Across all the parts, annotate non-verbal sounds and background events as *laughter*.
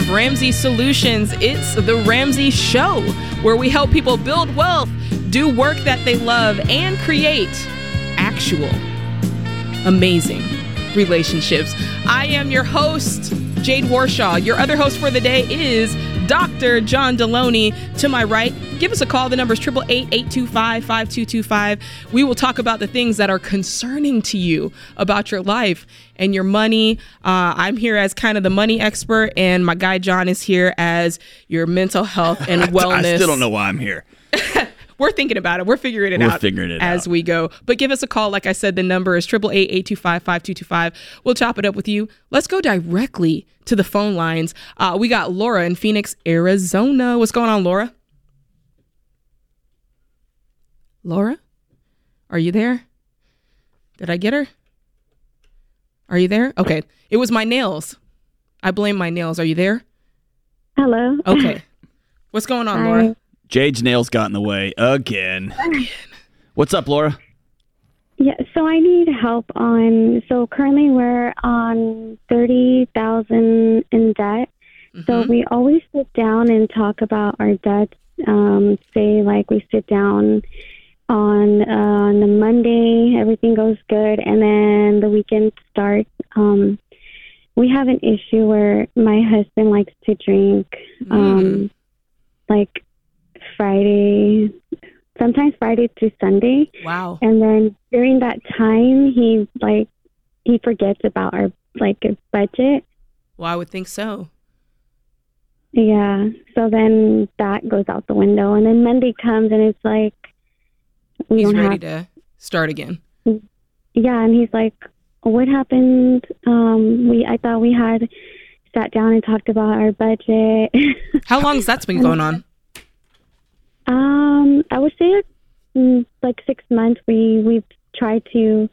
of Ramsey Solutions. It's the Ramsey Show, where we help people build wealth, do work that they love, and create actual amazing relationships. I am your host, Jade Warshaw. Your other host for the day is Dr. John Delony. To my right, give us a call. The number is 888-825-5225. We will talk about the things that are concerning to you about your life and your money. Uh, I'm here as kind of the money expert, and my guy John is here as your mental health and wellness. *laughs* I still don't know why I'm here. *laughs* We're thinking about it. We're figuring it We're out figuring it as out. we go. But give us a call. Like I said, the number is 888-825-5225. We'll chop it up with you. Let's go directly to the phone lines. Uh, we got Laura in Phoenix, Arizona. What's going on, Laura? Laura? Are you there? Did I get her? Are you there? Okay. It was my nails. I blame my nails. Are you there? Hello. Okay. What's going on, Hi. Laura? Jade's nails got in the way again. What's up, Laura? Yeah, so I need help on. So currently we're on thirty thousand in debt. So we always sit down and talk about our debts. Um, say like we sit down on uh, on the Monday, everything goes good, and then the weekend starts. Um, we have an issue where my husband likes to drink, um, like Friday, sometimes Friday through Sunday. Wow. And then during that time, he like he forgets about our like budget. Well, I would think so. Yeah. So then that goes out the window, and then Monday comes, and it's like we He's don't ready have. to start again. Yeah, and he's like, "What happened? Um, we I thought we had sat down and talked about our budget." How long has that's been *laughs* going on? Um, I would say mm, like six months. We we've tried to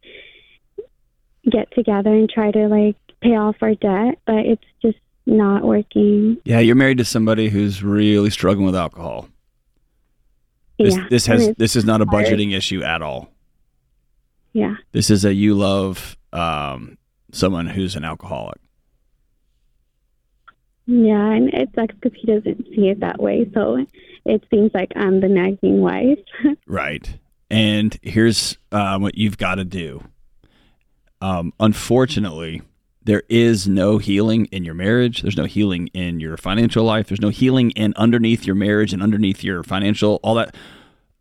get together and try to like pay off our debt, but it's just not working. Yeah, you're married to somebody who's really struggling with alcohol. This, yeah, this has this is not a hard. budgeting issue at all. yeah. This is a you love um, someone who's an alcoholic. Yeah, and it sucks because he doesn't see it that way. So it seems like I'm the nagging wife. *laughs* Right. And here's um, what you've got to do. Um, unfortunately, there is no healing in your marriage. There's no healing in your financial life. There's no healing in underneath your marriage and underneath your financial. All that,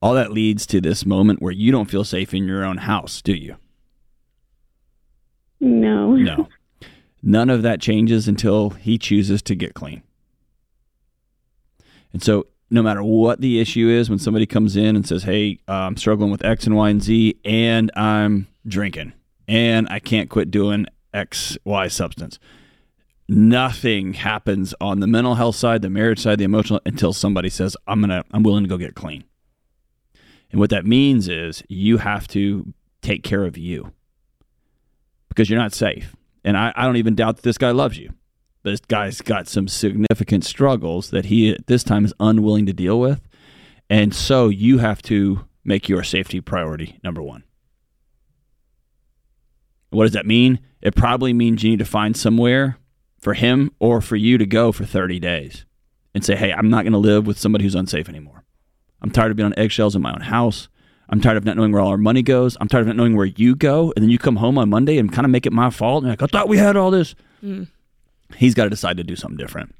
all that leads to this moment where you don't feel safe in your own house, do you? no. No. None of that changes until he chooses to get clean. And so, no matter what the issue is, when somebody comes in and says, Hey, uh, I'm struggling with X and Y and Z, and I'm drinking, and I can't quit doing X, Y substance, nothing happens on the mental health side, the marriage side, the emotional until somebody says, I'm going to, I'm willing to go get clean. And what that means is you have to take care of you because you're not safe. And I, I don't even doubt that this guy loves you. This guy's got some significant struggles that he at this time is unwilling to deal with. And so you have to make your safety priority number one. What does that mean? It probably means you need to find somewhere for him or for you to go for 30 days and say, hey, I'm not going to live with somebody who's unsafe anymore. I'm tired of being on eggshells in my own house. I'm tired of not knowing where all our money goes. I'm tired of not knowing where you go. And then you come home on Monday and kind of make it my fault. And like, I thought we had all this. Mm. He's got to decide to do something different.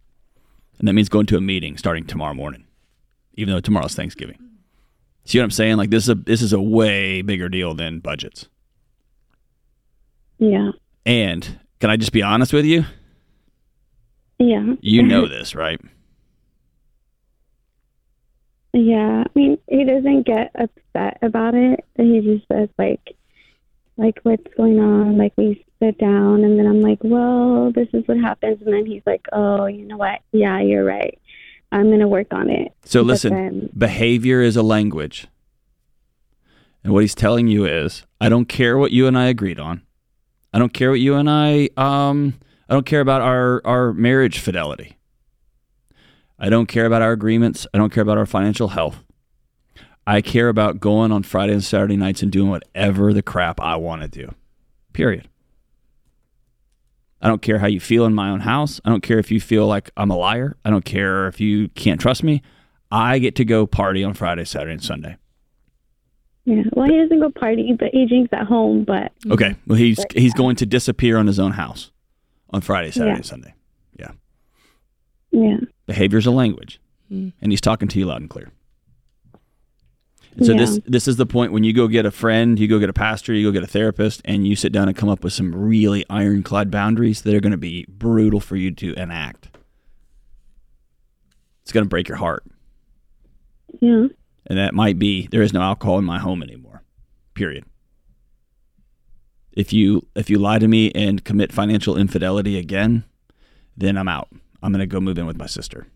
And that means going to a meeting starting tomorrow morning, even though tomorrow's Thanksgiving. See what I'm saying? Like this is a this is a way bigger deal than budgets. Yeah. And can I just be honest with you? Yeah. You know *laughs* this, right? Yeah. I mean, he doesn't get upset about it. He just says like, like what's going on? Like we sit down, and then I'm like, well, this is what happens, and then he's like, oh, you know what? Yeah, you're right. I'm gonna work on it. So But listen, then- behavior is a language. And what he's telling you is, I don't care what you and I agreed on. I don't care what you and I um I don't care about our our marriage fidelity. I don't care about our agreements. I don't care about our financial health. I care about going on Friday and Saturday nights and doing whatever the crap I want to do. Period. I don't care how you feel in my own house. I don't care if you feel like I'm a liar. I don't care if you can't trust me. I get to go party on Friday, Saturday, and Sunday. Yeah. Well, he doesn't go party, but he drinks at home. But Okay. Well, he's he's going to disappear on his own house on Friday, Saturday, Yeah. and Sunday. Yeah. yeah, Behavior's a language, Mm. and he's talking to you loud and clear. And so this this is the point when you go get a friend, you go get a pastor, you go get a therapist, and you sit down and come up with some really ironclad boundaries that are going to be brutal for you to enact. It's going to break your heart, yeah, and that might be there is no alcohol in my home anymore. Period. If you if you lie to me and commit financial infidelity again, then I'm out. I'm going to go move in with my sister.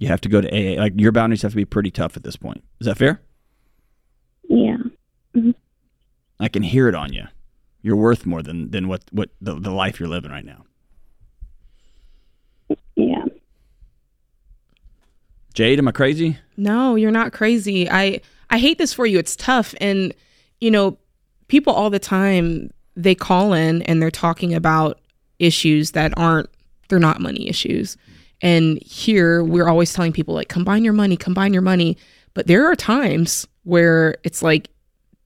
You have to go to AA. Like your boundaries have to be pretty tough at this point. Is that fair? yeah, mm-hmm. I can hear it on you. You're worth more than than what what the, the life you're living right now. yeah. Jade, am I crazy? No, you're not crazy. I I hate this for you. It's tough and you know, people all the time they call in and they're talking about issues that aren't they're not money issues. And here we're always telling people like combine your money, combine your money, but there are times where it's like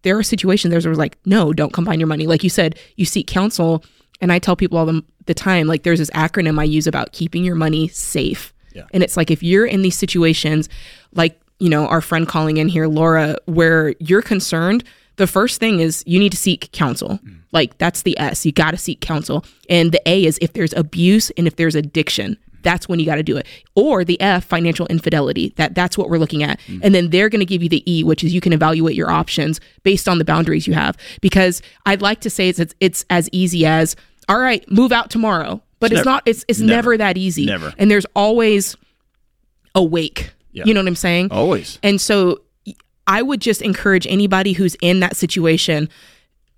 there are situations there's where like no, don't combine your money. Like you said, you seek counsel and I tell people all the, the time like there's this acronym I use about keeping your money safe. Yeah. And it's like if you're in these situations, like, you know, our friend calling in here, Laura, where you're concerned, the first thing is you need to seek counsel. Mm. Like that's the S. You got to seek counsel. And the A is if there's abuse and if there's addiction, that's when you got to do it. Or the F, financial infidelity. That that's what we're looking at. And then they're going to give you the E, which is you can evaluate your options based on the boundaries you have. Because I'd like to say it's it's, it's as easy as all right, move out tomorrow. But it's, never- not. It's it's never. never that easy. Never. And there's always a wake. Yeah. You know what I'm saying? Always. And so I would just encourage anybody who's in that situation,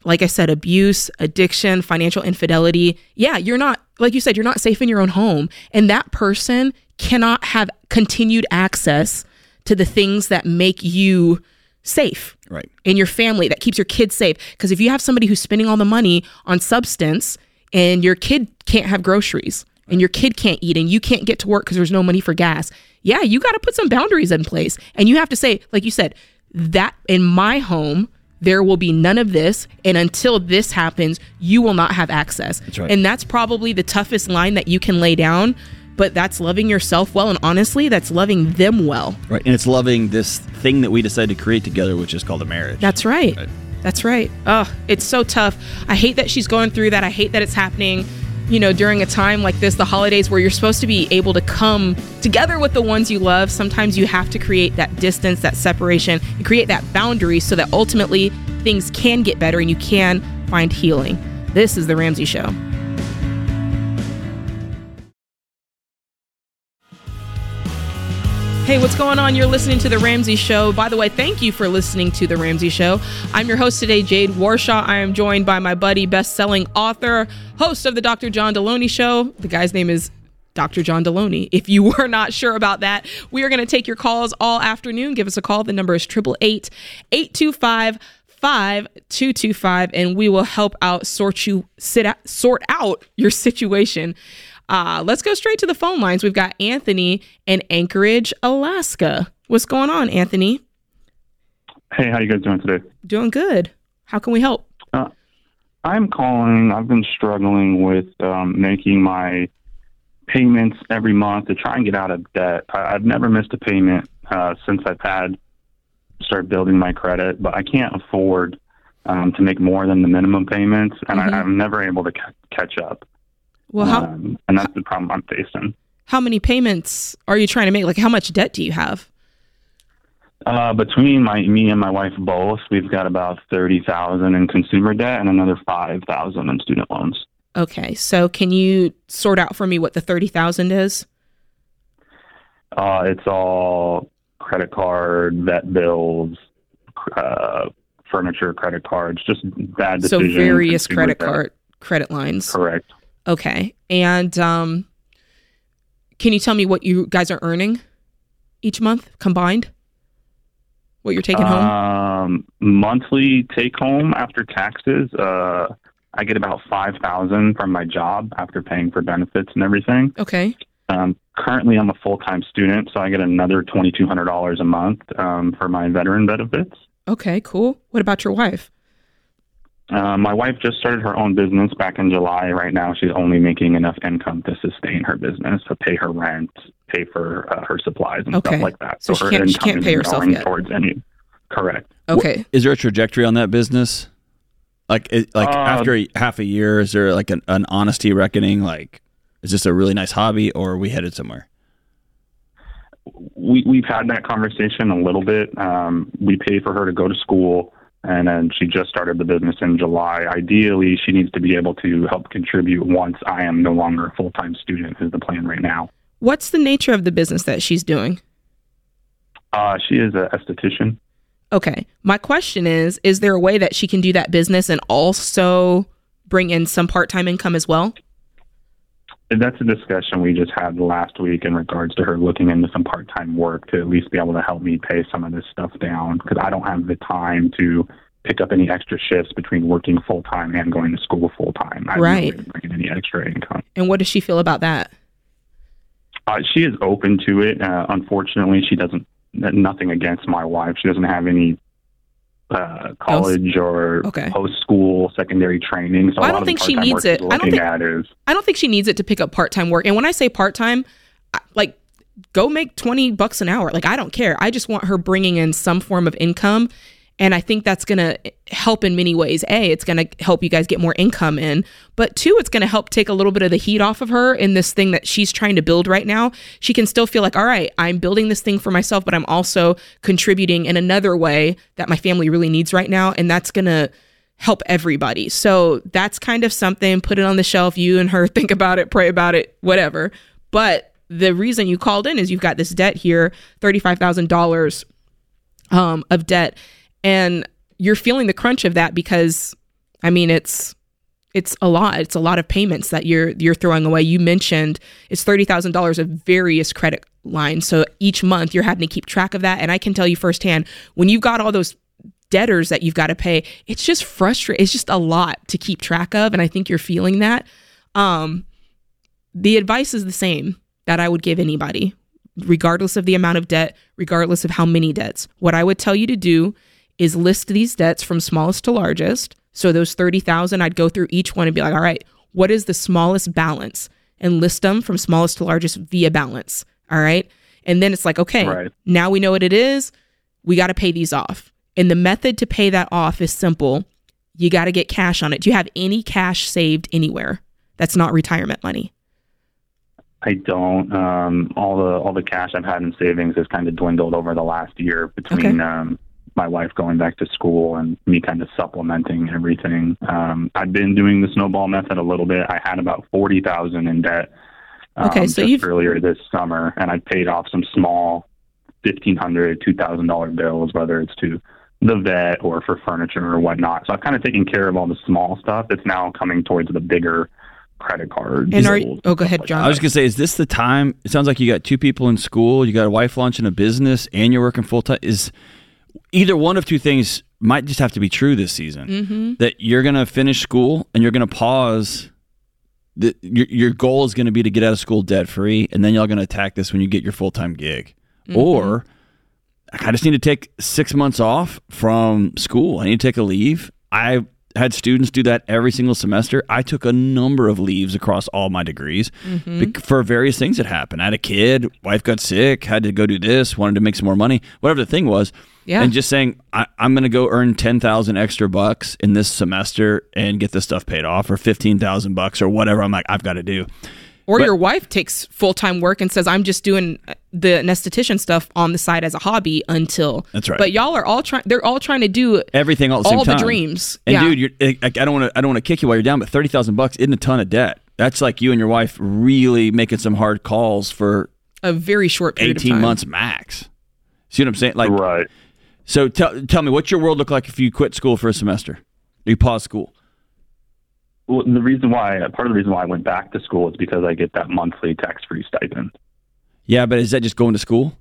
like I said, abuse, addiction, financial infidelity. Yeah, you're not, like you said, you're not safe in your own home. And that person cannot have continued access to the things that make you safe Right. in your family that keeps your kids safe. Because if you have somebody who's spending all the money on substance and your kid can't have groceries and your kid can't eat and you can't get to work because there's no money for gas, yeah, you got to put some boundaries in place. And you have to say, like you said, that in my home, there will be none of this. And until this happens, you will not have access. That's right. And that's probably the toughest line that you can lay down. But that's loving yourself well. And honestly, that's loving them well. Right. And it's loving this thing that we decided to create together, which is called a marriage. That's right. That's right. Oh, it's so tough. I hate that she's going through that. I hate that it's happening, you know, during a time like this, the holidays where you're supposed to be able to come together with the ones you love. Sometimes you have to create that distance, that separation, and create that boundary so that ultimately things can get better and you can find healing. This is The Ramsey Show. Hey, what's going on? You're listening to The Ramsey Show. By the way, thank you for listening to The Ramsey Show. I'm your host today, Jade Warshaw. I am joined by my buddy, best selling author, host of The Dr. John Delony Show. The guy's name is Dr. John Delony. If you *laughs* were not sure about that, we are going to take your calls all afternoon. Give us a call. The number is 888 825 5225 and we will help out sort you sit out, sort out your situation. Uh, let's go straight to the phone lines. We've got Anthony in Anchorage, Alaska. What's going on, Anthony? Hey, how you guys doing today? Doing good. How can we help? Uh, I'm calling. I've been struggling with um, making my payments every month to try and get out of debt. I, I've never missed a payment uh, since I've had started building my credit, but I can't afford um, to make more than the minimum payments, and Mhm. I, I'm never able to ca- catch up. Well, how um, and that's the problem I'm facing. how many payments are you trying to make? Like, how much debt do you have? Uh, between my me and my wife both, we've got about thirty thousand in consumer debt and another five thousand in student loans. Okay, so can you sort out for me what the thirty thousand is? Uh, it's all credit card, vet bills, uh, furniture, credit cards, just bad decisions. So various credit debt. card credit lines. Correct. Okay. And um can you tell me what you guys are earning each month combined? What you're taking home? Um, monthly take home after taxes. Uh, I get about five thousand from my job after paying for benefits and everything. Okay. Um, currently, I'm a full time student, so I get another twenty two hundred dollars a month um, for my veteran benefits. Okay, cool. What about your wife? Uh, my wife just started her own business back in July. Right now, she's only making enough income to sustain her business, to pay her rent, pay for uh, her supplies and Okay. stuff like that. So she her can't- she income can't pay herself going yet. Towards any, correct. Okay. Is there a trajectory on that business? Like, it, like Uh, after a, half a year, is there like an, an honesty reckoning? Like, is this a really nice hobby, or are we headed somewhere? we we've had that conversation a little bit. Um, we pay for her to go to school, and then she just started the business in July. Ideally, she needs to be able to help contribute once I am no longer a full time student. Is the plan right now? What's the nature of the business that she's doing? Uh, she is an esthetician. Okay. My question is Is there a way that she can do that business and also bring in some part time income as well? That's a discussion we just had last week in regards to her looking into some part time work to at least be able to help me pay some of this stuff down because I don't have the time to pick up any extra shifts between working full time and going to school full time. I have no Right. bringing any extra income. And what does she feel about that? Uh, she is open to it. Uh, unfortunately, she doesn't. Nothing against my wife. She doesn't have any uh, college or Okay. post school secondary training. So Well, I don't think she needs it. I don't think- is I don't think she needs it to pick up part time work. And when I say part time, like go make 20 bucks an hour. Like I don't care. I just want her bringing in some form of income. And I think that's going to help in many ways. A, it's going to help you guys get more income in. But two, it's going to help take a little bit of the heat off of her in this thing that she's trying to build right now. She can still feel like, all right, I'm building this thing for myself, but I'm also contributing in another way that my family really needs right now. And that's going to help everybody. So that's kind of something. Put it on the shelf. You and her *laughs* think about it, pray about it, whatever. But the reason you called in is you've got this debt here, thirty-five thousand dollars um, of debt, and you're feeling the crunch of that because, I mean, it's it's a lot. It's a lot of payments that you're you're throwing away. You mentioned it's thirty thousand dollars of various credit lines. So each month you're having to keep track of that. And I can tell you firsthand, when you've got all those debtors that you've got to pay, it's just frustrating. It's just a lot to keep track of. And I think you're feeling that. Um, the advice is the same that I would give anybody, regardless of the amount of debt, regardless of how many debts. What I would tell you to do is list these debts from smallest to largest. So those 30,000, I'd go through each one and be like, all right, what is the smallest balance? And list them from smallest to largest via balance. All right. And then it's like, okay, Right. now we know what it is. We got to pay these off. And the method to pay that off is simple. You got to get cash on it. Do you have any cash saved anywhere that's not retirement money? I don't. Um, all the all the cash I've had in savings has kind of dwindled over the last year between um, my wife going back to school and me kind of supplementing everything. Um, I've been doing the snowball method a little bit. I had about forty thousand in debt. Um, Okay, so just you've- earlier this summer, and I paid off some small fifteen hundred, two thousand dollar bills, whether it's to the vet or for furniture or whatnot. So I've kind of taken care of all the small stuff. It's now coming towards the bigger credit cards. And are bills, oh, go stuff ahead, like John. I was gonna say, is this the time? It sounds like you got two people in school, you got a wife launching a business, and you're working full time. Is either one of two things might just have to be true this season? mm-hmm. That you're gonna finish school and you're gonna pause. The, your your goal is gonna be to get out of school debt free, and then y'all gonna attack this when you get your full time gig, or I just need to take six months off from school. I need to take a leave. I had students do that every single semester. I took a number of leaves across all my degrees mm-hmm. bec- for various things that happened. I had a kid, wife got sick, had to go do this, wanted to make some more money, whatever the thing was. Yeah. And just saying, I, I'm going to go earn 10,000 extra bucks in this semester and get this stuff paid off or 15,000 bucks or whatever I'm like, I've got to do. Or But- your wife takes full time work and says, I'm just doing uh, the anesthetician stuff on the side as a hobby until. That's right. But y'all are all trying, they're all trying to do Everything all at the same all the time. dreams. And yeah. dude, you're, eh, I, I don't want to I don't want to kick you while you're down, but thirty thousand bucks isn't a ton of debt. That's like you and your wife really making some hard calls for a very short period of eighteen time. months max. See what I'm saying? Like, right. so tell tell me, what's your world look like if you quit school for a semester? You pause school? Well, the reason why, part of the reason why I went back to school is because I get that monthly tax-free stipend. Yeah, but is that just going to school?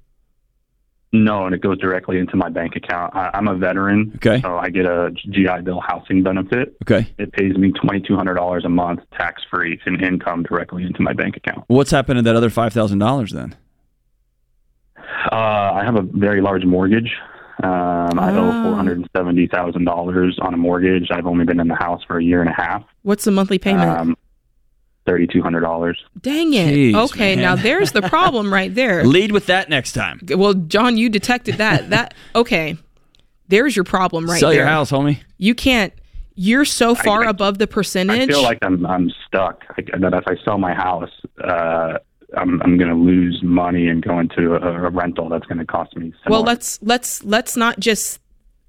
No, and it goes directly into my bank account. I, I'm a veteran, Okay. so I get a GI Bill housing benefit. Okay. It pays me twenty two hundred dollars a month, tax free, in income directly into my bank account. What's happened to that other five thousand dollars then? Uh, I have a very large mortgage. Um, I owe Oh. four hundred and seventy thousand dollars on a mortgage. I've only been in the house for a year and a half. What's the monthly payment? Um, thirty two hundred dollars. Dang it. Jeez, okay, man. now there's the problem right there. *laughs* Lead with that next time. Well, John, you detected that. *laughs* That okay. There's your problem right Sell there. your house, homie. You can't. You're so far I- above the percentage. I feel like I'm I'm stuck. I, that if I sell my house, uh, I'm I'm going to lose money and go into a, a rental that's going to cost me. well, similar. let's let's let's not just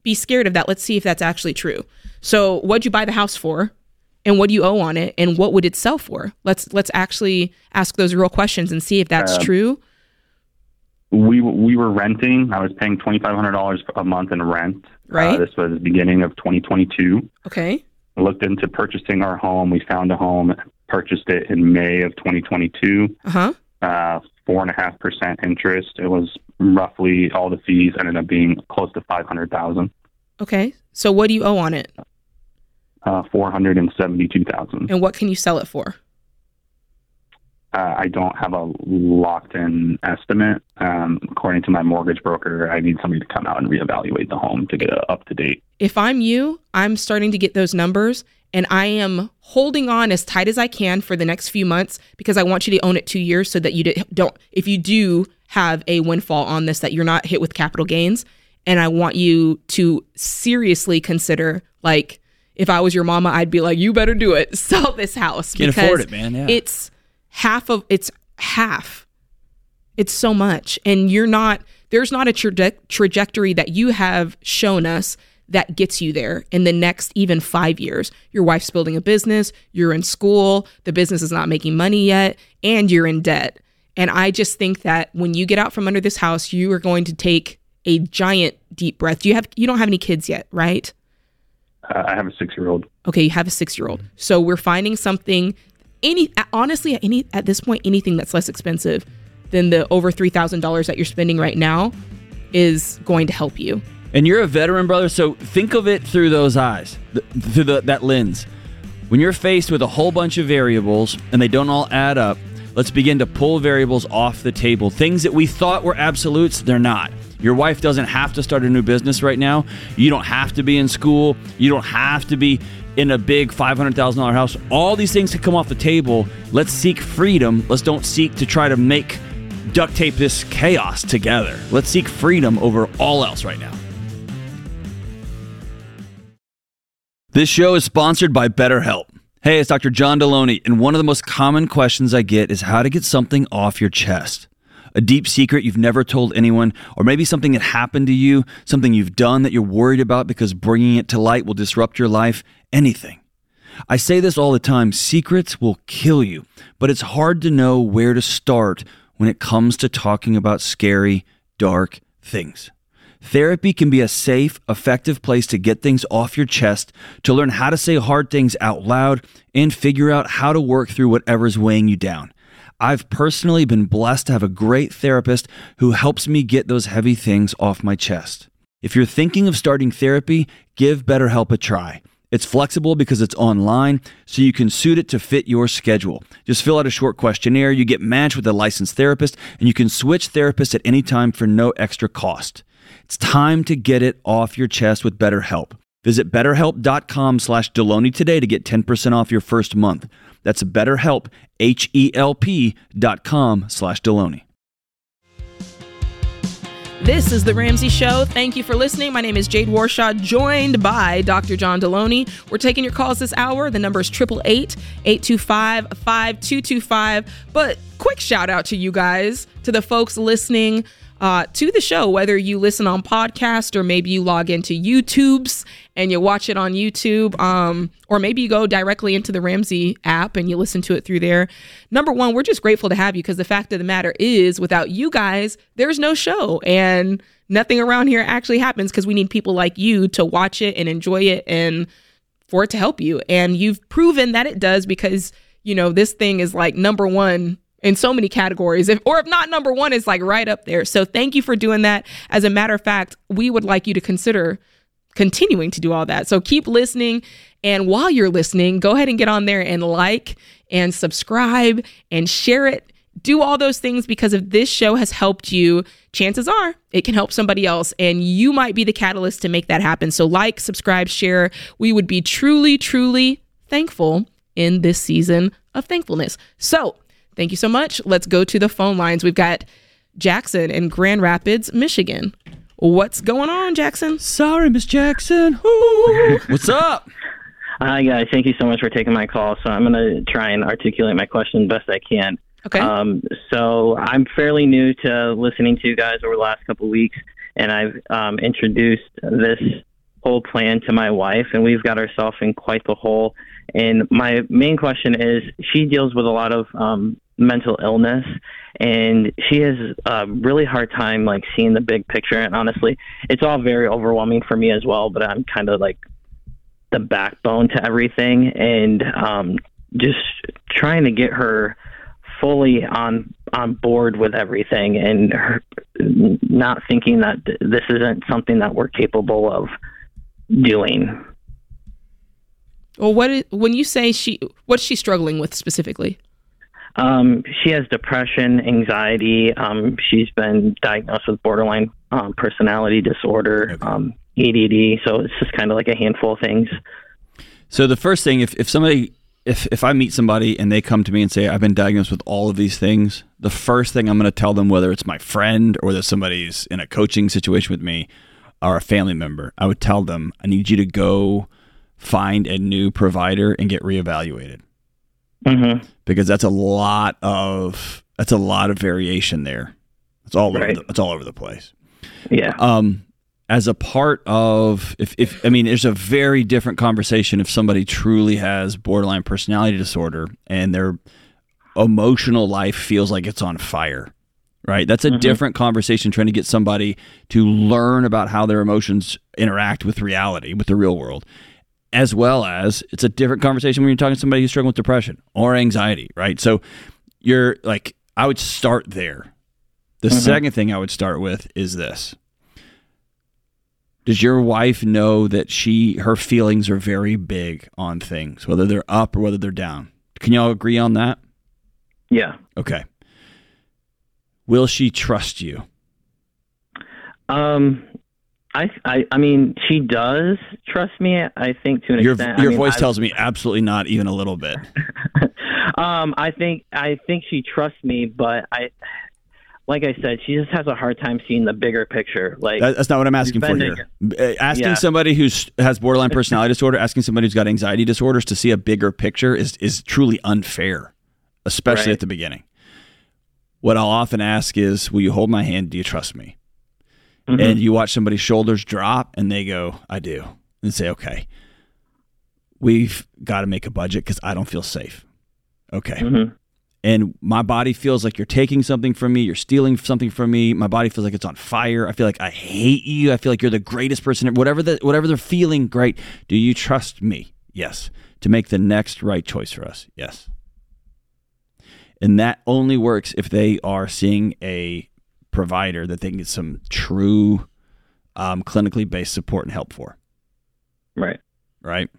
be scared of that. Let's see if that's actually true. So, what'd you buy the house for? And what do you owe on it? And what would it sell for? Let's let's actually ask those real questions and see if that's Um, true. we we were renting. I was paying twenty five hundred dollars a month in rent. Right. Uh, this was beginning of 2022. Okay. looked into purchasing our home. We found a home, purchased it in May of 2022. Uh huh. Uh, four and a half percent interest. It was roughly all the fees ended up being close to five hundred thousand. Okay. So, what do you owe on it? Uh, four hundred and seventy-two thousand. And what can you sell it for? Uh, I don't have a locked-in estimate. Um, according to my mortgage broker, I need somebody to come out and reevaluate the home to get it up to date. if I'm you, I'm starting to get those numbers and I am holding on as tight as I can for the next few months because I want you to own it two years so that you don't, if you do have a windfall on this, that you're not hit with capital gains. And I want you to seriously consider, like, if I was your mama, I'd be like, you better do it. *laughs* Sell this house. Can't afford it, man. Yeah. It's half of, it's half it's so much and you're not there's not a traje- trajectory that you have shown us that gets you there in the next even five years. Your wife's building a business you're in school the business is not making money yet and you're in debt. And i just think that when you get out from under this house you are going to take a giant deep breath. Do you have you don't have any kids yet right? Uh, I have a six-year-old. okay you have a six year old so we're finding something any honestly any at this point anything that's less expensive than the over $3000 that you're spending right now is going to help you And you're a veteran, brother, so think of it through those eyes, th- through the, that lens. When you're faced with a whole bunch of variables and they don't all add up, let's begin to pull variables off the table. Things that we thought were absolutes, they're not. Your wife doesn't have to start a new business right now. You don't have to be in school. You don't have to be in a big $500,000 house. All these things can come off the table. Let's seek freedom. Let's don't seek to try to make duct tape this chaos together. Let's seek freedom over all else right now. This show is sponsored by BetterHelp. Hey, it's Dr. John Delony, and one of the most common questions I get is how to get something off your chest. A deep secret you've never told anyone, or maybe something that happened to you, something you've done that you're worried about because bringing it to light will disrupt your life, anything. I say this all the time secrets will kill you, but it's hard to know where to start when it comes to talking about scary, dark things. Therapy can be a safe, effective place to get things off your chest, to learn how to say hard things out loud, and figure out how to work through whatever's weighing you down. I've personally been blessed to have a great therapist who helps me get those heavy things off my chest. If you're thinking of starting therapy, give BetterHelp a try. It's flexible because it's online, so you can suit it to fit your schedule. Just fill out a short questionnaire, you get matched with a licensed therapist, and you can switch therapists at any time for no extra cost. It's time to get it off your chest with BetterHelp. Visit betterhelp.com slash Delony today to get 10% off your first month. That's betterhelp, H-E-L-P dot com slash Delony. This is The Ramsey Show. Thank you for listening. My name is Jade Warshaw, joined by Dr. John Delony. We're taking your calls this hour. The number is 888 825 5225. But quick shout out to you guys, to the folks listening uh, to the show, whether you listen on podcast or maybe you log into YouTube's and you watch it on YouTube, um, or maybe you go directly into the Ramsey app and you listen to it through there. Number one, we're just grateful to have you because the fact of the matter is, without you guys, there's no show and nothing around here actually happens because we need people like you to watch it and enjoy it and for it to help you. And you've proven that it does because, you know, this thing is like number one in so many categories. If, or if not number one, is like right up there. So thank you for doing that. As a matter of fact, we would like you to consider continuing to do all that. So keep listening. And while you're listening, go ahead and get on there and like and subscribe and share it. Do all those things because if this show has helped you, chances are it can help somebody else. And you might be the catalyst to make that happen. So, like, subscribe, share. We would be truly, truly thankful in this season of thankfulness. So, thank you so much. Let's go to the phone lines. We've got Jackson in Grand Rapids, Michigan. What's going on, Jackson? Sorry, Miss Jackson. Ooh. *laughs* What's up? Hi, guys. Thank you so much for taking my call. So I'm going to try and articulate my question best I can. Okay. Um, so I'm fairly new to listening to you guys over the last couple of weeks, and I've um, introduced this whole plan to my wife, and we've got ourselves in quite the hole. And my main question is she deals with a lot of um, mental illness and she has a really hard time like seeing the big picture and honestly it's all very overwhelming for me as well but i'm kind of like the backbone to everything and um just trying to get her fully on on board with everything and her, not thinking that this isn't something that we're capable of doing. Well what is, when you say she what's she struggling with specifically um, she has depression, anxiety. Um, she's been diagnosed with borderline um, personality disorder, okay. um, ADD. So it's just kind of like a handful of things. So the first thing, if, if somebody, if, if I meet somebody and they come to me and say, I've been diagnosed with all of these things, the first thing I'm going to tell them, whether it's my friend or that somebody's in a coaching situation with me or a family member, I would tell them, I need you to go find a new provider and get reevaluated mm-hmm. because that's a lot of that's a lot of variation there. It's all right. over the, it's all over the place. Yeah. Um, as a part of if, if I mean, there's a very different conversation if somebody truly has borderline personality disorder and their emotional life feels like it's on fire. Right. That's a mm-hmm. different conversation trying to get somebody to learn about how their emotions interact with reality, with the real world as well as it's a different conversation when you're talking to somebody who's struggling with depression or anxiety, right? So you're like, I would start there. The mm-hmm. second thing I would start with is this. Does your wife know that she her feelings are very big on things, whether they're up or whether they're down? Can y'all agree on that? Yeah. Okay. Will she trust you? Um, I, I, I mean, she does trust me. I think to an your, extent. Your I mean, voice I, tells me absolutely not, even a little bit. *laughs* um, I think I think she trusts me, but I, like I said, she just has a hard time seeing the bigger picture. Like that's not what I'm asking for here. Uh, asking yeah. somebody who has borderline *laughs* personality disorder, asking somebody who's got anxiety disorders to see a bigger picture is is truly unfair, especially right. at the beginning. What I'll often ask is, "Will you hold my hand? Do you trust me?" Mm-hmm. and you watch somebody's shoulders drop and they go, I do, and say, okay, we've got to make a budget because I don't feel safe. Okay. Mm-hmm. And my body feels like you're taking something from me, you're stealing something from me. My body feels like it's on fire. I feel like I hate you. I feel like you're the greatest person. Whatever the whatever they're feeling, great. Do you trust me? Yes. To make the next right choice for us? Yes. And that only works if they are seeing a provider that they can get some true um, clinically based support and help for. Right. Right.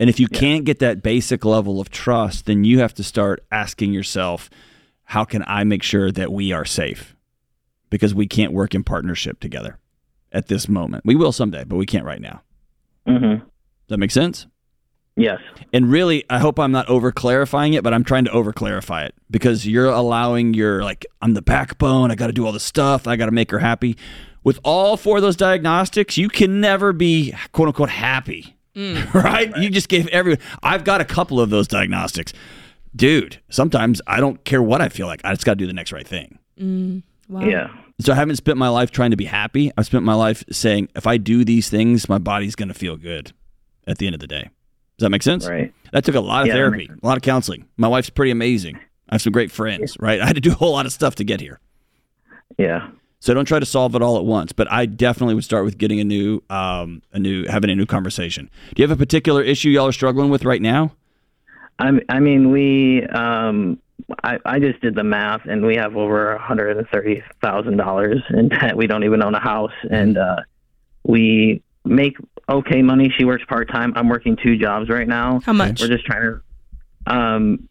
And if you yeah. can't get that basic level of trust, then you have to start asking yourself, how can I make sure that we are safe? Because we can't work in partnership together at this moment. We will someday, but we can't right now. Mm-hmm. Does that make sense? Yes. And really, I hope I'm not over clarifying it, but I'm trying to over clarify it because you're allowing your, like, I'm the backbone. I got to do all the stuff. I got to make her happy. With all four of those diagnostics, you can never be quote unquote happy. Mm. Right? *laughs* right? You just gave everyone, I've got a couple of those diagnostics. Dude, sometimes I don't care what I feel like. I just got to do the next right thing. Mm. Wow. Yeah. So I haven't spent my life trying to be happy. I've spent my life saying, if I do these things, my body's going to feel good at the end of the day. Does that make sense? Right. That took a lot of yeah, therapy, a lot of counseling. My wife's pretty amazing. I have some great friends, right? *laughs* I had to do a whole lot of stuff to get here. Yeah. So don't try to solve it all at once, but I definitely would start with getting a new, um, a new, having a new conversation. Do you have a particular issue y'all are struggling with right now? I, I mean, we um, I, I just did the math, and we have over hundred and thirty thousand dollars in debt. We don't even own a house, and uh, we make okay money. She works part time. I'm working two jobs right now. How much? We're just trying to. Um,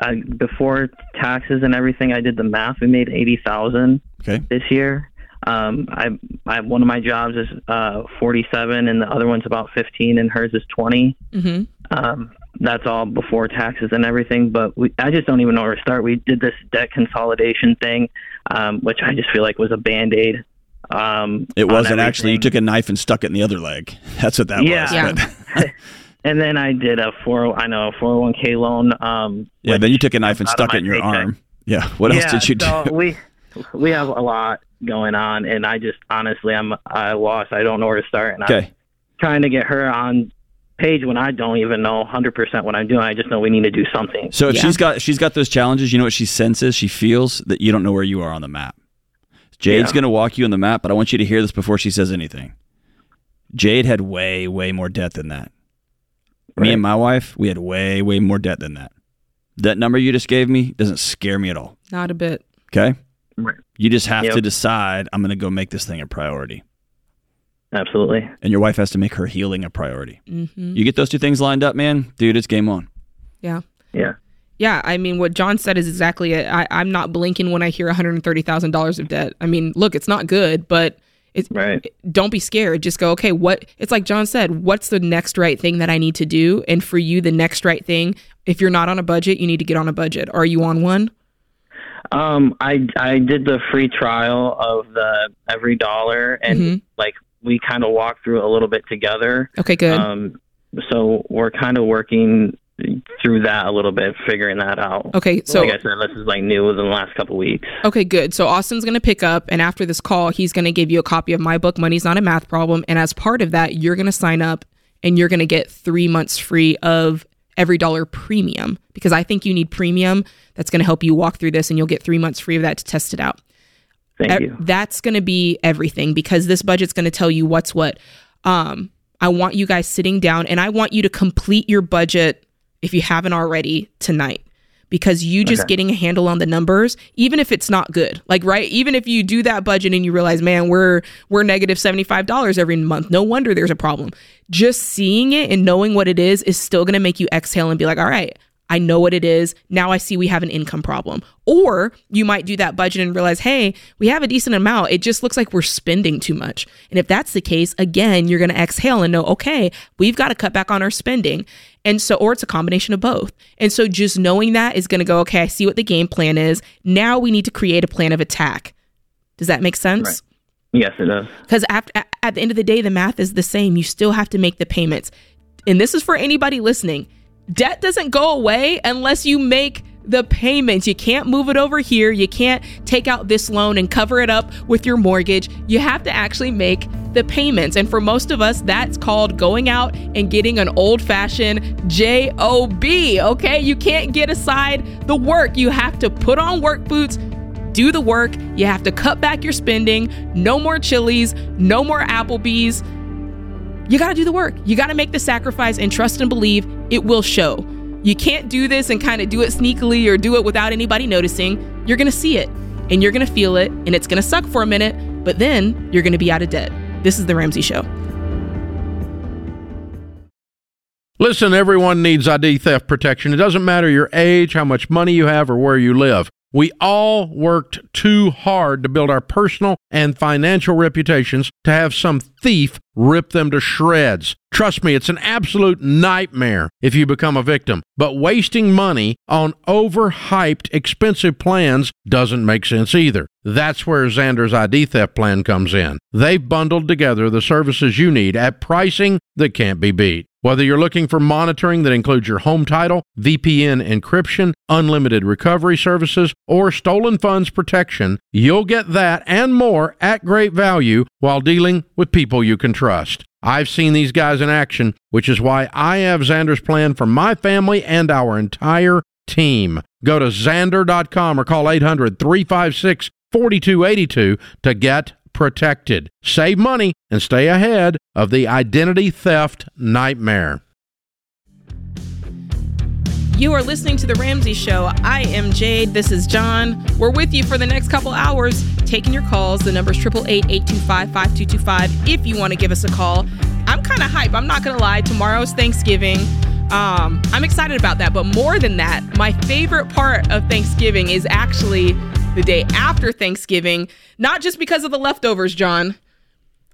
I, before taxes and everything, I did the math. We made eighty thousand Okay. this year. Um, I, I one of my jobs is uh, forty seven, and the other one's about fifteen, and hers is twenty. hmm Um, that's all before taxes and everything. But we, I just don't even know where to start. We did this debt consolidation thing, um, which I just feel like was a band aid. Um, It wasn't actually. You took a knife and stuck it in the other leg. *laughs* That's what that Yeah. was. Yeah. But- *laughs* and then I did a four. I know a four hundred one k loan. Um, yeah. Then you took a knife and stuck it in your paycheck. arm. Yeah. What else did you do? we *laughs* we have a lot going on, and I just honestly I'm I lost. I don't know where to start, and I'm okay. trying to get her on page when I don't even know 100% what I'm doing. I just know we need to do something. So if Yeah. she's got she's got those challenges, you know what she senses? She feels that you don't know where you are on the map. Jade's Yeah. going to walk you on the map, but I want you to hear this before she says anything. Jade had way way more debt than that. Me and my wife, we had way way more debt than that. That number you just gave me doesn't scare me at all. Not a bit. Okay? Right. You just have Yep. to decide I'm going to go make this thing a priority. Absolutely. And your wife has to make her healing a priority. hmm You get those two things lined up, man, dude, it's game on. Yeah. Yeah. Yeah, I mean, what John said is exactly it. I, I'm not blinking when I hear $130,000 of debt. I mean, look, it's not good, but it's Right. don't be scared. Just go, okay, what? It's like John said, what's the next right thing that I need to do? And for you, the next right thing, if you're not on a budget, you need to get on a budget. Are you on one? Um, I I did the free trial of the EveryDollar, and Mhm. like we kind of walked through a little bit together. Okay, good. Um, so we're kind of working through that a little bit, figuring that out. okay, so like I said, this is like new within the last couple weeks. Okay, good. So Austin's going to pick up, and after this call, he's going to give you a copy of my book, Money's Not a Math Problem. And as part of that, you're going to sign up and you're going to get three months free of EveryDollar premium because I think you need premium. That's going to help you walk through this, and you'll get three months free of that to test it out. Thank you. That's going to be everything because this budget's going to tell you what's what. Um, I want you guys sitting down and I want you to complete your budget if you haven't already tonight because you just Okay. getting a handle on the numbers even if it's not good like right even if you do that budget and you realize man we're we're negative $75 every month no wonder there's a problem just seeing it and knowing what it is is still going to make you exhale and be like all right I know what it is. Now I see we have an income problem. Or you might do that budget and realize, hey, we have a decent amount. It just looks like we're spending too much. And if that's the case, again, you're going to exhale and know, okay, we've got to cut back on our spending. And so, or it's a combination of both. And so just knowing that is going to go, okay, I see what the game plan is. Now we need to create a plan of attack. Does that make sense? Right. Yes, it does. because at, at the end of the day the math is the same you still have to make the payments and this is for anybody listening debt doesn't go away unless you make the payments you can't move it over here you can't take out this loan and cover it up with your mortgage you have to actually make the payments and for most of us that's called going out and getting an old-fashioned job okay you can't get aside the work you have to put on work boots do the work. You have to cut back your spending. No more Chili's, no more Applebee's. You got to do the work. You got to make the sacrifice and trust and believe it will show. You can't do this and kind of do it sneakily or do it without anybody noticing. You're going to see it and you're going to feel it and it's going to suck for a minute, but then you're going to be out of debt. This is The Ramsey Show. Listen, everyone needs ID theft protection. It doesn't matter your age, how much money you have, or where you live. We all worked too hard to build our personal and financial reputations to have some thief rip them to shreds. Trust me, it's an absolute nightmare if you become a victim. But wasting money on overhyped, expensive plans doesn't make sense either. That's where Zander's ID theft plan comes in. They've bundled together the services you need at pricing that can't be beat. Whether you're looking for monitoring that includes your home title, VPN encryption, unlimited recovery services, or stolen funds protection, you'll get that and more at great value while dealing with people you can trust. I've seen these guys in action, which is why I have Zander's plan for my family and our entire team. Go to Zander.com or call 800 356 4282 to get protected. Save money and stay ahead of the identity theft nightmare. You are listening to The Ramsey Show. I am Jade. This is John. We're with you for the next couple hours, taking your calls. The number is 888 825 5225 if you want to give us a call. I'm kind of hype. I'm not going to lie. Tomorrow's Thanksgiving. Um, I'm excited about that. But more than that, my favorite part of Thanksgiving is actually the day after Thanksgiving, not just because of the leftovers, John.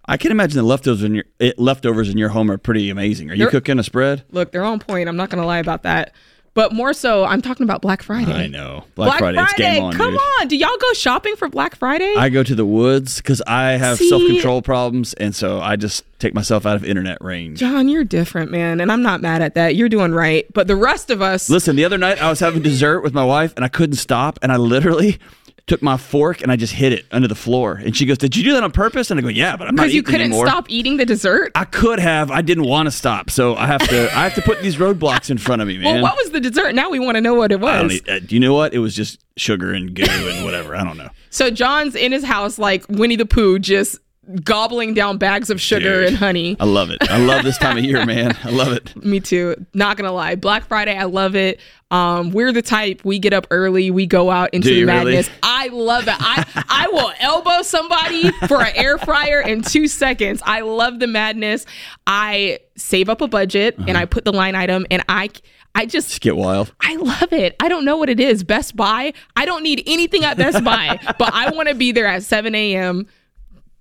I can imagine the leftovers in your it, leftovers in your home are pretty amazing. Are you They're- cooking a spread? Look, they're on point. I'm not going to lie about that. But more so, I'm talking about Black Friday. I know. Black, Friday, it's game on, Come dude. on. Do y'all go shopping for Black Friday? I go to the woods because I have self control problems, and so I just take myself out of internet range. John, you're different, man, and I'm not mad at that. You're doing right. But the rest of us, Listen, the other night I was having dessert with my wife, and I couldn't stop, and I literally took my fork and I just hit it under the floor. And she goes, "Did you do that on purpose?" And I go, "Yeah, but I'm not because you couldn't anymore." stop eating the dessert. I could have. I didn't want to stop, so I have to. I have to put these roadblocks in front of me, *laughs* man. well, what was the dessert? Now we want to know what it was. uh, do you know what? It was just sugar and goo and whatever. I don't know. So John's in his house like Winnie the Pooh, just gobbling down bags of sugar Dude. and honey. I love it. I love this time of year, man. I love it. *laughs* Me too. Not gonna lie. Black Friday, I love it. Um, we're the type we get up early, we go out into the you really? madness. I love it. I I will elbow somebody for an air fryer in two seconds. I love the madness. I save up a budget and I put the line item and I I just Just get wild. I love it. I don't know what it is. Best Buy. I don't need anything at Best Buy, but I want to be there at 7 a.m.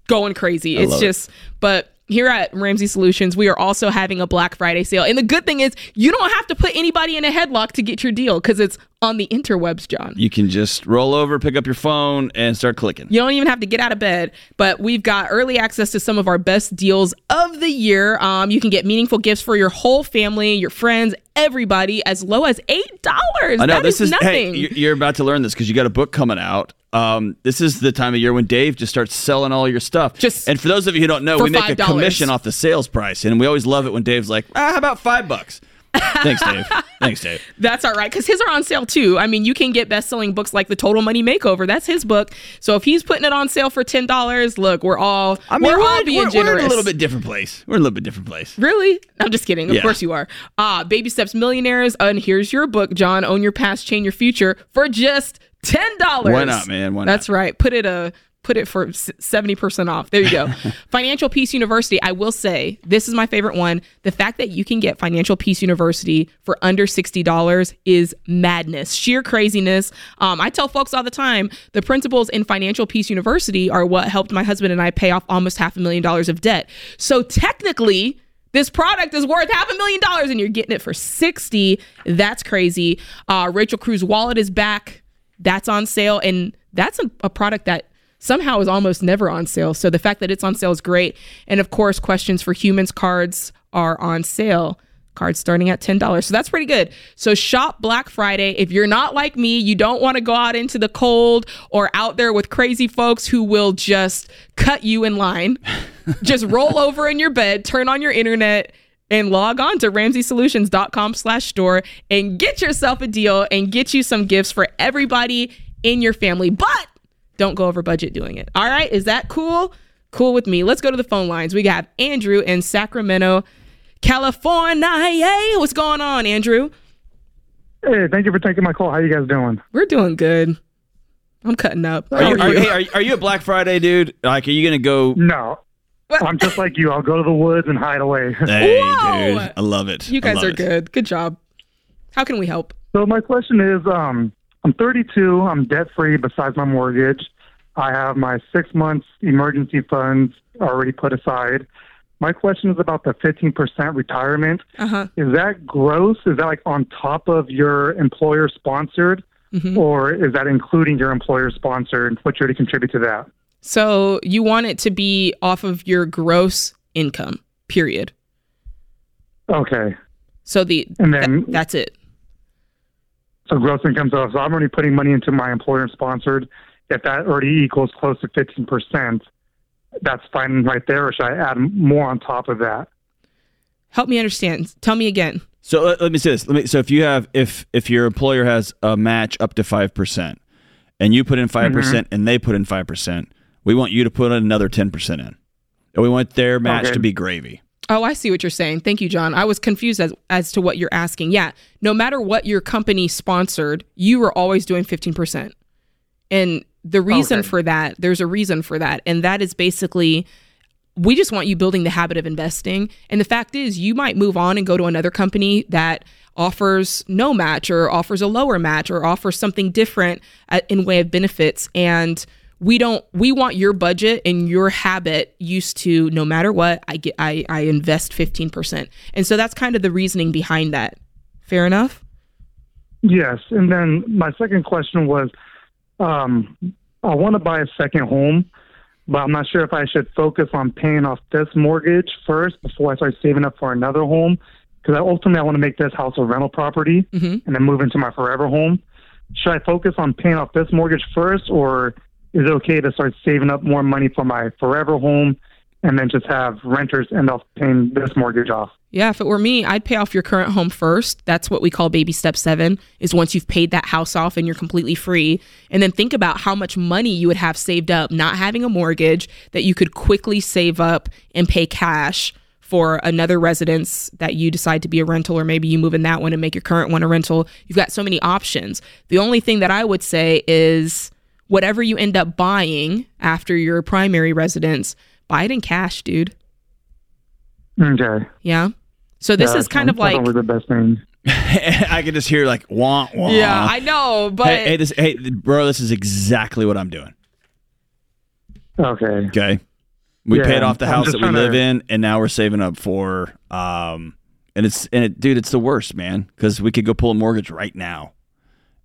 going crazy. It's love it. just, but here at Ramsey Solutions, we are also having a Black Friday sale. And the good thing is, you don't have to put anybody in a headlock to get your deal because it's on the interwebs, John. You can just roll over, pick up your phone, and start clicking. You don't even have to get out of bed, but we've got early access to some of our best deals of the year. Um, you can get meaningful gifts for your whole family, your friends, everybody, as low as eight dollars. I know That this is. nothing. Hey, you- you're about to learn this because you got a book coming out. Um, this is the time of year when Dave just starts selling all your stuff. Just and for those of you who don't know, we make a $5. commission off the sales price, and we always love it when Dave's like, ah, "How about five bucks?" Thanks, Dave. Thanks, Dave. *laughs* That's all right, because his are on sale too. I mean, you can get best-selling books like The Total Money Makeover. That's his book. So if he's putting it on sale for ten dollars, look, we're all I mean, we're, we're, all being we're, generous. we're in a little bit different place. We're in a little bit different place. Really? I'm just kidding. Of Yeah. course you are. Uh, Baby Steps Millionaires. And here's your book, John. Own Your Past, Change Your Future for just ten dollars. Why not, man? Why not? That's right. Put it a put it for seventy percent off. There you go. *laughs* Financial Peace University. I will say this is my favorite one. The fact that you can get Financial Peace University for under sixty dollars is madness, sheer craziness. Um, I tell folks all the time the principles in Financial Peace University are what helped my husband and I pay off almost half a million dollars of debt. So technically. This product is worth half a million dollars and you're getting it for 60. That's crazy. Uh, Rachel Cruz wallet is back. That's on sale. And that's a, a product that somehow is almost never on sale. So the fact that it's on sale is great. And of course, questions for humans cards are on sale. Cards starting at $10. So that's pretty good. So shop Black Friday. If you're not like me, you don't want to go out into the cold or out there with crazy folks who will just cut you in line. *laughs* just roll over in your bed, turn on your internet, and log on to ramseysolutions.com slash store and get yourself a deal and get you some gifts for everybody in your family. But don't go over budget doing it. All right. Is that cool? Cool with me. Let's go to the phone lines. We got Andrew in Sacramento, California. Hey, what's going on, Andrew? Hey, thank you for taking my call. How you guys doing? We're doing good. I'm cutting up. Are you, are, are hey, are, you- are you a Black Friday dude? Like, are you gonna go? No, What? I'm just like you. I'll go to the woods and hide away. *laughs* Hey, Whoa! dude, I love it. You guys are it. good. Good job. How can we help? so my question is, um, I'm 32. I'm debt free besides my mortgage. I have my six months emergency funds already put aside. My question is about the 15% retirement. Uh huh. Is that gross? Is that like on top of your employer sponsored? Mhm. Or is that including your employer sponsored? What you're to contribute to that? So you want it to be off of your gross income, period. Okay. So the And then that- that's it. So gross income. So if I'm already putting money into my employer sponsored, if that already equals close to 15%, that's fine right there. Or should I add more on top of that? Help me understand. Tell me again. So let, let me say this. Let me. So if you have, if if your employer has a match up to five percent, and you put in 5 percent, mm-hmm. and they put in five percent, we want you to put another ten percent in, and we want their match Okay. to be gravy. Oh, I see what you're saying. Thank you, John. I was confused as, as to what you're asking. Yeah, no matter what your company sponsored, you were always doing 15%. And the reason Okay. for that, there's a reason for that. And that is basically we just want you building the habit of investing. And the fact is, you might move on and go to another company that offers no match or offers a lower match or offers something different uh, in way of benefits. And we don't we want your budget and your habit used to no matter what i get i, I invest 15% and so that's kind of the reasoning behind that fair enough Yes, and then my second question was, um, I want to buy a second home, but I'm not sure if I should focus on paying off this mortgage first before I start saving up for another home. Because ultimately, I want to make this house a rental property Mhm. and then move into my forever home. Should I focus on paying off this mortgage first, or is it okay to start saving up more money for my forever home and then just have renters end up paying this mortgage off? yeah if it were me i'd pay off your current home first. That's what we call baby step seven is once you've paid that house off and you're completely free. And then think about how much money you would have saved up not having a mortgage that you could quickly save up and pay cash for another residence that you decide to be a rental or maybe you move in that one and make your current one a rental. You've got so many options. The only thing that i would say is whatever you end up buying after your primary residence buy it in cash dude Okay. yeah so this Yeah, is kind of like always the best thing. *laughs* I can just hear like wah wah. yeah i know but Hey, hey, this, hey, bro, this is exactly what I'm doing. Okay. Okay, we Yeah, paid off the house that we trying to- live in, and now we're saving up for um, and it's and it, dude, it's the worst, man, because we could go pull a mortgage right now,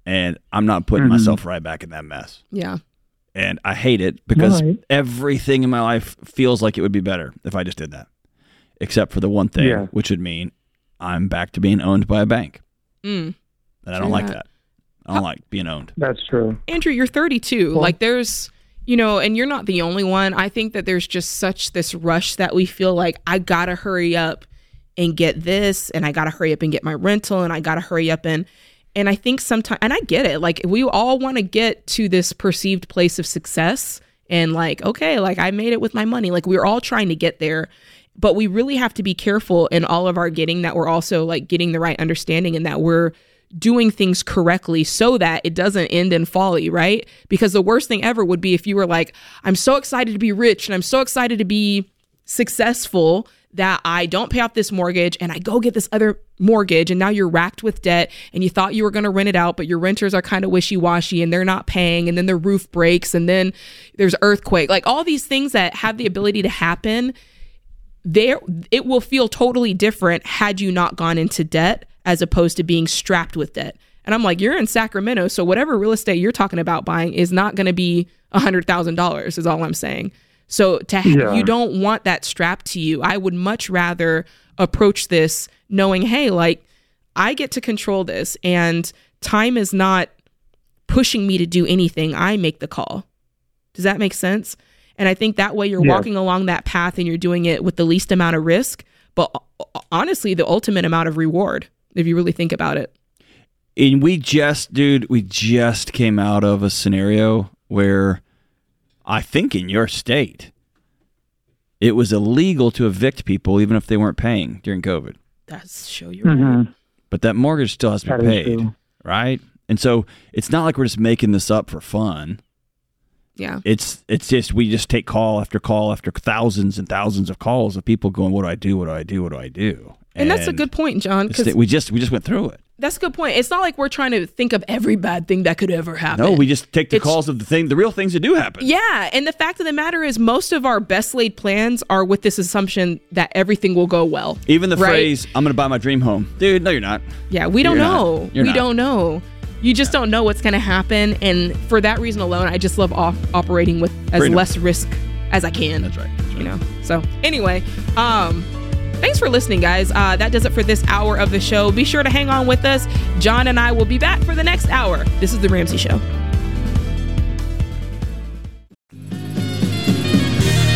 and I'm not putting Mhm. myself right back in that mess, yeah and I hate it because Right. everything in my life feels like it would be better if I just did that, except for the one thing, Yeah. which would mean I'm back to being owned by a bank, mm. and I don't True like that. that. I don't like being owned. That's true. Andrew, you're 32. Well- like there's, you know, and you're not the only one. I think that there's just such this rush that we feel like I gotta hurry up and get this, and I gotta hurry up and get my rental, and I gotta hurry up and, and I think sometimes, and I get it. Like we all want to get to this perceived place of success, and like, okay, like I made it with my money. Like we're all trying to get there. But we really have to be careful in all of our getting that we're also like getting the right understanding and that we're doing things correctly so that it doesn't end in folly, right? Because the worst thing ever would be if you were like, I'm so excited to be rich and I'm so excited to be successful that I don't pay off this mortgage and I go get this other mortgage and now you're racked with debt and you thought you were going to rent it out but your renters are kind of wishy-washy and they're not paying and then the roof breaks and then there's earthquake like all these things that have the ability to happen there it will feel totally different had you not gone into debt as opposed to being strapped with debt. And I'm like, you're in Sacramento, so whatever real estate you're talking about buying is not going to be a hundred thousand dollars. Is all I'm saying. So to ha- Yeah. you don't want that strapped to you. I would much rather approach this knowing, hey, like I get to control this, and time is not pushing me to do anything. I make the call. Does that make sense? And I think that way you're Yeah. walking along that path and you're doing it with the least amount of risk, but honestly, the ultimate amount of reward, if you really think about it. And we just, dude, we just came out of a scenario where I think in your state, it was illegal to evict people even if they weren't paying during COVID. That's show you right. Mm-hmm. But that mortgage still has to That be is paid, right? And so it's not like we're just making this up for fun. Yeah. It's it's just we just take call after call after thousands and thousands of calls of people going, "What do I do? What do I do? What do I do?" And, that's a good point, John, because we just we just went through it. That's a good point. It's not like we're trying to think of every bad thing that could ever happen. No, we just take the It's- calls of the thing, the real things that do happen. Yeah, and the fact of the matter is, most of our best laid plans are with this assumption that everything will go well. Even the Right. phrase, I'm going to buy my dream home. Dude, no, you're not. Yeah, we don't You're know. We not. don't know. You just don't know what's going to happen, and for that reason alone, I just love off- operating with as Freedom. less risk as I can. That's right. That's right. You know. So anyway, um, thanks for listening, guys. Uh, that does it for this hour of the show. Be sure to hang on with us. John and I will be back for the next hour. This is the Ramsey Show.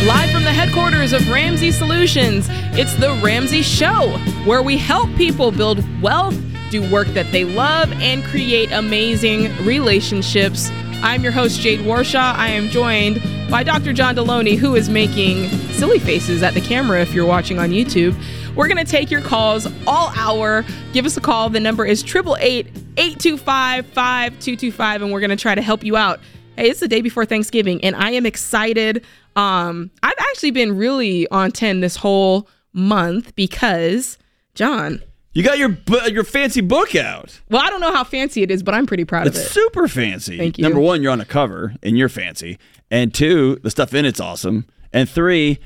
Live from the headquarters of Ramsey Solutions, it's the Ramsey Show, where we help people build wealth, do work that they love, and create amazing relationships. I'm your host, Jade Warshaw. I am joined by Dr. John Delony, who is making silly faces at the camera if you're watching on YouTube. We're going to take your calls all hour. Give us a call. The number is 888 825 5225, and we're going to try to help you out. Hey, it's the day before Thanksgiving, and I am excited. Um, I've actually been really on 10 this whole month because, John, You got your your fancy book out. well, I don't know how fancy it is, but I'm pretty proud It's of it. It's super fancy. Thank you. Number one, you're on a cover and you're fancy. And two, the stuff in it's awesome. And three,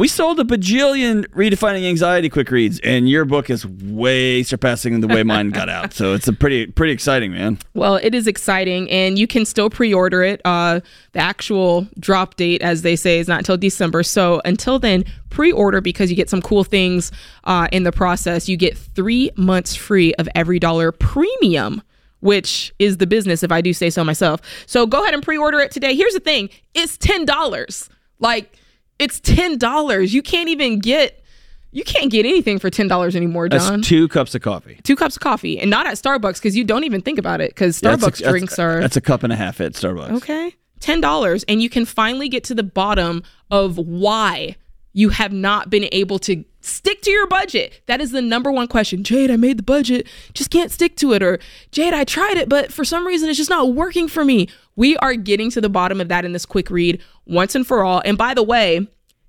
we sold a bajillion redefining anxiety quick reads, and your book is way surpassing the way mine got out. So it's a pretty pretty exciting, man. Well, it is exciting, and you can still pre-order it. Uh, the actual drop date, as they say, is not until December. So until then, pre-order because you get some cool things uh, in the process. You get three months free of EveryDollar Premium. Which is the business, if I do say so myself. So go ahead and pre-order it today. Here's the thing: it's ten dollars. Like it's ten dollars. You can't even get, you can't get anything for ten dollars anymore, That's two cups of coffee. two cups of coffee and not at Starbucks because you don't even think about it because Yeah, Starbucks that's a- that's- drinks are That's a cup and a half at Starbucks. okay. Ten dollars, and you can finally get to the bottom of why you have not been able to stick to your budget. That is the number one question. Jade, I made the budget, just can't stick to it. Or Jade, I tried it, but for some reason it's just not working for me. We are getting to the bottom of that in this quick read once and for all. And by the way,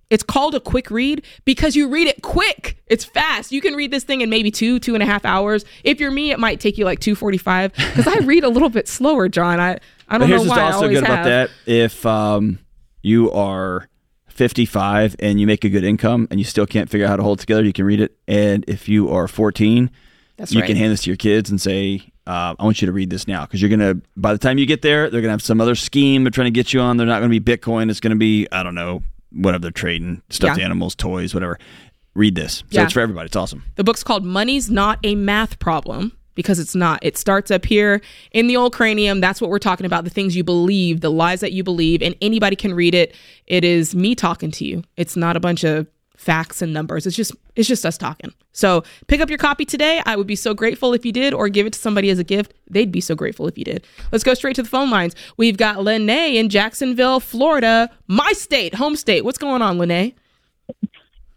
it's called a quick read because you read it quick. It's fast. You can read this thing in maybe two, two and a half hours. If you're me, it might take you like two forty five because I read a little bit slower, John. I I But don't here's know what's why I also always good have. about that: if um, you are 55 and you make a good income and you still can't figure out how to hold it together, you can read it. And if you are 14, That's you right. can hand this to your kids and say, uh, "I want you to read this now," because you're gonna. By the time you get there, they're gonna have some other scheme they're trying to get you on. They're not gonna be Bitcoin. It's gonna be I don't know whatever they're trading, stuffed Yeah. animals, toys, whatever. Read this. So Yeah. it's for everybody. It's awesome. The book's called Money's Not a Math Problem because it's not. It starts up here in the old cranium. That's what we're talking about the things you believe, the lies that you believe, and anybody can read it. It is me talking to you. It's not a bunch of facts and numbers. It's just it's just us talking. So, pick up your copy today. I would be so grateful if you did or give it to somebody as a gift. They'd be so grateful if you did. Let's go straight to the phone lines. We've got Lene in Jacksonville, Florida, my state, home state. What's going on, Lene?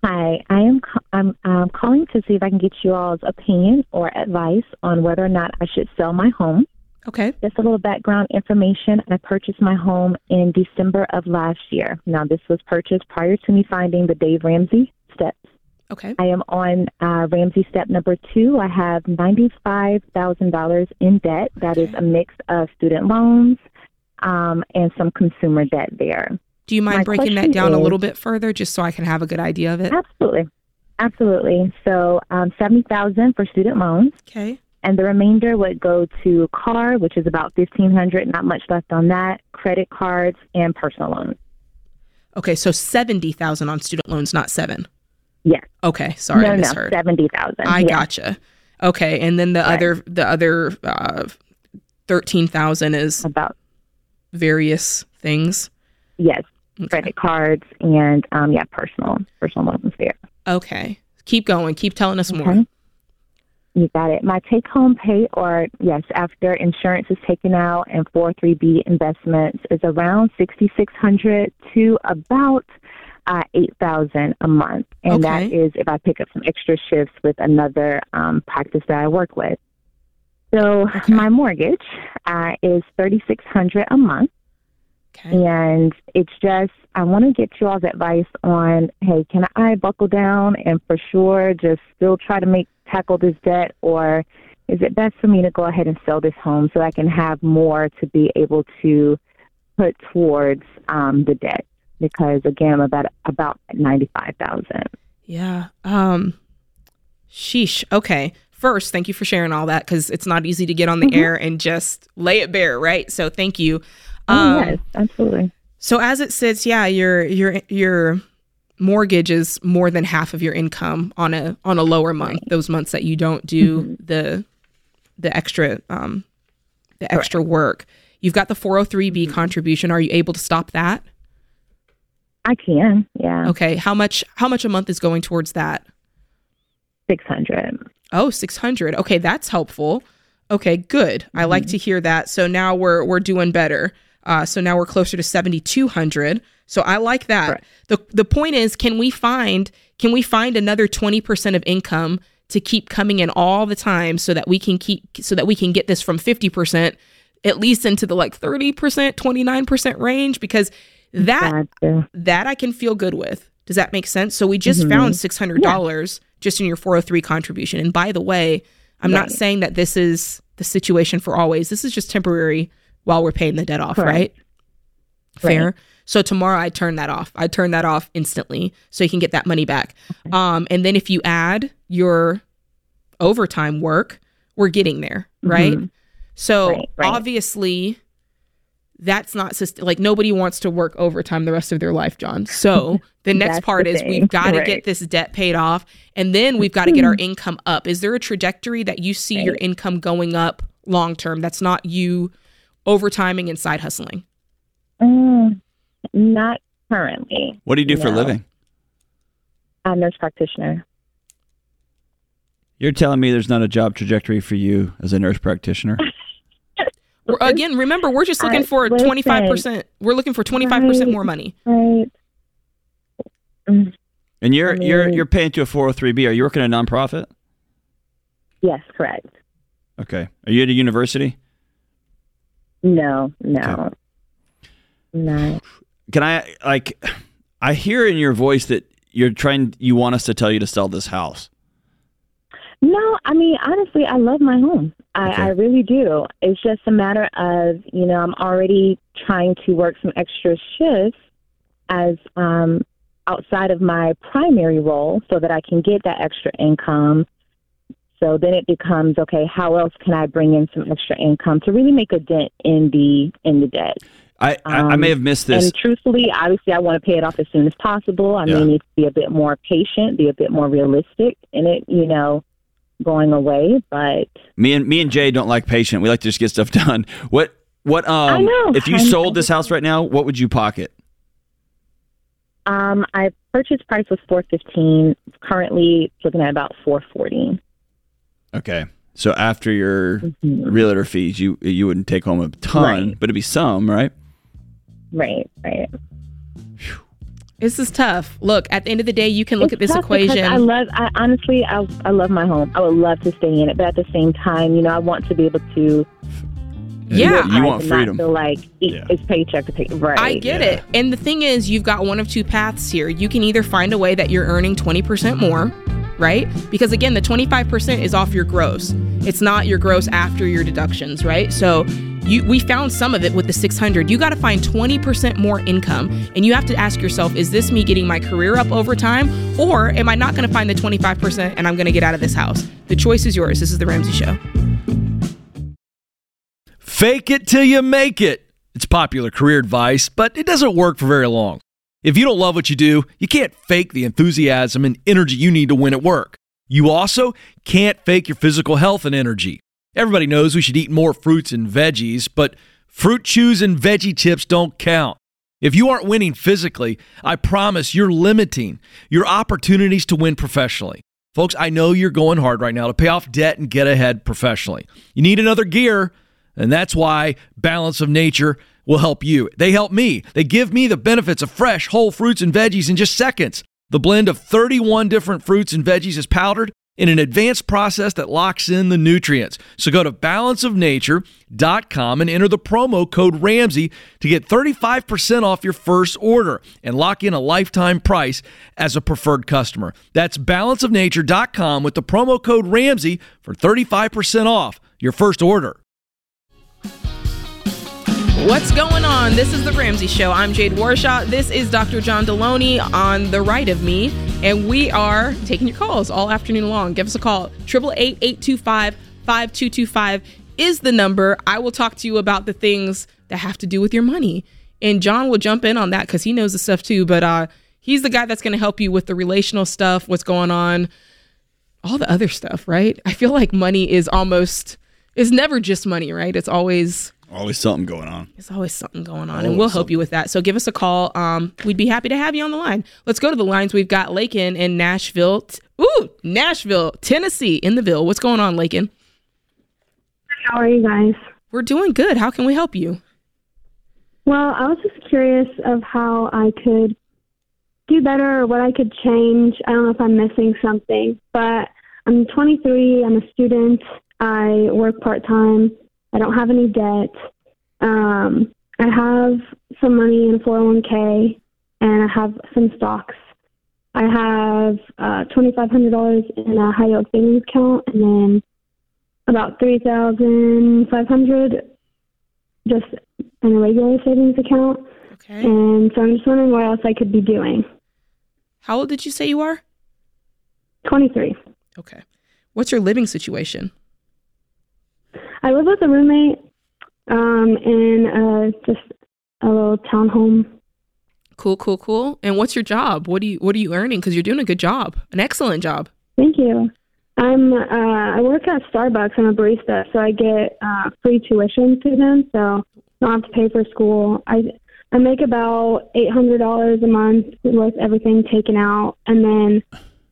Hi, I am ca- I'm um, calling to see if I can get you all's opinion or advice on whether or not I should sell my home. Okay. Just a little background information. I purchased my home in December of last year. Now, this was purchased prior to me finding the Dave Ramsey steps. Okay. I am on uh, Ramsey step number two. I have $95,000 in debt. That is a mix of student loans um, and some consumer debt there. Do you mind My breaking that down a little bit further just so I can have a good idea of it? Absolutely. Absolutely. So, um, 70000 for student loans. Okay. And the remainder would go to car, which is about fifteen hundred. Not much left on that. Credit cards and personal loans. Okay, so 70,000 on student loans, not 7. Yes. Okay, sorry, no, I no, misheard. seventy thousand. I gotcha. Okay, and then the Right. other the other uh 13,000 is About various things. yes, Okay. credit cards and um, yeah, personal personal loans there. Okay. Keep going. Keep telling us more. You got it. My take home pay, or yes, after insurance is taken out and 403b investments, is around 6600 to about uh, 8000 a month. And that Okay. is if I pick up some extra shifts with another um, practice that I work with. So Okay. my mortgage uh, is 3600 a month. Okay. And it's just, I want to get you all's advice on, hey, can I buckle down and for sure just still try to make tackle this debt, or is it best for me to go ahead and sell this home so I can have more to be able to put towards um, the debt? Because again, I'm about about ninety five thousand. Yeah. Um sheesh. Okay. First, thank you for sharing all that cuz it's not easy to get on the Mhm. air and just lay it bare, right? So thank you. Oh Um, yes, absolutely. So as it sits, yeah, your your your mortgage is more than half of your income on a on a lower month. Those months that you don't do Mm-hmm. the the extra um the extra work. You've got the 403b Mm-hmm. contribution. Are you able to stop that? I can, yeah, Okay. How much how much a month is going towards that? six hundred. Oh, 600. Okay, that's helpful. Okay, good. I Mm-hmm. like to hear that. So now we're we're doing better. Uh, so now we're closer to 7,200. So I like that. The the point is, can we find can we find another 20% of income to keep coming in all the time so that we can keep so that we can get this from 50% at least into the like 30%, 29% range because that Gotcha. that I can feel good with. Does that make sense? So we just Mhm. found six hundred dollars just in your four hundred three contribution. And by the way, I'm not saying that this is the situation for always. This is just temporary while we're paying the debt off, Correct. right? Fair. Right. So tomorrow I turn that off. I turn that off instantly so you can get that money back. Um, and then if you add your overtime work, we're getting there, right? Mhm. So Right, right. obviously, that's not sust- like nobody wants to work overtime the rest of their life, John. So the *laughs* next part the is thing, we've got to get this debt paid off, and then we've got to get our *laughs* income up. Is there a trajectory that you see your income going up long term? That's not you overtiming and side hustling. Mm, not currently. What do you do for a living? I'm a nurse practitioner. You're telling me there's not a job trajectory for you as a nurse practitioner? *laughs* Again, remember, we're just looking I- for listen. twenty five percent. We're looking for twenty five percent Right. more money. Right. And you're I you're you're paying to a 403b. Are you working at a nonprofit? yes, correct. Okay. Are you at a university? No, no. No. Can I like I hear in your voice that you're trying you want us to tell you to sell this house. No, I mean honestly, I love my home. I, Okay. I really do. It's just a matter of you know I'm already trying to work some extra shifts as um, outside of my primary role, so that I can get that extra income. So then it becomes okay. How else can I bring in some extra income to really make a dent in the in the debt? I I, I Um, may have missed this. And truthfully, obviously, I want to pay it off as soon as possible. I Yeah. may need to be a bit more patient, be a bit more realistic in it, you know, going away. But Me and me and Jade don't like patient. We like to just get stuff *laughs* done. What what um I know. if you I know. sold this house right now, what would you pocket? um, I purchase price was four fifteen. Currently, looking at about four forty. Okay. So after your Mm-hmm. realtor fees, you you wouldn't take home a ton, Right. but it'd be some, right? Right, right. This is tough. Look, at the end of the day, you can look It's at this equation. I love. I honestly, I I love my home. I would love to stay in it, but at the same time, you know, I want to be able to. Yeah. live You want and freedom. Feel like it, Yeah. it's paycheck to pay. Right. I get Yeah. it. And the thing is, you've got one of two paths here. You can either find a way that you're earning 20% more, right? Because again, the 25% is off your gross. It's not your gross after your deductions, right? So you we found some of it with the 600. You got to find 20% more income. And you have to ask yourself, is this me getting my career up over time or am I not going to find the 25% and I'm going to get out of this house? The choice is yours. This is the Ramsey show. Fake it till you make it. It's popular career advice, but it doesn't work for very long. If you don't love what you do, you can't fake the enthusiasm and energy you need to win at work. You also can't fake your physical health and energy. Everybody knows we should eat more fruits and veggies, but fruit chews and veggie tips don't count. If you aren't winning physically, I promise you're limiting your opportunities to win professionally. Folks, I know you're going hard right now to pay off debt and get ahead professionally. You need another gear, and that's why Balance of Nature will help you. They help me. They give me the benefits of fresh, whole fruits and veggies in just seconds. The blend of 31 different fruits and veggies is powdered in an advanced process that locks in the nutrients. So go to balanceofnature.com and enter the promo code Ramsey to get 35% off your first order and lock in a lifetime price as a preferred customer. That's balanceofnature.com with the promo code Ramsey for 35% off your first order. What's going on? This is The Ramsey Show. I'm Jade Warshaw. This is Dr. John Delony on the right of me, and we are taking your calls all afternoon long. Give us a call. 888-825-5225 is the number. I will talk to you about the things that have to do with your money. And John will jump in on that because he knows the stuff too. But uh, he's the guy that's going to help you with the relational stuff, what's going on, all the other stuff, right? I feel like money is almost, it's never just money, right? It's always Always something going on. there's always something going on, Always and we'll help you with that. So give us a call. Um, we'd be happy to have you on the line. Let's go to the lines. We've got Lakin in Nashville. T- Ooh, Nashville, Tennessee, in the Ville. What's going on, Lakin? How are you guys? We're doing good. How can we help you? Well, I was just curious of how I could do better or what I could change. I don't know if I'm missing something, but I'm 23. I'm a student. I work part time. I don't have any debt. Um, I have some money in 401k, and I have some stocks. I have uh, $2,500 in a high yield savings account, and then about 3500 just in a regular savings account. Okay. And so I'm just wondering what else I could be doing. How old did you say you are? 23. Okay. What's your living situation? I live with a roommate um, in uh, just a little townhome. Cool, cool, cool. And what's your job? What do you What are you earning? Because you're doing a good job, an excellent job. Thank you. I'm uh, I work at Starbucks. I'm a barista, so I get uh, free tuition to them, so I don't have to pay for school. I I make about eight hundred dollars a month with everything taken out, and then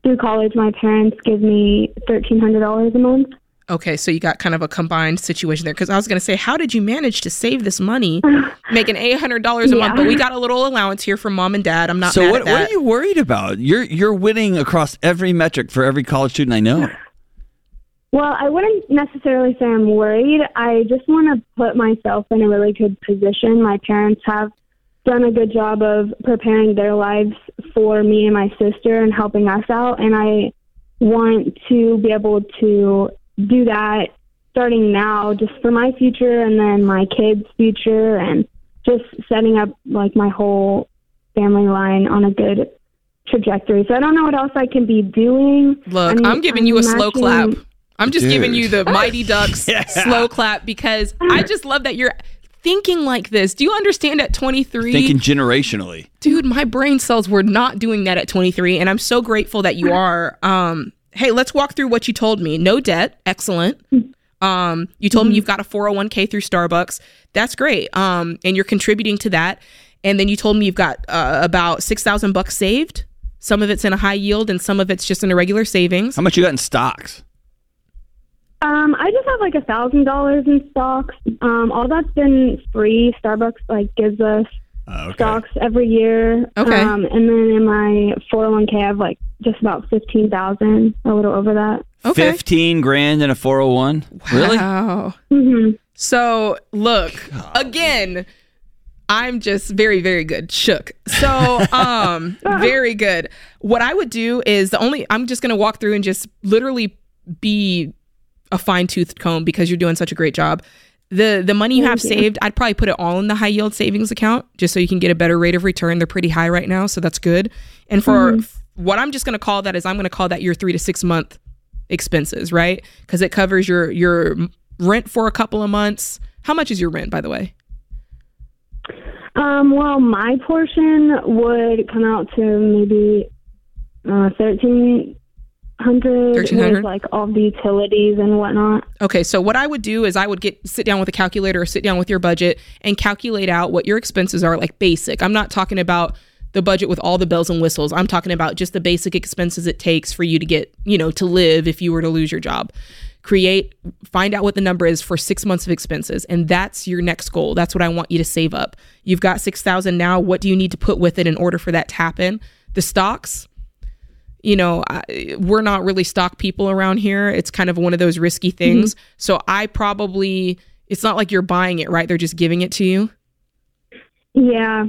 through college, my parents give me thirteen hundred dollars a month. Okay, so you got kind of a combined situation there. Because I was going to say, how did you manage to save this money, *sighs* making eight hundred dollars a month? But we got a little allowance here from mom and dad. I'm not so mad what, at that. what are you worried about? You're you're winning across every metric for every college student I know. *sighs* Well, I wouldn't necessarily say I'm worried. I just want to put myself in a really good position. My parents have done a good job of preparing their lives for me and my sister and helping us out. And I want to be able to do that starting now just for my future and then my kids' future and just setting up like my whole family line on a good trajectory. So I don't know what else I can be doing. Look, I I'm, mean, giving you a slow clap. I'm just Dude. giving you the Mighty Ducks *laughs* Yeah. slow clap because I just love that you're thinking like this. Do you understand at 23? Thinking generationally. dude my brain cells were not doing that at 23 and i'm so grateful that you are um hey let's walk through what you told me. No debt. Excellent. Um you told me you've got a 401k through starbucks. That's great. Um and you're contributing to that. And then you told me you've got uh, about 6000 bucks saved. Some of it's in a high yield and some of it's just in a regular savings. How much you got in stocks? Um, I just have like a thousand dollars in stocks. Um, all that's been free. Starbucks like gives us Oh, okay. stocks every year. Okay. Um, and then in my 401k, I have like just about fifteen thousand, a little over that. okay Fifteen grand in a four hundred one. Really? wow hmm So, look, again, I'm just very, very good. Shook. So, *laughs* um, very good. What I would do is the only, I'm just going to walk through and just literally be a fine toothed comb because you're doing such a great job. The, the money you have Thank you. saved, I'd probably put it all in the high yield savings account just so you can get a better rate of return. They're pretty high right now, so that's good. And for what I'm just going to call that is I'm going to call that your three to six month expenses, right? Because it covers your your rent for a couple of months. How much is your rent, by the way? Um, well, my portion would come out to maybe uh, thirteen hundred. 1,300? like all the utilities and whatnot. Okay, so what I would do is I would get sit down with a calculator or sit down with your budget and calculate out what your expenses are, like basic. I'm not talking about the budget with all the bells and whistles. I'm talking about just the basic expenses it takes for you to get, you know, to live if you were to lose your job. Create, find out what the number is for six months of expenses, and that's your next goal. That's what I want you to save up. You've got six thousand now. What do you need to put with it in order for that to happen? The stocks, you know, I, we're not really stock people around here. It's kind of one of those risky things. So I probably, it's not like you're buying it, right? They're just giving it to you. Yeah.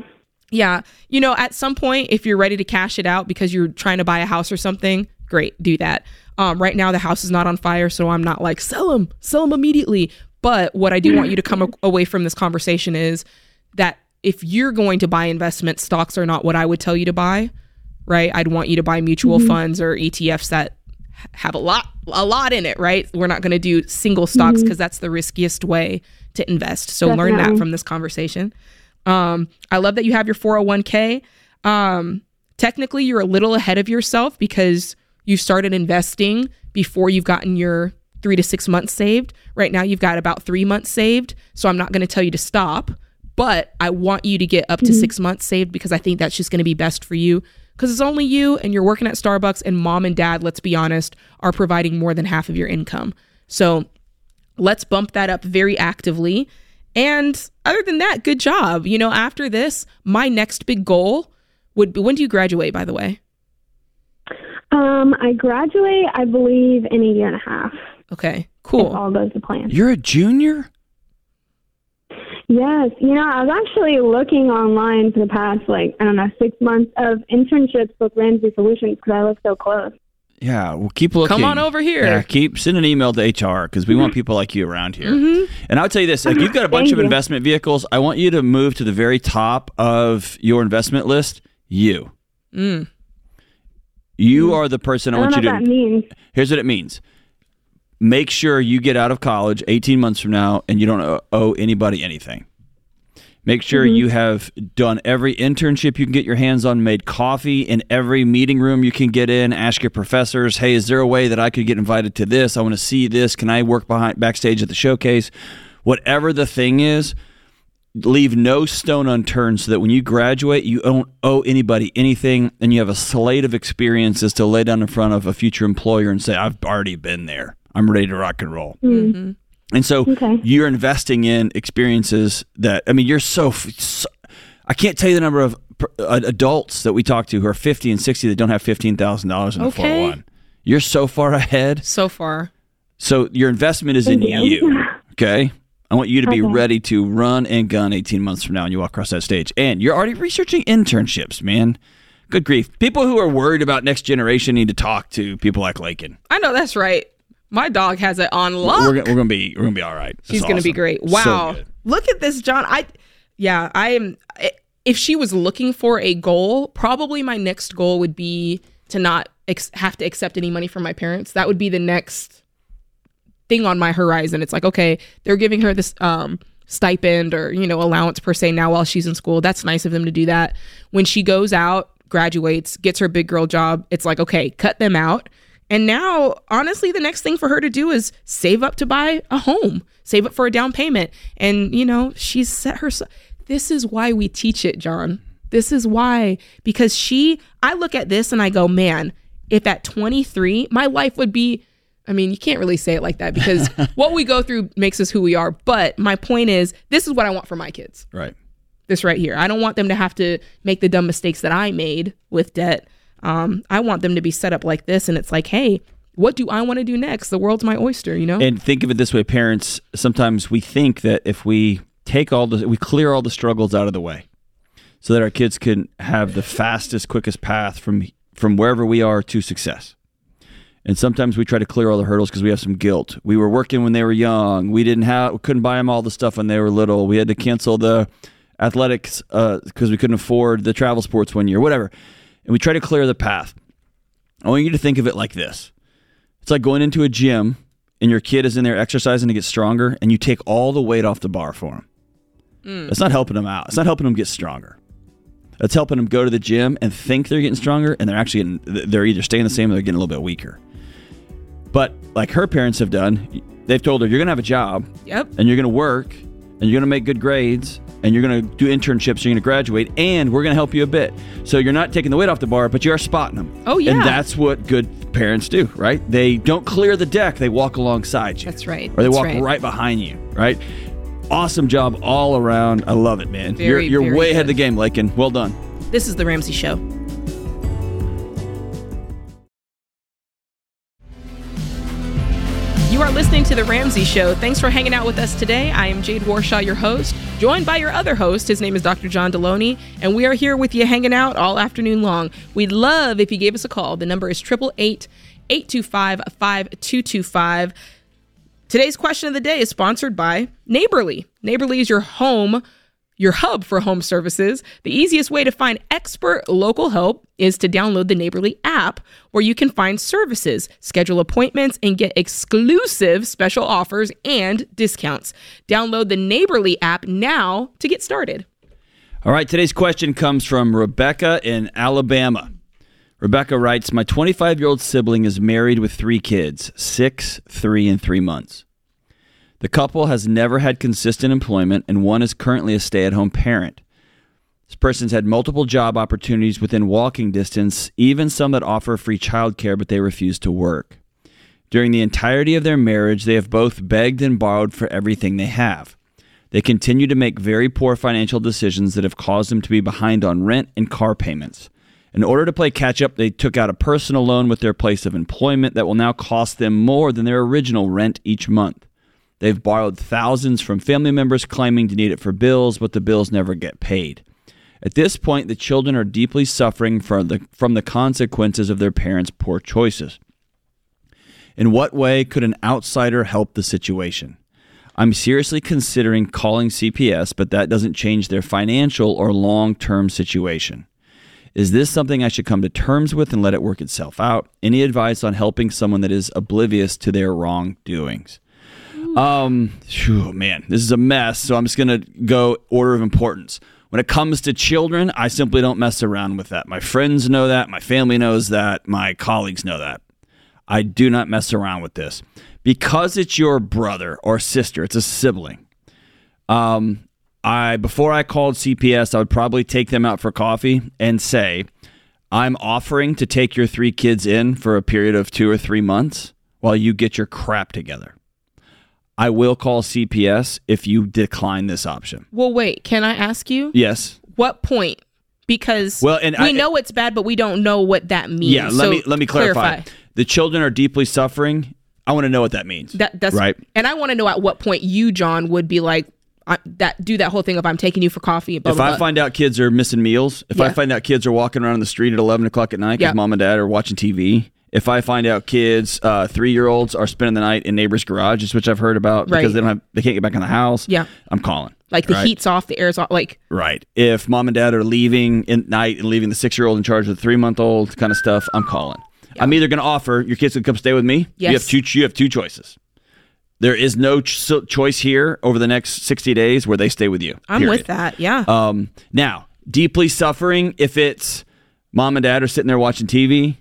Yeah. You know, at some point, if you're ready to cash it out because you're trying to buy a house or something, great, do that. Um, right now, the house is not on fire, so I'm not like, sell them, sell them immediately. But what I do want you to come a- *laughs* away from this conversation is that if you're going to buy investment, stocks are not what I would tell you to buy, right? I'd want you to buy mutual funds or ETFs that have a lot a lot in it, right? We're not going to do single stocks because that's the riskiest way to invest. So learn that from this conversation. Um, I love that you have your 401k. Um, technically, you're a little ahead of yourself because you started investing before you've gotten your three to six months saved. Right now, you've got about three months saved. So I'm not going to tell you to stop, but I want you to get up to six months saved because I think that's just going to be best for you. Because it's only you and you're working at Starbucks, and mom and dad, let's be honest, are providing more than half of your income. So let's bump that up very actively And other than that, good job. You know, after this, my next big goal would be when do you graduate, by the way? Um, I graduate, I believe, in a year and a half. Okay, If cool. all goes to plan. You're a junior? Yes, you know, I was actually looking online for the past, like, I don't know, six months of internships with Ramsey Solutions because I live so close. Yeah, well, keep looking. Come on over here. Yeah, keep send an email to HR because we want people like you around here. Mhm. And I'll tell you this: like you've got a bunch of you. investment vehicles. I want you to move to the very top of your investment list. You, Mm. you are the person I, I don't want know you what to. that means. Here's what it means. Make sure you get out of college 18 months from now and you don't owe- anybody anything. Make sure Mm-hmm. you have done every internship you can get your hands on, made coffee in every meeting room you can get in, ask your professors, "Hey, is there a way that I could get invited to this? I want to see this. Can I work behind backstage at the showcase?" Whatever the thing is, leave no stone unturned so that when you graduate, you don't owe anybody anything and you have a slate of experiences to lay down in front of a future employer and say, I've already been there. I'm ready to rock and roll. Mm-hmm. And so Okay. you're investing in experiences that, I mean, you're so, so I can't tell you the number of per- uh, adults that we talk to who are 50 and 60 that don't have $15,000 in a Okay. 401. You're so far ahead. So far. So your investment is in you. you. Okay. I want you to be Okay. ready to run and gun 18 months from now and you walk across that stage. And you're already researching internships, man. Good grief. People who are worried about next generation need to talk to people like Lakin. I know that's right. My dog has it on lock. We're, gonna- we're gonna be we're gonna be all right. That's She's going to be great. Wow. good. Look at this, John. I yeah, I am if she was looking for a goal, probably my next goal would be to not ex- have to accept any money from my parents. That would be the next thing on my horizon. It's like, okay, they're giving her this um stipend or, you know, allowance per se now while she's in school. That's nice of them to do that. When she goes out, graduates, gets her big girl job, it's like, okay, cut them out. And now, honestly, the next thing for her to do is save up to buy a home, save up for a down payment. And, you know, she's set herself. This is why we teach it, John. This is why. Because she, I look at this and I go, man, if at 23, my life would be, I mean, you can't really say it like that because *laughs* what we go through makes us who we are. But my point is, this is what I want for my kids Right. this right here. I don't want them to have to make the dumb mistakes that I made with debt. Um, I want them to be set up like this, and it's like, hey, what do I want to do next? The world's my oyster, you know. And think of it this way, parents, sometimes we think that if we take all the we clear all the struggles out of the way so that our kids can have the fastest, quickest path from from wherever we are to success. And sometimes we try to clear all the hurdles because we have some guilt. We were working when they were young. We didn't have, we couldn't buy them all the stuff when they were little. We had to cancel the athletics because we couldn't afford the travel sports one year, whatever. And we try to clear the path. I want you to think of it like this: it's like going into a gym and your kid is in there exercising to get stronger, and you take all the weight off the bar for him. It's mm. not helping them out. It's not helping them get stronger. That's helping them go to the gym and think they're getting stronger, and they're actually getting, they're either staying the same or they're getting a little bit weaker. But like her parents have done, they've told her you're going to have a job yep. and you're going to work and you're going to make good grades and you're going to do internships, you're going to graduate, and we're going to help you a bit. So you're not taking the weight off the bar, but you are spotting them. Oh, yeah. And that's what good parents do, right? They don't clear the deck, they walk alongside you. That's right. Or they That's walk right. right. behind you, right? Awesome job all around. I love it, man. you're you're very way ahead of the game, Lakin. Well done. This is the Ramsey Show. Are listening to The Ramsey Show. Thanks for hanging out with us today. I am Jade Warshaw, your host, joined by your other host. His name is Dr. John Delony, and we are here with you hanging out all afternoon long. We'd love if you gave us a call. The number is 888 825 5225. Today's question of the day is sponsored by Neighborly. Neighborly is your home, your hub for home services. The easiest way to find expert local help is to download the Neighborly app where you can find services, schedule appointments, and get exclusive special offers and discounts. Download the Neighborly app now to get started. All right, today's question comes from Rebecca in Alabama. Rebecca writes My 25 year old sibling is married with three kids six, three, and three months. The couple has never had consistent employment, and one is currently a stay at home parent. This person's had multiple job opportunities within walking distance, even some that offer free childcare, but they refuse to work. During the entirety of their marriage, they have both begged and borrowed for everything they have. They continue to make very poor financial decisions that have caused them to be behind on rent and car payments. In order to play catch up, they took out a personal loan with their place of employment that will now cost them more than their original rent each month. They've borrowed thousands from family members claiming to need it for bills, but the bills never get paid. At this point, the children are deeply suffering from the, from the consequences of their parents' poor choices. In what way could an outsider help the situation? I'm seriously considering calling CPS, but that doesn't change their financial or long term situation. Is this something I should come to terms with and let it work itself out? Any advice on helping someone that is oblivious to their wrongdoings? Um, phew, man, this is a mess. So I'm just to go order of importance. When it comes to children, I simply don't mess around with that. My friends know that. My family knows that. My colleagues know that. I do not mess around with this because it's your brother or sister. It's a sibling. Um, I before I called CPS, I would probably take them out for coffee and say, "I'm offering to take your three kids in for a period of two or three months while you get your crap together." I will call CPS if you decline this option. Well, wait. Can I ask you? Yes. What point? Because Well, and we I- know it's bad, but we don't know what that means. Yeah, let So me let me clarify. The children are deeply suffering. I want to know what that means. That that's right. And I want to know at what point you, John, would be like I, that. Do that whole thing of I'm taking you for coffee. Blah, if blah, I blah. find out kids are missing meals, if I find out kids are walking around the street at 11 o'clock at night because Yeah. mom and dad are watching TV, if I find out kids, uh, three year olds, are spending the night in neighbors' garages, which I've heard about Right. because they don't have, they can't get back in the house. Yeah. I'm calling. like the right? heat's off, the air's off. Like Right. If mom and dad are leaving at night and leaving the six year old in charge of the three month old kind of stuff, I'm calling. I'm either going to offer your kids to come stay with me. You have Yes. two. You have two choices. There is no ch- choice here over the next 60 days where they stay with you. I'm period. with that. Yeah. Um, now, deeply suffering if it's mom and dad are sitting there watching TV.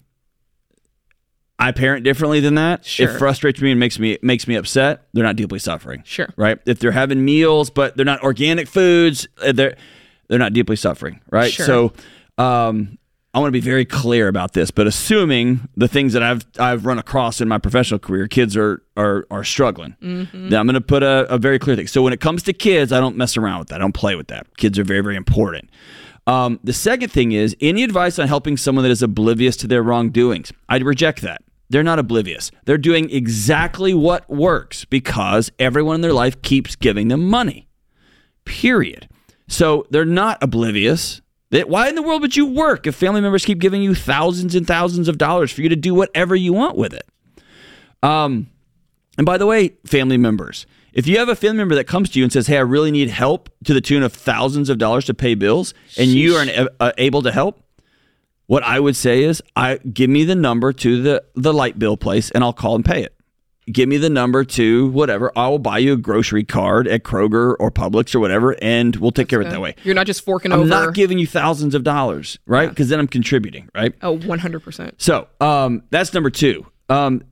I parent differently than that. Sure. It frustrates me and makes me makes me upset. They're not deeply suffering. Sure. Right? If they're having meals but they're not organic foods, uh, they're they're not deeply suffering, right? Sure. So um I want to be very clear about this, but assuming the things that I've I've run across in my professional career, kids are are are struggling. Mm-hmm. Then I'm going to put a, a very clear thing. So when it comes to kids, I don't mess around with that. I don't play with that. Kids are very very important. Um, the second thing is any advice on helping someone that is oblivious to their wrongdoings. I'd reject that. They're not oblivious. They're doing exactly what works because everyone in their life keeps giving them money. Period. So they're not oblivious. That why in the world would you work if family members keep giving you thousands and thousands of dollars for you to do whatever you want with it? Um, and by the way, family members, if you have a family member that comes to you and says, "Hey, I really need help to the tune of thousands of dollars to pay bills," and you are uh, able to help, what I would say is, "I give me the number to the the light bill place, and I'll call and pay it." Give me the number to whatever. I will buy you a grocery card at Kroger or Publix or whatever, and we'll take care of it that way. You're not just forking over. I'm over. not giving you thousands of dollars, right? Because then I'm contributing, right? oh, 100. percent So um, that's number two. Um,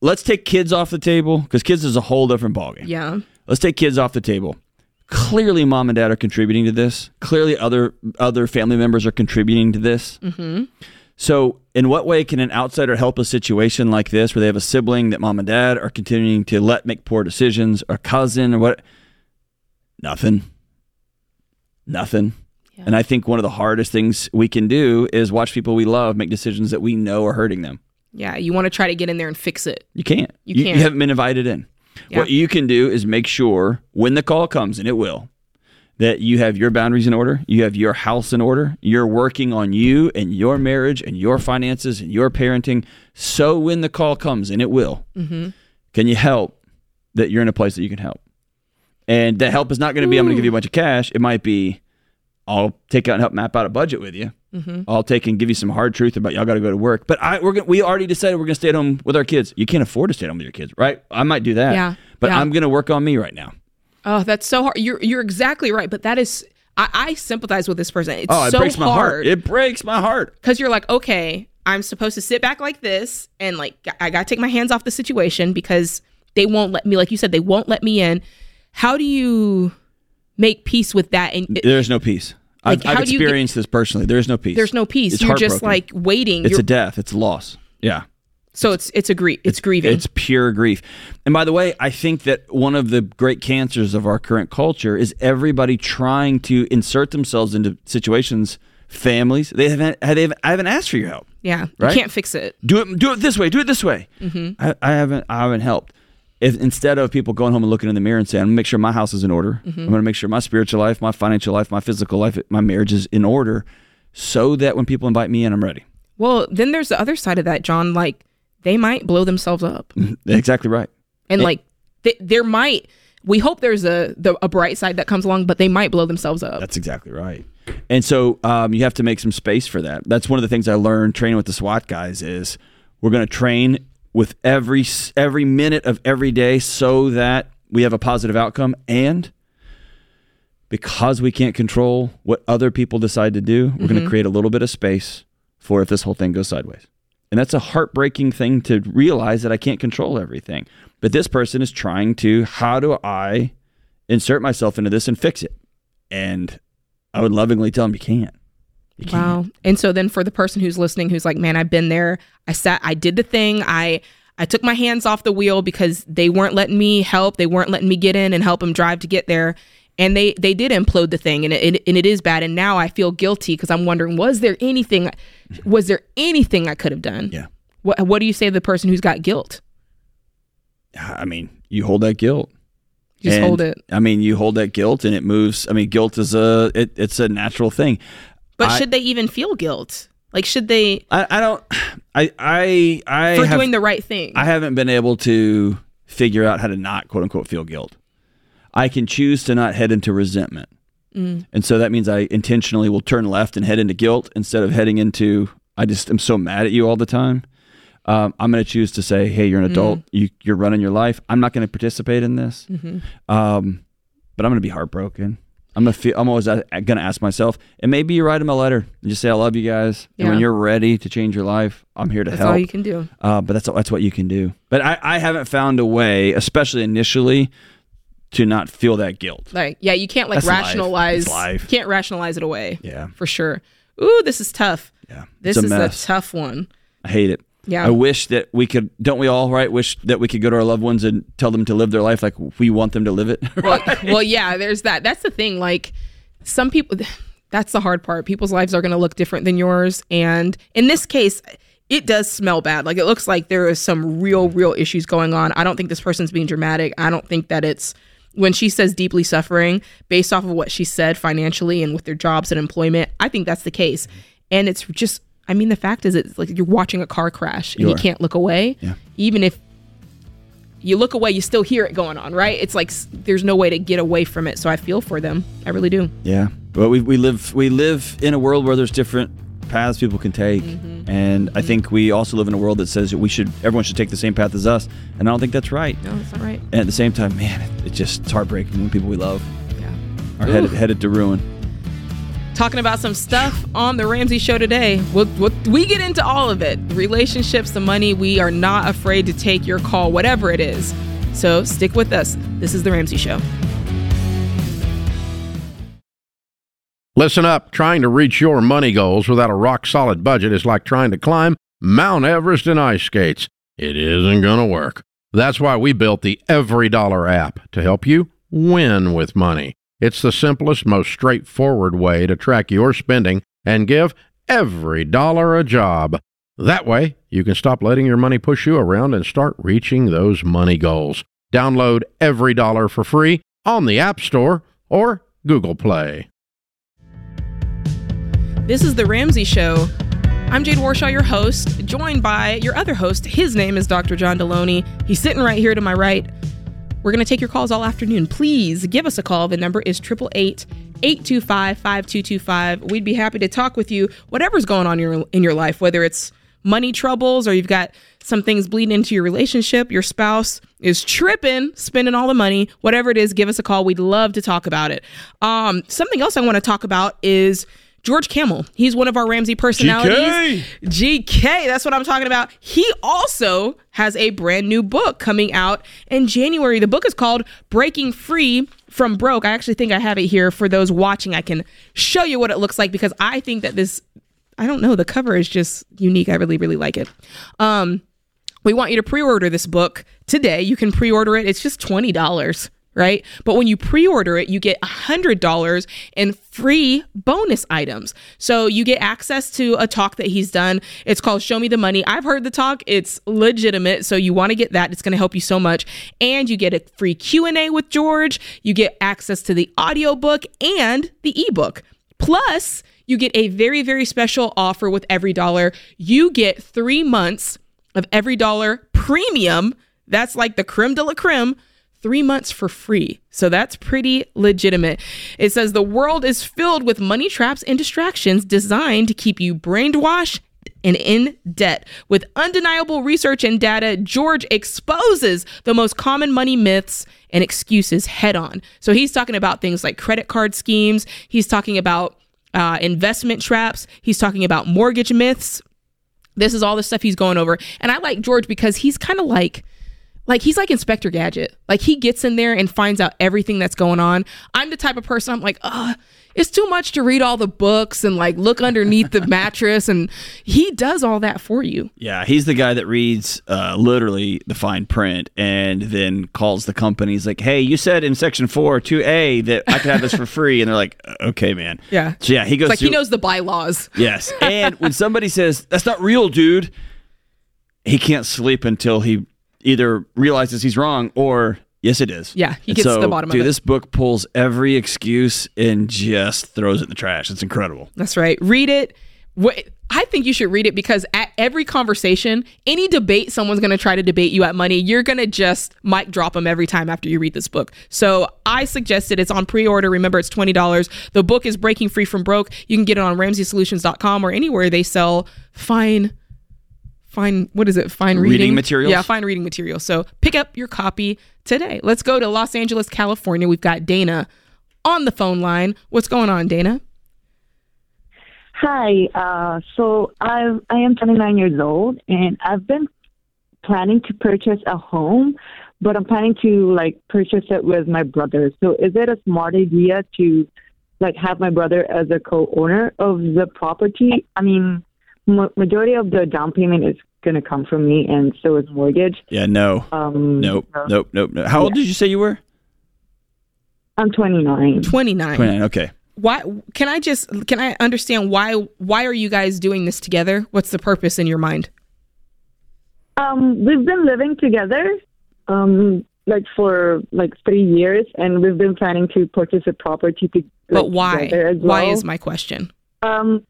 let's take kids off the table because kids is a whole different ballgame. Yeah. Let's take kids off the table. Clearly, mom and dad are contributing to this. Clearly, other other family members are contributing to this. Mm-hmm. So, in what way can an outsider help a situation like this, where they have a sibling that mom and dad are continuing to let make poor decisions, or cousin, or what? Nothing. Nothing. And I think one of the hardest things we can do is watch people we love make decisions that we know are hurting them. Yeah. You want to try to get in there and fix it. You can't. You You, can't. You haven't been invited in. Yeah. What you can do is make sure when the call comes, and it will, that you have your boundaries in order, you have your house in order, you're working on you and your marriage and your finances and your parenting. So when the call comes, and it will, Mm-hmm. can you help that you're in a place that you can help? And that help is not going to be, I'm going to give you a bunch of cash. It might be, I'll take out and help map out a budget with you. Mm-hmm. I'll take and give you some hard truth about y'all got to go to work. But I we're gonna, we already decided we're going to stay at home with our kids. You can't afford to stay at home with your kids, right? I might do that. Yeah, But yeah. I'm going to work on me right now. Oh, that's so hard. You're you're exactly right. But that is, I, I sympathize with this person. It's oh, it so breaks my heart. It breaks my heart. because you're like, okay, I'm supposed to sit back like this and like I got to take my hands off the situation because they won't let me. Like you said, they won't let me in. How do you make peace with that? And it- There's no peace. Like, I've, I've you get- experienced this personally. There's no peace. there's no peace. It's you're just like waiting. It's You're- a death. It's a loss. Yeah. So it's it's a grief. It's, grieving. It's pure grief. And by the way, I think that one of the great cancers of our current culture is everybody trying to insert themselves into situations, families. They haven't. They haven't I haven't asked for your help. yeah, Right? you can't fix it. Do it. Do it this way. Do it this way. Mm-hmm. I, I haven't. I haven't helped. If instead of people going home and looking in the mirror and saying, "I'm gonna make sure my house is in order. Mm-hmm. I'm gonna make sure my spiritual life, my financial life, my physical life, my marriage is in order," so that when people invite me in, I'm ready. Well, then there's the other side of that, John. Like they might blow themselves up, *laughs* exactly right. and like th- there might. We hope there's a the, a bright side that comes along, but they might blow themselves up. That's exactly right. And so um, you have to make some space for that. That's one of the things I learned training with the SWAT guys is we're going to train with every every minute of every day so that we have a positive outcome and because we can't control what other people decide to do, we're going to mm-hmm. create a little bit of space for if this whole thing goes sideways. And that's a heartbreaking thing to realize that I can't control everything. But this person is trying to, how do I insert myself into this and fix it? And I would lovingly tell them you can't. Wow. And so then for the person who's listening who's like, "Man, I've been there. I sat I did the thing. I I took my hands off the wheel because they weren't letting me help. They weren't letting me get in and help them drive to get there." And they they did implode the thing and it, and it is bad and now I feel guilty because I'm wondering was there anything was there anything I could have done? Yeah. What what do you say to the person who's got guilt? I mean, you hold that guilt. Just And, hold it. I mean, you hold that guilt and it moves. I mean, guilt is a it, it's a natural thing. But I- should they even feel guilt? Like should they I, I don't I I I for have, doing the right thing? I haven't been able to figure out how to not quote unquote feel guilt. I can choose to not head into resentment. Mm. And so that means I intentionally will turn left and head into guilt instead of heading into I just am so mad at you all the time. Um, I'm going to choose to say, "Hey, you're an adult. You, you're running your life. I'm not going to participate in this." Um, but I'm going to be heartbroken. I'm gonna feel. I'm always going to ask myself, and maybe you write them a letter and just say, "I love you guys." And when you're ready to change your life, I'm here to help. That's help. all you can do. Uh, but that's that's what you can do. But I, I haven't found a way, especially initially, to not feel that guilt. Like, yeah, you can't like That's rationalize. Life. You can't rationalize it away. Yeah. for sure. Ooh, this is tough. Yeah, This a is mess. a tough one. I hate it. Yeah. I wish that we could. Don't we all? Right? Wish that we could go to our loved ones and tell them to live their life like we want them to live it. *laughs* Well, well, yeah. There's that. That's the thing. Like, some people. *sighs* That's the hard part. People's lives are going to look different than yours, and in this case. It does smell bad. Like it looks like there is some real, real issues going on. I don't think this person's being dramatic. I don't think that it's when she says deeply suffering based off of what she said financially and with their jobs and employment. I think that's the case. And it's just, I mean, the fact is, it's like you're watching a car crash and You you, can't look away. Yeah. Even if you look away, you still hear it going on, right? It's like there's no way to get away from it. So I feel for them. I really do. yeah. But we we live we live in a world where there's different paths people can take, Mm-hmm. and I think we also live in a world that says that we should everyone should take the same path as us, and I don't think that's right. No, that's not right. And at the same time, man, it just it's heartbreaking when people we love Yeah. are headed headed to ruin. Talking about some stuff on the Ramsey Show today. We'll, we'll, we get into all of it relationships, the money. We are not afraid to take your call, whatever it is. So stick with us. This is The Ramsey Show. Listen up. Trying to reach your money goals without a rock solid budget is like trying to climb Mount Everest in ice skates. It isn't going to work. That's why we built the EveryDollar app to help you win with money. It's the simplest, most straightforward way to track your spending and give every dollar a job. That way, you can stop letting your money push you around and start reaching those money goals. Download EveryDollar for free on the App Store or Google Play. This is The Ramsey Show. I'm Jade Warshaw, your host, joined by your other host. His name is Dr. John Delony. He's sitting right here to my right. We're going to take your calls all afternoon. Please give us a call. The number is 888 825 5225. We'd be happy to talk with you, whatever's going on in your, in your life, whether it's money troubles or you've got some things bleeding into your relationship, your spouse is tripping, spending all the money, whatever it is, give us a call. We'd love to talk about it. Um, something else I want to talk about is George Kamel. He's one of our Ramsey personalities. GK, that's what I'm talking about. He also has a brand new book coming out in January. The book is called Breaking Free from Broke. I actually think I have it here for those watching. I can show you what it looks like because I think that this I don't know, the cover is just unique. I really really like it. Um we want you to pre-order this book today. You can pre-order it. It's just twenty dollars right? But when you pre order it, you get $100 in free bonus items. So you get access to a talk that he's done. It's called Show Me the Money. I've heard the talk. It's legitimate. So you want to get that. It's going to help you so much. And you get a free Q&A with George. You get access to the audiobook and the ebook. Plus, you get a very, very special offer with EveryDollar. You get three months of EveryDollar premium. That's like the creme de la creme three months for free. So that's pretty legitimate. It says the world is filled with money traps and distractions designed to keep you brainwashed and in debt. With undeniable research and data, George exposes the most common money myths and excuses head on. So he's talking about things like credit card schemes, he's talking about uh, investment traps, he's talking about mortgage myths. This is all the stuff he's going over. And I like George because he's kind of like, like he's like Inspector Gadget. Like he gets in there and finds out everything that's going on. I'm the type of person I'm like, uh, it's too much to read all the books and like look underneath the *laughs* mattress and he does all that for you. Yeah, he's the guy that reads uh, literally the fine print and then calls the companies like, "Hey, you said in section 4 2A that I could have this for *laughs* free." And they're like, "Okay, man." Yeah. So yeah, he goes It's like through- he knows the bylaws. Yes. And when *laughs* somebody says, "That's not real, dude." He can't sleep until he either realizes he's wrong or yes it is. Yeah, he And gets to the bottom of it. dude, this book pulls every excuse and just throws it in the trash. It's incredible. That's right. Read it. Wh- I think you should read it because at every conversation, any debate someone's going to try to debate you at money, you're going to just mic drop them every time after you read this book. So I suggest it. It's on pre order. Remember, it's $20. The book is Breaking Free from Broke. You can get it on RamseySolutions.com or anywhere they sell fine. Fine, what is it? Fine reading, Reading materials? Yeah, fine reading materials. So pick up your copy today. Let's go to Los Angeles, California. We've got Dana on the phone line. What's going on, Dana? Hi. Uh, so I I am 29 years old, and I've been planning to purchase a home, but I'm planning to like purchase it with my brother. So is it a smart idea to like have my brother as a co-owner of the property? I mean, majority of the down payment is going to come from me, and so is mortgage. Yeah, no. Um, Nope. Nope, nope, nope. How old did you say you were? I'm 29. 29. 29. Okay. why can i just can i understand why why are you guys doing this together what's the purpose in your mind Um, we've been living together, um, like for like three years, and we've been planning to purchase a property. To, but why together as why well. is my question Um,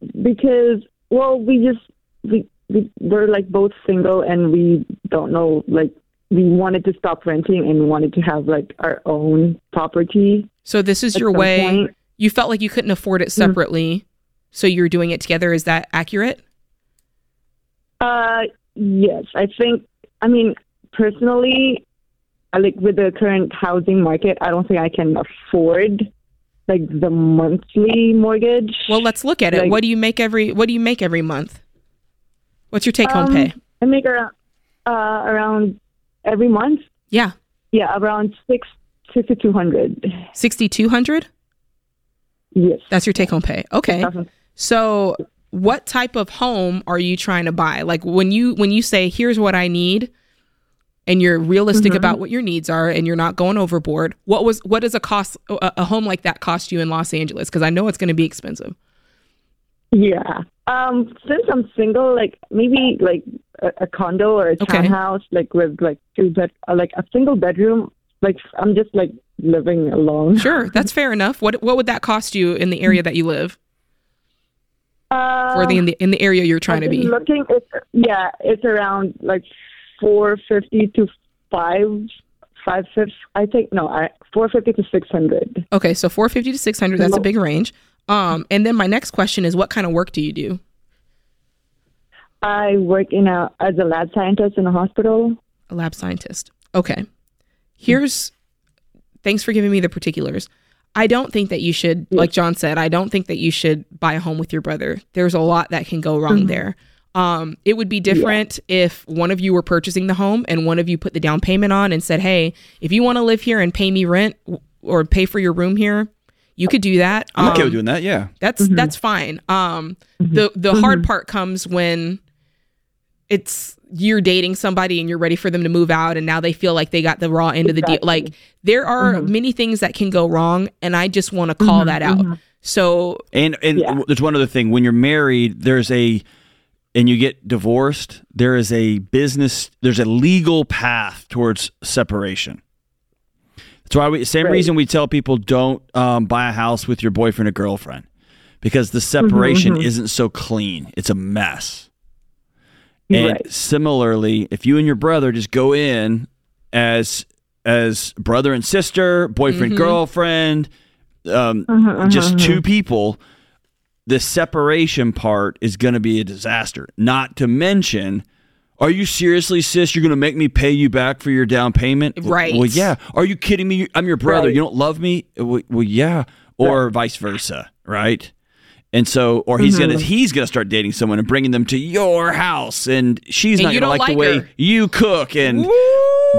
because well, we just we, we we're like both single, and we don't know like we wanted to stop renting and we wanted to have like our own property. so this is your way point- you felt like you couldn't afford it separately so you're doing it together is that accurate Uh, yes, I think. I mean, personally, I like with the current housing market, I don't think I can afford like the monthly mortgage. well let's look at it Like- what do you make every what do you make every month what's your take home Um, pay I make around uh, around every month. yeah Yeah, around six six to two hundred. 6200 Yes. that's your take home pay okay So what type of home are you trying to buy? Like when you when you say here's what I need and you're realistic Mhm. about what your needs are and you're not going overboard. What was what does a cost a, a home like that cost you in Los Angeles because I know it's going to be expensive. Yeah. Um, since I'm single, like maybe like a, a condo or a Okay. townhouse, like with like two bed, uh, like a single bedroom. Like I'm just like living alone. Sure, that's fair enough. What what would that cost you in the area that you live Uh, or the in the in the area you're trying to be? Looking, it's, yeah, it's around like four fifty to five, five fifty. I think no, I four fifty to six hundred. Okay, so 450 to 600 that's a big range. Um and then my next question is what kind of work do you do? I work in a as a lab scientist in a hospital. A lab scientist. Okay. Here's thanks for giving me the particulars. I don't think that you should, like John said, I don't think that you should buy a home with your brother. There's a lot that can go wrong Mhm. there. Um, it would be different if one of you were purchasing the home and one of you put the down payment on and said, "Hey, if you want to live here and pay me rent or pay for your room here, you could do that." I'm okay Um, with doing that. Yeah. that's that's fine. Um, the the hard part comes when it's you're dating somebody and you're ready for them to move out and now they feel like they got the raw end of the deal. Like there are Mm-hmm. many things that can go wrong and I just want to call Mhm, that out. mhm. So And and there's one other thing. When you're married, there's a and you get divorced, there is a business there's a legal path towards separation. That's why we same Right. reason we tell people don't um, buy a house with your boyfriend or girlfriend. Because the separation mhm. isn't so clean. It's a mess. And Right. similarly, if you and your brother just go in as as brother and sister, boyfriend Mhm. girlfriend, um, Mhm, just mhm, two people, the separation part is going to be a disaster. Not to mention, are you seriously, sis? You're going to make me pay you back for your down payment? Right. Well, yeah. Are you kidding me? I'm your brother. Right. You don't love me? Well, yeah. Or vice versa, right? And so, or he's Mhm. gonna he's gonna start dating someone and bringing them to your house, and she's And not gonna don't like, the like way her. you cook. And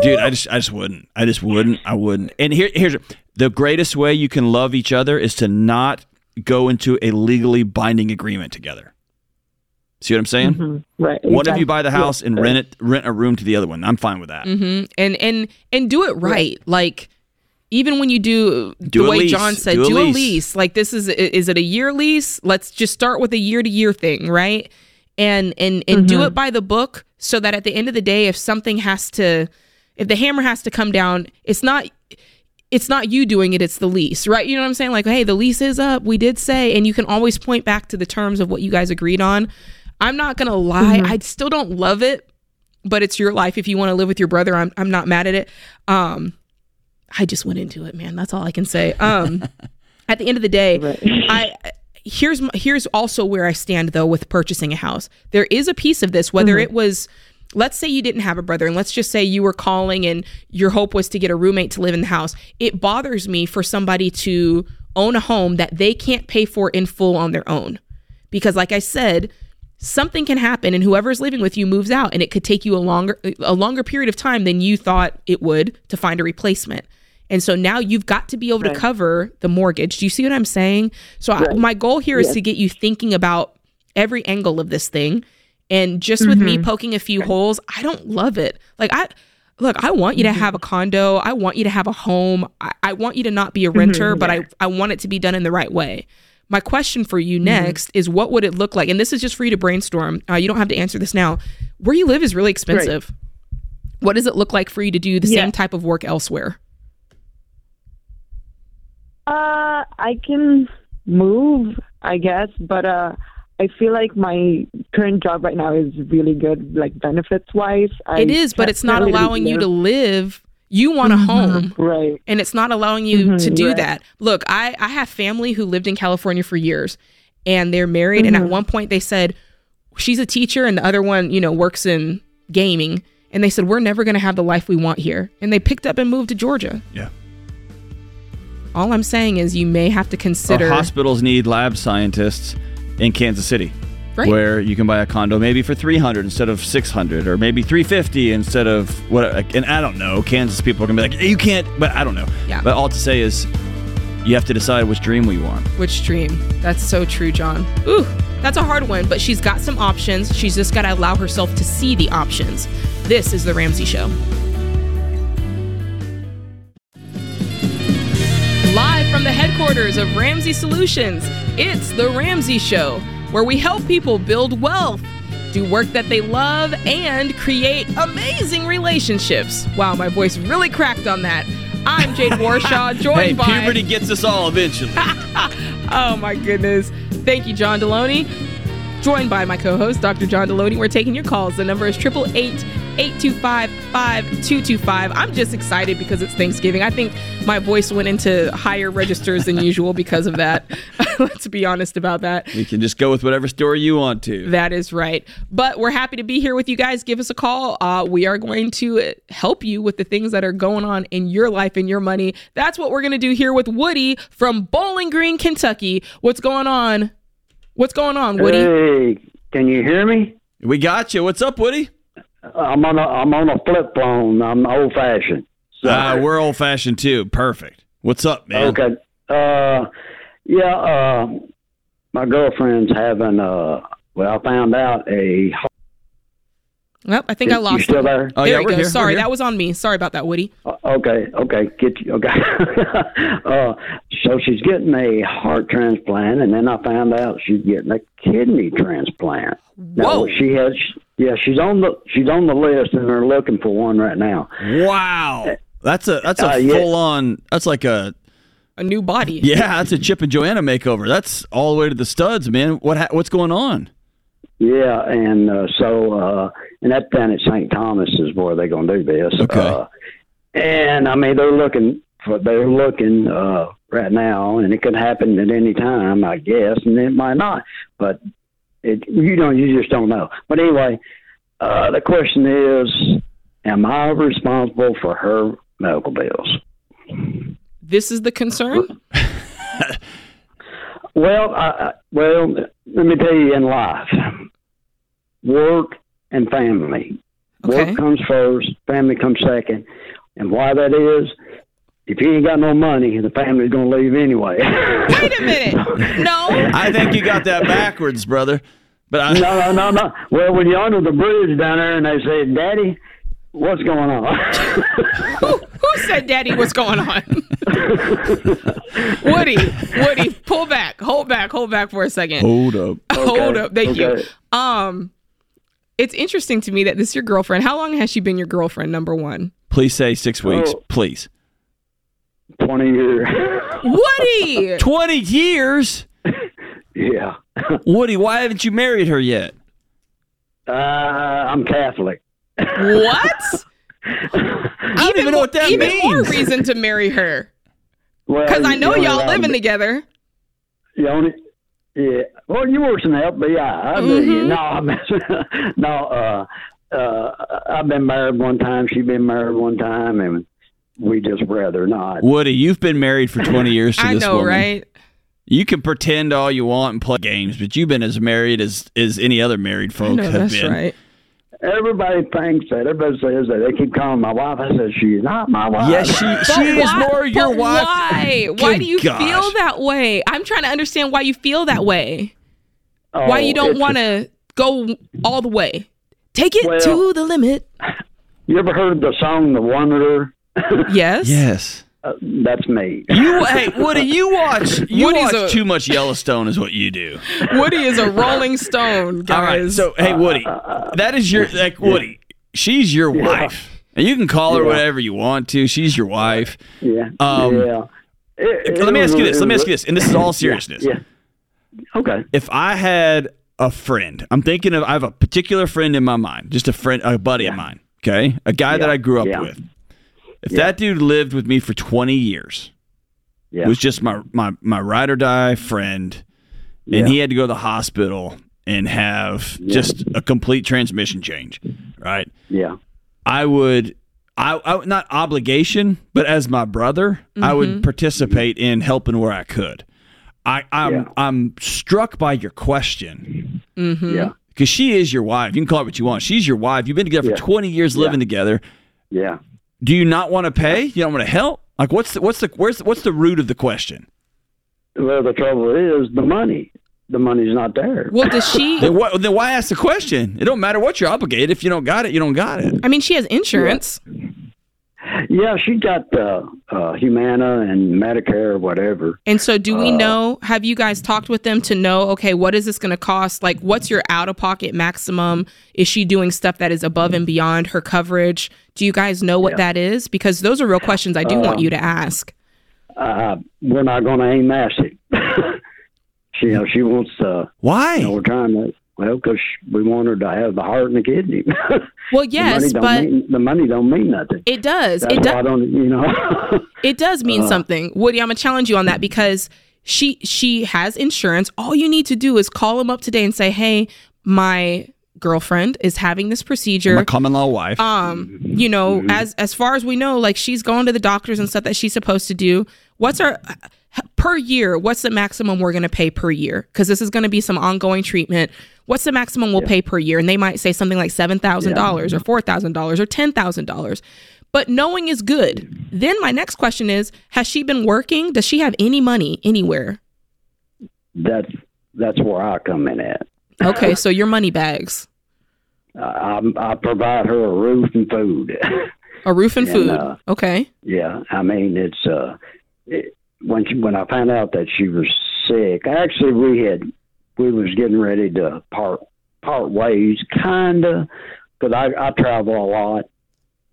dude, I just I just wouldn't. I just wouldn't. I wouldn't. And here here's the greatest way you can love each other is to not go into a legally binding agreement together. See what I'm saying? Mhm. Right. One of you buy the house and rent it, rent a room to the other one. I'm fine with that. hmm And and and do it right. Like even when you do, Do the way lease. John said, Do a do, a lease. lease. Like this is is it a year lease? Let's just start with a year to year thing, right? And and and do Mhm. it by the book so that at the end of the day, if something has to, if the hammer has to come down, it's not. It's not you doing it, it's the lease, right? You know what I'm saying? Like, hey, the lease is up. We did say, and you can always point back to the terms of what you guys agreed on. I'm not gonna lie, Mhm. I still don't love it, but it's your life. If you want to live with your brother, I'm I'm not mad at it. Um, I just went into it, man. That's all I can say. Um, *laughs* at the end of the day, I here's here's also where I stand though with purchasing a house. There is a piece of this, whether Mhm. it was. Let's say you didn't have a brother, and let's just say you were calling and your hope was to get a roommate to live in the house. It bothers me for somebody to own a home that they can't pay for in full on their own. Because, like I said, something can happen and whoever's living with you moves out and it could take you a longer a longer period of time than you thought it would to find a replacement. And so now you've got to be able Right. to cover the mortgage. Do you see what i'm saying? So I, my goal here is Yes. to get you thinking about every angle of this thing and just with me Mhm. poking a few holes i don't love it. Like i look i want you to have a condo. I want you to have a home. I, I want you to not be a renter Mhm, but. I, I want it to be done in the right way my question for you next is what would it look like? And this is just for you to brainstorm. Uh, you don't have to answer this now. Where you live is really expensive. What does it look like for you to do the Yeah. same type of work elsewhere? Uh, I can move, I guess, but uh, I feel like my current job right now is really good, like benefits wise. it is, but it's not allowing you to live. You want a home. right? And it's not allowing you Mhm, to do right. that. Look, I, I have family who lived in California for years and they're married. And at Mhm. one point they said, she's a teacher and the other one, you know, works in gaming. And they said, we're never going to have the life we want here. And they picked up and moved to Georgia. Yeah. All I'm saying is you may have to consider. Our hospitals need lab scientists in Kansas City. Right. Where you can buy a condo maybe for 300 instead of 600 or maybe 350 instead of what and I don't know. Kansas people are going to be like you can't but I don't know. Yeah. But all to say is you have to decide which dream we want. Which dream? That's so true, John. Ooh, that's a hard one, but she's got some options. She's just got to allow herself to see the options. This is The Ramsey Show. Live from the headquarters of Ramsey Solutions, it's The Ramsey Show, where we help people build wealth, do work that they love, and create amazing relationships. Wow, my voice really cracked on that. I'm Jade *laughs* Warshaw, joined hey, by. puberty gets us all eventually. *laughs* oh my goodness. Thank you, John Delony. Joined by my co-host, Dr. John Delony. We're taking your calls. The number is 888-825-5225. I'm just excited because it's Thanksgiving. I think my voice went into higher registers than usual because of that. *laughs* Let's be honest about that. you can just go with whatever story you want to. That is right. But we're happy to be here with you guys. Give us a call. Uh, we are going to help you with the things that are going on in your life and your money. That's what we're going to do here with Woody from Bowling Green, Kentucky. What's going on? What's going on, Woody? Hey, can you hear me? We got you. What's up, Woody? I'm on a I'm on a flip phone. I'm old fashioned. Uh, we're old fashioned too. Perfect. What's up, man? Okay. Uh, yeah. Uh, my girlfriend's having uh. Well, I found out a Well, I think I lost You still there? Oh, there yeah, we we're go. here, Sorry, that was on me. Sorry about that, Woody. Uh, Okay, okay, get you. Okay. uh, *laughs* so she's getting a heart transplant, and then I found out she's getting a kidney transplant. Whoa. Now, she has. Yeah, she's on the she's on the list, and they're looking for one right now. Wow. That's a that's a Uh, yeah. full on. That's like a A new body. yeah. That's a Chip and Joanna makeover. That's all the way to the studs, man. What ha- what's going on? Yeah, and uh, so uh, and that down at St. Thomas is where they're going to do this. Okay. Uh, and I mean, they're looking for they're looking uh, right now, and it could happen at any time, I guess, and it might not. But it you know you just don't know. But anyway, uh, the question is, am I responsible for her medical bills? This is the concern. *laughs* Well, I, I, well, let me tell you, in life, work and family. Okay. Work comes first, family comes second, and why that is, if you ain't got no money, the family's gonna leave anyway. Wait a minute. *laughs* No. I think you got that backwards, brother. But I, no, no, no, no. Well, when you're under the bridge down there, and they say, "Daddy, what's going on?" who, who said, "Daddy, what's going on"? *laughs* Woody, Woody, pull back, hold back, hold back for a second. hold up. Hold up, thank okay. you. Um, it's interesting to me that this is your girlfriend. How long has she been your girlfriend? Number one, Please say six weeks, Oh. please. Twenty years. Woody. *laughs* Twenty years. yeah. Woody, why haven't you married her yet? Uh, I'm Catholic. What? *laughs* I don't even know what that even more means. reason to marry her Well, because I know the only y'all reason- living together. The only, yeah. Well, you were some help, but yeah, I do. Mhm. No, I'm, *laughs* no. Uh, uh, I've been married one time. She's been married one time, and we just rather not. Woody, you've been married for twenty *laughs* years to I this know, woman. right? You can pretend all you want and play games, but you've been as married as as any other married I folk know have that's been. right. Everybody thinks that. Everybody says that. They keep calling my wife. I said she's not my wife. Yes, she *laughs* But she is why- more your wife. Why? Why do you gosh. feel that way? I'm trying to understand why you feel that way. why you Oh, don't want to go all the way? Take it Well- to the limit. You ever heard the song "The Wanderer"? *laughs* Yes. Yes. Uh, that's me. You hey Woody, you watch *laughs* you Woody's watch a- too much Yellowstone is what you do. Woody is a Rolling Stone, guys. All right, so hey Woody, that is your like Woody. She's your wife, and you can call her Yeah. whatever you want to. She's your wife. Yeah. Um, yeah. It- Let me ask you this. Let me ask you this, and this is all seriousness. Yeah. Okay. If I had a friend, I'm thinking of I have a particular friend in my mind, just a friend, a buddy of mine. Okay, a guy that I grew up yeah. with. If Yeah. that dude lived with me for 20 years, Yeah. was just my my my ride or die friend, Yeah. and he had to go to the hospital and have Yeah. just a complete transmission change, right? yeah. I would, I, I not obligation, but as my brother, I Mm-hmm. would participate in helping where I could. I, I'm Yeah. I'm struck by your question Mm-hmm. Yeah. because she is your wife. You can call it what you want. She's your wife. You've been together Yeah. for 20 years, Yeah. living together. Yeah. Do you not want to pay? You don't want to help? Like what's the what's the where's what's the root of the question? Well, the trouble is the money. The money's not there. Well, does she? *laughs* Then, what, then why ask the question? It don't matter what you're obligated. If you don't got it, you don't got it. I mean, she has insurance. Yeah, she got uh, uh, Humana and Medicare or whatever. And so, do we Uh, know? Have you guys talked with them to know? Okay, what is this going to cost? Like, what's your out of pocket maximum? Is she doing stuff that is above and beyond her coverage? Do you guys know what Yeah. that is? Because those are real questions I do want you to ask. Uh, we're not going to aim massive. *laughs* she, you know, she wants. Uh, Why? you know, we're trying to. Well, because we want her to have the heart and the kidney. *laughs* Well, the yes, money don't but mean, the money don't mean nothing. it does. That's It why I does. don't. You know. *laughs* It does mean Uh. something. Woody, I'm gonna challenge you on that because she she has insurance. All you need to do is call him up today and say, "Hey, my girlfriend is having this procedure." My common law wife. um you know as as far as we know like she's going to the doctors and stuff that she's supposed to do what's our per year what's the maximum we're going to pay per year? Because this is going to be some ongoing treatment. What's the maximum we'll pay per year? And they might say something like $7000 or $4000 or $10000 but knowing is good. Then my next question is has she been working? Does she have any money anywhere? That's that's where I come in at. okay so your money bags. I, I provide her a roof and food. A roof and, *laughs* And, food. uh, okay. yeah, I mean it's uh, it, when she, when I found out that she was sick, actually we had we was getting ready to part part ways, kinda, because I I travel a lot,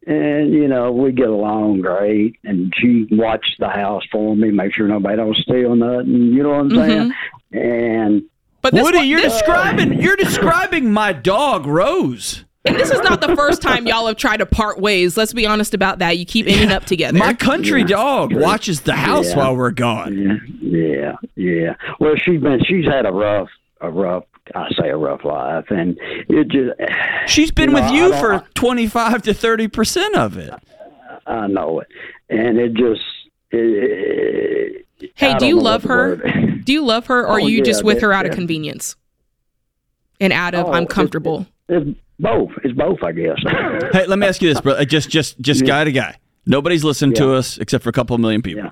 and you know we get along great, and she watched the house for me, make sure nobody don't steal nothing. You know what I'm mm-hmm. saying? And But this Woody, one- you're this- describing *laughs* you're describing my dog Rose. And this is not the first time y'all have tried to part ways. Let's be honest about that. You keep ending up together. My country dog watches the house Yeah. while we're gone. Yeah, yeah, yeah. Well, she's been she's had a rough a rough I say a rough life, and it just She's been You know, with I you for twenty five to thirty percent of it. I know it, and it just. It, hey, I do you love her? Do you love her, or Oh, are you yeah, just with that- her out of convenience and out of Oh, I'm it- comfortable? It's both. It's both, I guess. *coughs* Hey, let me ask you this, bro. Just just just guy to guy. Nobody's listening to us except for a couple million people.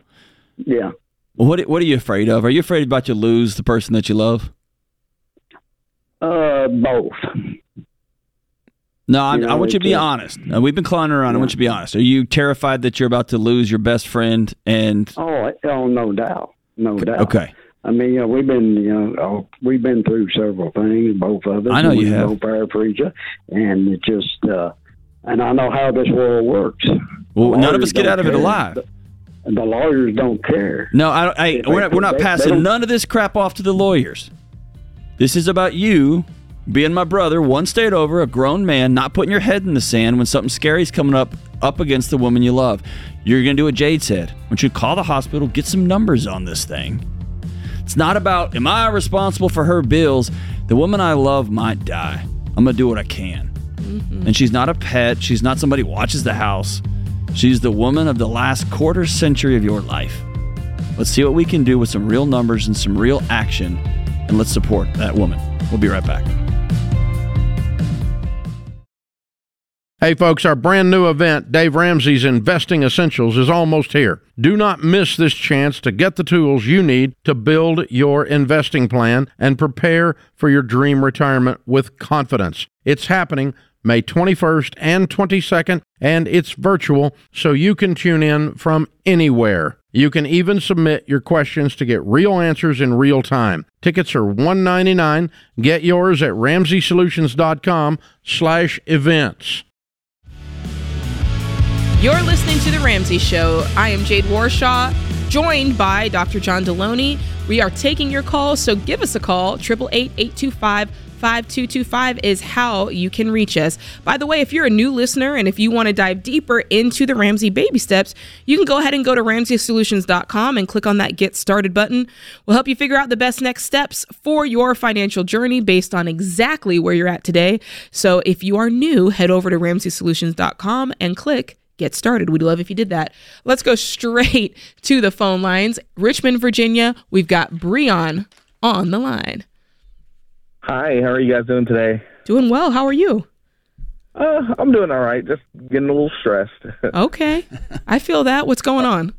yeah. Well, what what are you afraid of? Are you afraid about to lose the person that you love? Uh, both. No, You I want you to be uh, honest. Uh, we've been clowning around. I want you to be honest. Are you terrified that you're about to lose your best friend? And Oh, oh, no doubt, no doubt. okay, I mean, you know, we've been, you know, oh, we've been through several things, both of us. I know you we have. Both are for each other, and it just, uh, and I know how this world works. well, none of us get out of it alive. The, the lawyers don't care. No, I, I we're they- not, we're not they- they passing don't- none of this crap off to the lawyers. This is about you being my brother, one state over, a grown man, not putting your head in the sand when something scary's coming up up against the woman you love. You're gonna do what Jade said. Why don't you call the hospital, get some numbers on this thing? It's not about am I responsible for her bills? The woman I love might die. I'm gonna do what I can. Mm-hmm. And she's not a pet. She's not somebody who watches the house. She's the woman of the last quarter century of your life. Let's see what we can do with some real numbers and some real action, and let's support that woman. We'll be right back. Hey, folks, our brand new event, Dave Ramsey's Investing Essentials, is almost here. Do not miss this chance to get the tools you need to build your investing plan and prepare for your dream retirement with confidence. It's happening May 21st and 22nd, and it's virtual, so you can tune in from anywhere. You can even submit your questions to get real answers in real time. Tickets are 199. Get yours at ramseysolutions.com slash events. You're listening to The Ramsey Show. I am Jade Warshaw, joined by Dr. John Delony. We are taking your calls, so give us a call. 888 825 5225 is how you can reach us. By the way, if you're a new listener and if you want to dive deeper into the Ramsey baby steps, you can go ahead and go to ramseysolutions.com and click on that Get Started button. We'll help you figure out the best next steps for your financial journey based on exactly where you're at today. So if you are new, head over to ramseysolutions.com and click get started. We'd love if you did that. Let's go straight *laughs* to the phone lines. Richmond, Virginia, we've got Breon on the line. Hi, how are you guys doing today? Doing well. How are you? Uh, I'm doing all right. Just getting a little stressed. *laughs* Okay. I feel that. What's going on?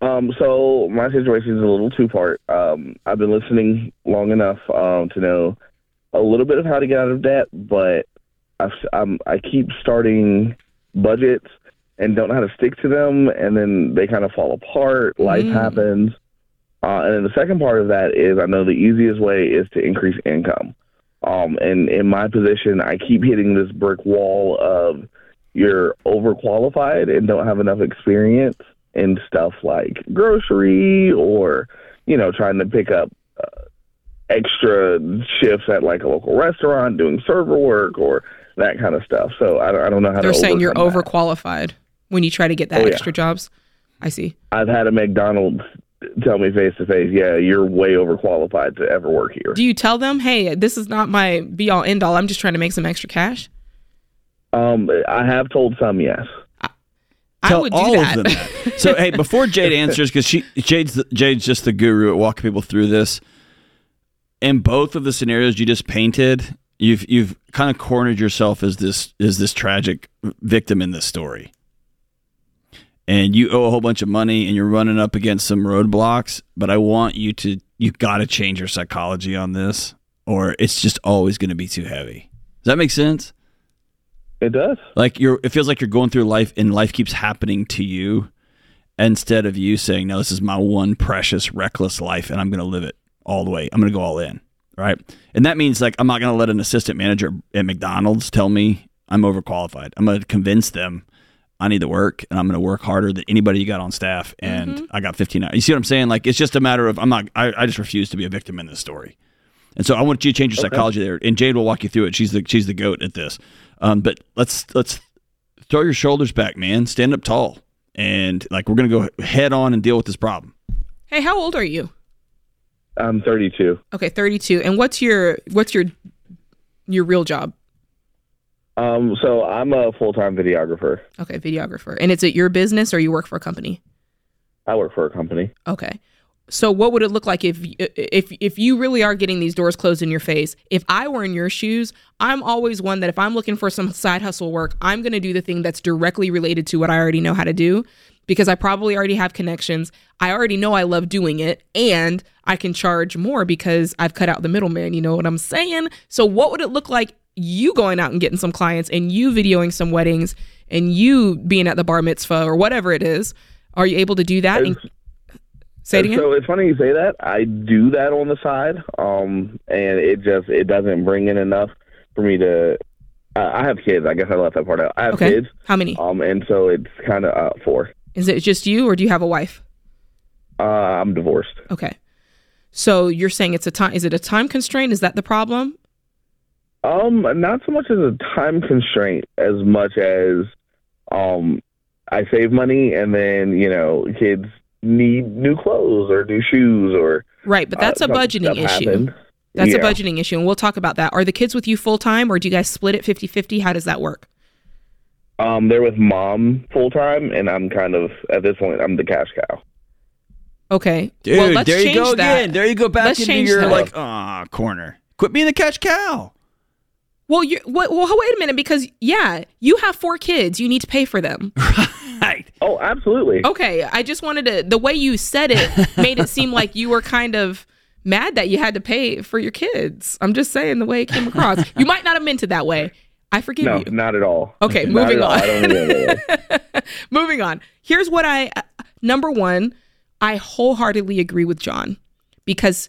um, so my situation is a little two part. Um, I've been listening long enough um, to know a little bit of how to get out of debt, but I've, I'm, I keep starting budgets and don't know how to stick to them, and then they kind of fall apart. Life Mm. happens. Uh, and then the second part of that is I know the easiest way is to increase income. Um, and in my position, I keep hitting this brick wall of you're overqualified and don't have enough experience in stuff like grocery or, you know, trying to pick up uh, extra shifts at like a local restaurant, doing server work or that kind of stuff. So I, don't- I don't know how They're to. saying you're overqualified. that. Overqualified when you try to get that Oh, yeah. extra jobs. I see. I've had a McDonald's tell me face to face, yeah, you're way overqualified to ever work here. Do you tell them, hey, this is not my be all end all. I'm just trying to make some extra cash? Um, I have told some yes. I Tell would do all that. of them that. So hey, *laughs* before Jade answers, because she Jade's the, Jade's just the guru at walking people through this. In both of the scenarios you just painted, you've you've kind of cornered yourself as this as this tragic victim in this story. And you owe a whole bunch of money and you're running up against some roadblocks, but I want you to you got to change your psychology on this or it's just always going to be too heavy. Does that make sense? It does. Like you're, it feels like you're going through life, and life keeps happening to you instead of you saying, "No, this is my one precious, reckless life, and I'm going to live it all the way. I'm going to go all in." Right, and that means like I'm not going to let an assistant manager at McDonald's tell me I'm overqualified. I'm going to convince them I need to work, and I'm going to work harder than anybody you got on staff. And I got 15 hours. You see what I'm saying? Like it's just a matter of I'm not. I, I just refuse to be a victim in this story. And so I want you to change your Okay. psychology there. And Jade will walk you through it. She's the she's the goat at this. Um, but let's let's throw your shoulders back, man. Stand up tall, and like we're gonna go head on and deal with this problem. Hey, how old are you? I'm 32. Okay, 32. And what's your what's your your real job? Um, so I'm a full time videographer. Okay, videographer. And it's at your business or you work for a company? I work for a company. Okay. So what would it look like if if if you really are getting these doors closed in your face? If I were in your shoes, I'm always one that if I'm looking for some side hustle work, I'm going to do the thing that's directly related to what I already know how to do because I probably already have connections. I already know I love doing it and I can charge more because I've cut out the middleman, you know what I'm saying? So what would it look like you going out and getting some clients and you videoing some weddings and you being at the bar mitzvah or whatever it is? Are you able to do that? And- Say it again. So it's funny you say that. I do that on the side, um, and it just it doesn't bring in enough for me to. I I have kids. I guess I left that part out. I have Okay. kids. How many? Um, and so it's kind of uh, four. Is it just you or do you have a wife? Uh, I'm divorced. Okay. So you're saying it's a time is it a time constraint? Is that the problem? Um, not so much as a time constraint as much as um, I save money, and then you know kids need new clothes or new shoes or Right, but that's uh, a budgeting issue. happened. That's Yeah. a budgeting issue and we'll talk about that. Are the kids with you full time or do you guys split it 50-50? How does that work? Um, they're with mom full time, and I'm kind of at this point I'm the cash cow. Okay. Dude, well, let's there you go that. again. There you go back Let's into your that. like ah corner. Quit being the cash cow. Well, you well, well, wait a minute because yeah, you have four kids. You need to pay for them. *laughs* Right. Oh, absolutely. Okay, I just wanted to the way you said it made it seem like you were kind of mad that you had to pay for your kids. I'm just saying the way it came across. you might not have meant it that way. I forgive No, you. not at all. Okay, Not moving at all. on. I don't mean it that way. *laughs* Moving on. Here's what I uh, number 1, I wholeheartedly agree with John because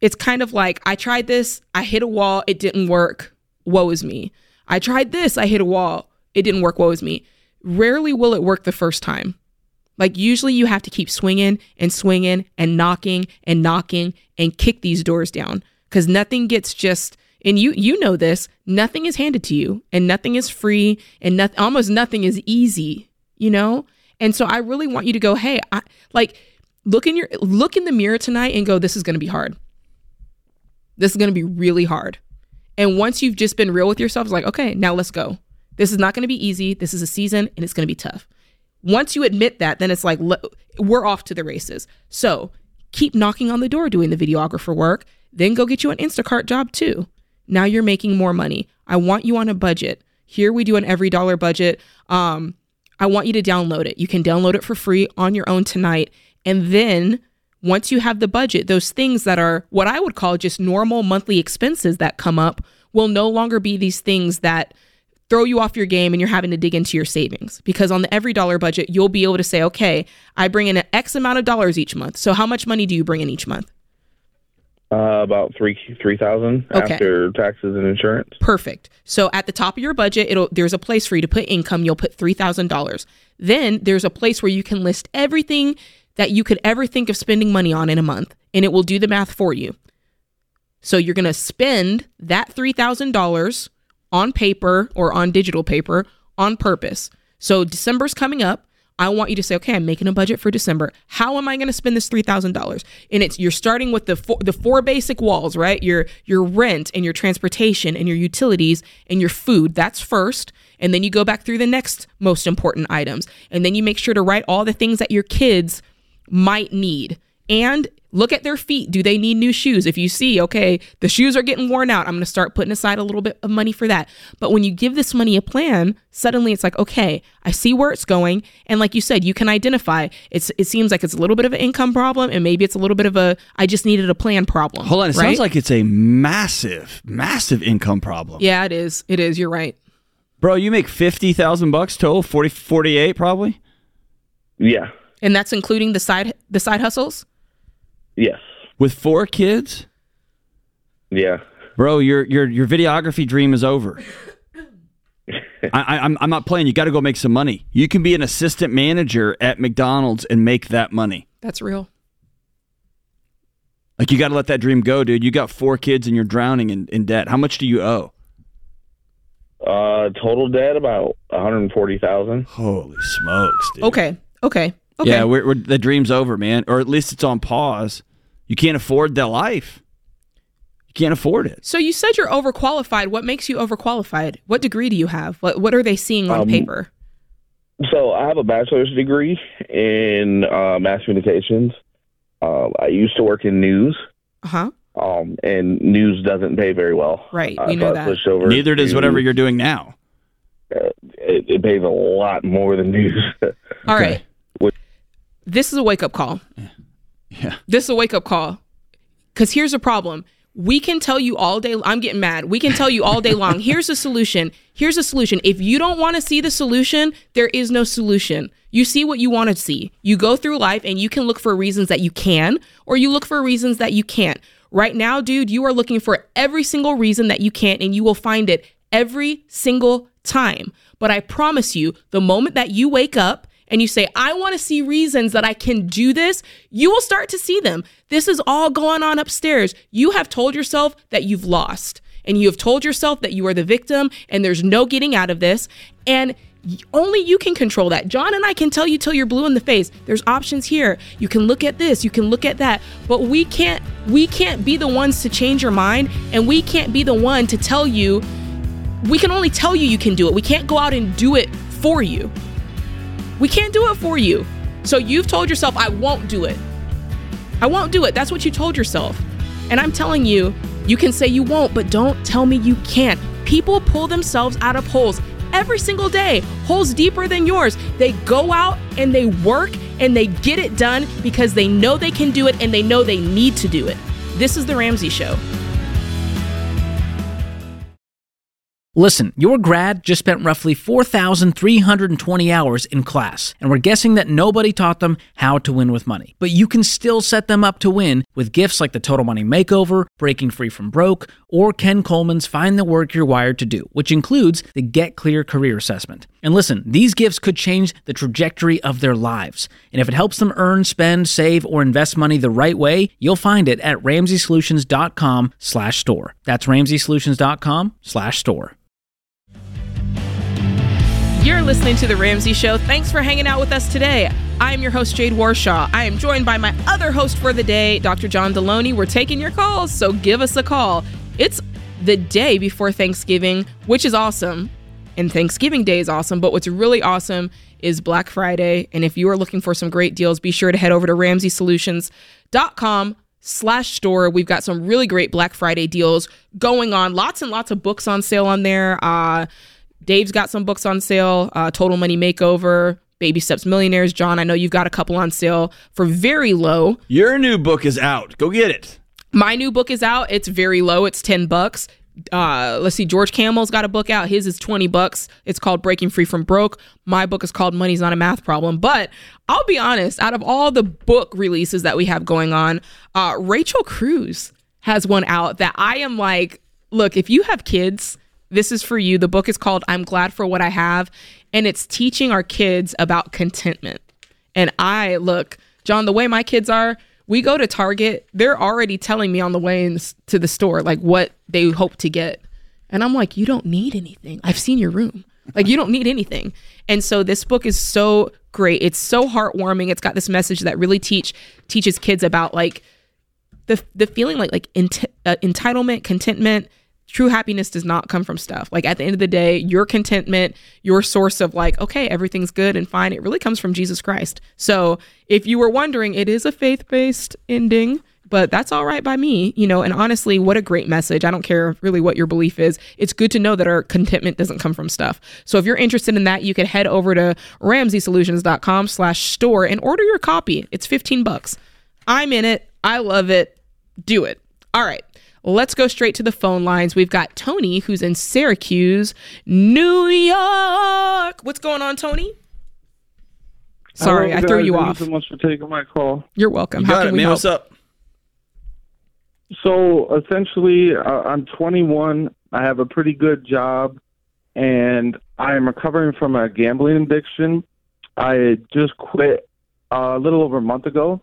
it's kind of like I tried this, I hit a wall, it didn't work. Woe is me. I tried this, I hit a wall, it didn't work. Woe is me. Rarely will it work the first time. Like usually you have to keep swinging and swinging and knocking and knocking and kick these doors down cuz nothing gets just and you you know this, nothing is handed to you and nothing is free and nothing almost nothing is easy, you know? And so I really want you to go, "Hey, I like look in your look in the mirror tonight and go this is going to be hard. This is going to be really hard." And once you've just been real with yourself, it's like, "Okay, now let's go." This is not going to be easy. This is a season and it's going to be tough. Once you admit that, then it's like we're off to the races. So keep knocking on the door doing the videographer work. Then go get you an Instacart job too. Now you're making more money. I want you on a budget. Here we do an EveryDollar budget. Um, I want you to download it. You can download it for free on your own tonight. And then once you have the budget, those things that are what I would call just normal monthly expenses that come up will no longer be these things that throw you off your game and you're having to dig into your savings. Because on the EveryDollar budget you'll be able to say okay i bring in an x amount of dollars each month. So how much money do you bring in each month? Uh, about three three thousand Okay. after taxes and insurance. perfect. So at the top of your budget it'll there's a place for you to put income. You'll put $3000 then there's a place where you can list everything that you could ever think of spending money on in a month and it will do the math for you so you're going to spend that $3000 on paper or on digital paper on purpose. So December's coming up. I want you to say, okay, I'm making a budget for December. How am I going to spend this three thousand dollars? And it's you're starting with the four, the four basic walls, right? Your your rent and your transportation and your utilities and your food. That's first, and then you go back through the next most important items, and then you make sure to write all the things that your kids might need and look at their feet. Do they need new shoes? If you see, okay, the shoes are getting worn out, I'm going to start putting aside a little bit of money for that. But when you give this money a plan, suddenly it's like, okay, I see where it's going. And like you said, you can identify it's it seems like it's a little bit of an income problem and maybe it's a little bit of a I just needed a plan problem. Hold on. It right? sounds like it's a massive, massive income problem. Yeah, it is. It is. You're right. Bro, you make 50,000 bucks total, 40 48 probably? Yeah. And that's including the side the side hustles? Yes. With four kids? Yeah. Bro, your your your videography dream is over. *laughs* I, I, I'm I'm not playing. You got to go make some money. You can be an assistant manager at McDonald's and make that money. That's real. Like you got to let that dream go, dude. You got four kids and you're drowning in, in debt. How much do you owe? Uh, total debt about one hundred forty thousand. Holy smokes, dude. Okay. Okay. Okay. Yeah, we're, we're, the dream's over, man. Or at least it's on pause. You can't afford the life. You can't afford it. So you said you're overqualified. What makes you overqualified? What degree do you have? What What are they seeing on Um, paper? So I have a bachelor's degree in uh, mass communications. Uh, I used to work in news, Uh huh. um, and news doesn't pay very well. Right. Uh, we so know that. over Neither does to- whatever you're doing now. Uh, it, it pays a lot more than news. *laughs* All right. This is a wake up call. Yeah. This is a wake up call. Because here's the problem. We can tell you all day. I'm getting mad. We can tell you all day long. Here's a solution. Here's a solution. If you don't want to see the solution, there is no solution. You see what you want to see. You go through life and you can look for reasons that you can, or you look for reasons that you can't. Right now, dude, you are looking for every single reason that you can't, and you will find it every single time. But I promise you, the moment that you wake up and you say, I want to see reasons that I can do this, you will start to see them. This is all going on upstairs. You have told yourself that you've lost, and you have told yourself that you are the victim and there's no getting out of this. And only you can control that. John and I can tell you till you're blue in the face. There's options here. You can look at this, you can look at that. But we can't we can't be the ones to change your mind and we can't be the one to tell you we can only tell you you can do it. We can't go out and do it for you. We can't do it for you. So you've told yourself, I won't do it. I won't do it. That's what you told yourself. And I'm telling you, you can say you won't, but don't tell me you can't. People pull themselves out of holes every single day, holes deeper than yours. They go out and they work and they get it done because they know they can do it and they know they need to do it. This is The Ramsey Show. Listen, your grad just spent roughly 4,320 hours in class, and we're guessing that nobody taught them how to win with money. But you can still set them up to win with gifts like the Total Money Makeover, Breaking Free from Broke, or Ken Coleman's Find the Work You're Wired to Do, which includes the Get Clear Career Assessment. And listen, these gifts could change the trajectory of their lives. And if it helps them earn, spend, save, or invest money the right way, you'll find it at RamseySolutions.com slash store. That's RamseySolutions.com slash store. You're listening to The Ramsey Show. Thanks for hanging out with us today. I'm your host, Jade Warshaw. I am joined by my other host for the day, Dr. John Delony. We're taking your calls, so give us a call. It's the day before Thanksgiving, which is awesome. And Thanksgiving Day is awesome, but what's really awesome is Black Friday. And if you are looking for some great deals, be sure to head over to RamseySolutions.com slash store. We've got some really great Black Friday deals going on. Lots and lots of books on sale on there. Uh, Dave's got some books on sale. Uh, Total Money Makeover, Baby Steps Millionaires. John, I know you've got a couple on sale for very low. Your new book is out. Go get it. My new book is out. It's very low. It's 10 bucks. Uh, let's see, George Kamel's got a book out. His is 20 bucks. It's called Breaking Free from Broke. My book is called Money's Not a Math Problem. But I'll be honest, out of all the book releases that we have going on, uh, Rachel Cruz has one out that I am like, look, if you have kids, this is for you. The book is called I'm Glad for What I Have, and it's teaching our kids about contentment. And I look, John, the way my kids are, we go to Target, they're already telling me on the way in, to the store like what they hope to get. And I'm like, you don't need anything. I've seen your room. Like you don't need anything. And so this book is so great. It's so heartwarming. It's got this message that really teach teaches kids about like the the feeling like like ent- uh, entitlement, contentment, true happiness does not come from stuff. Like at the end of the day, your contentment, your source of like, okay, everything's good and fine, it really comes from Jesus Christ. So if you were wondering, it is a faith based ending, but that's all right by me, you know. And honestly, what a great message. I don't care really what your belief is. It's good to know that our contentment doesn't come from stuff. So if you're interested in that, you can head over to ramseysolutions.com slash store and order your copy. It's 15 bucks. I'm in it. I love it. Do it. All right let's go straight to the phone lines. We've got Tony, who's in Syracuse, New York. What's going on, Tony? Sorry, Hello, I threw guys. you Thank off. so much for taking my call. You're welcome. You How got can it, we man. help? What's up? So essentially, uh, I'm 21. I have a pretty good job, and I'm recovering from a gambling addiction. I just quit uh, a little over a month ago,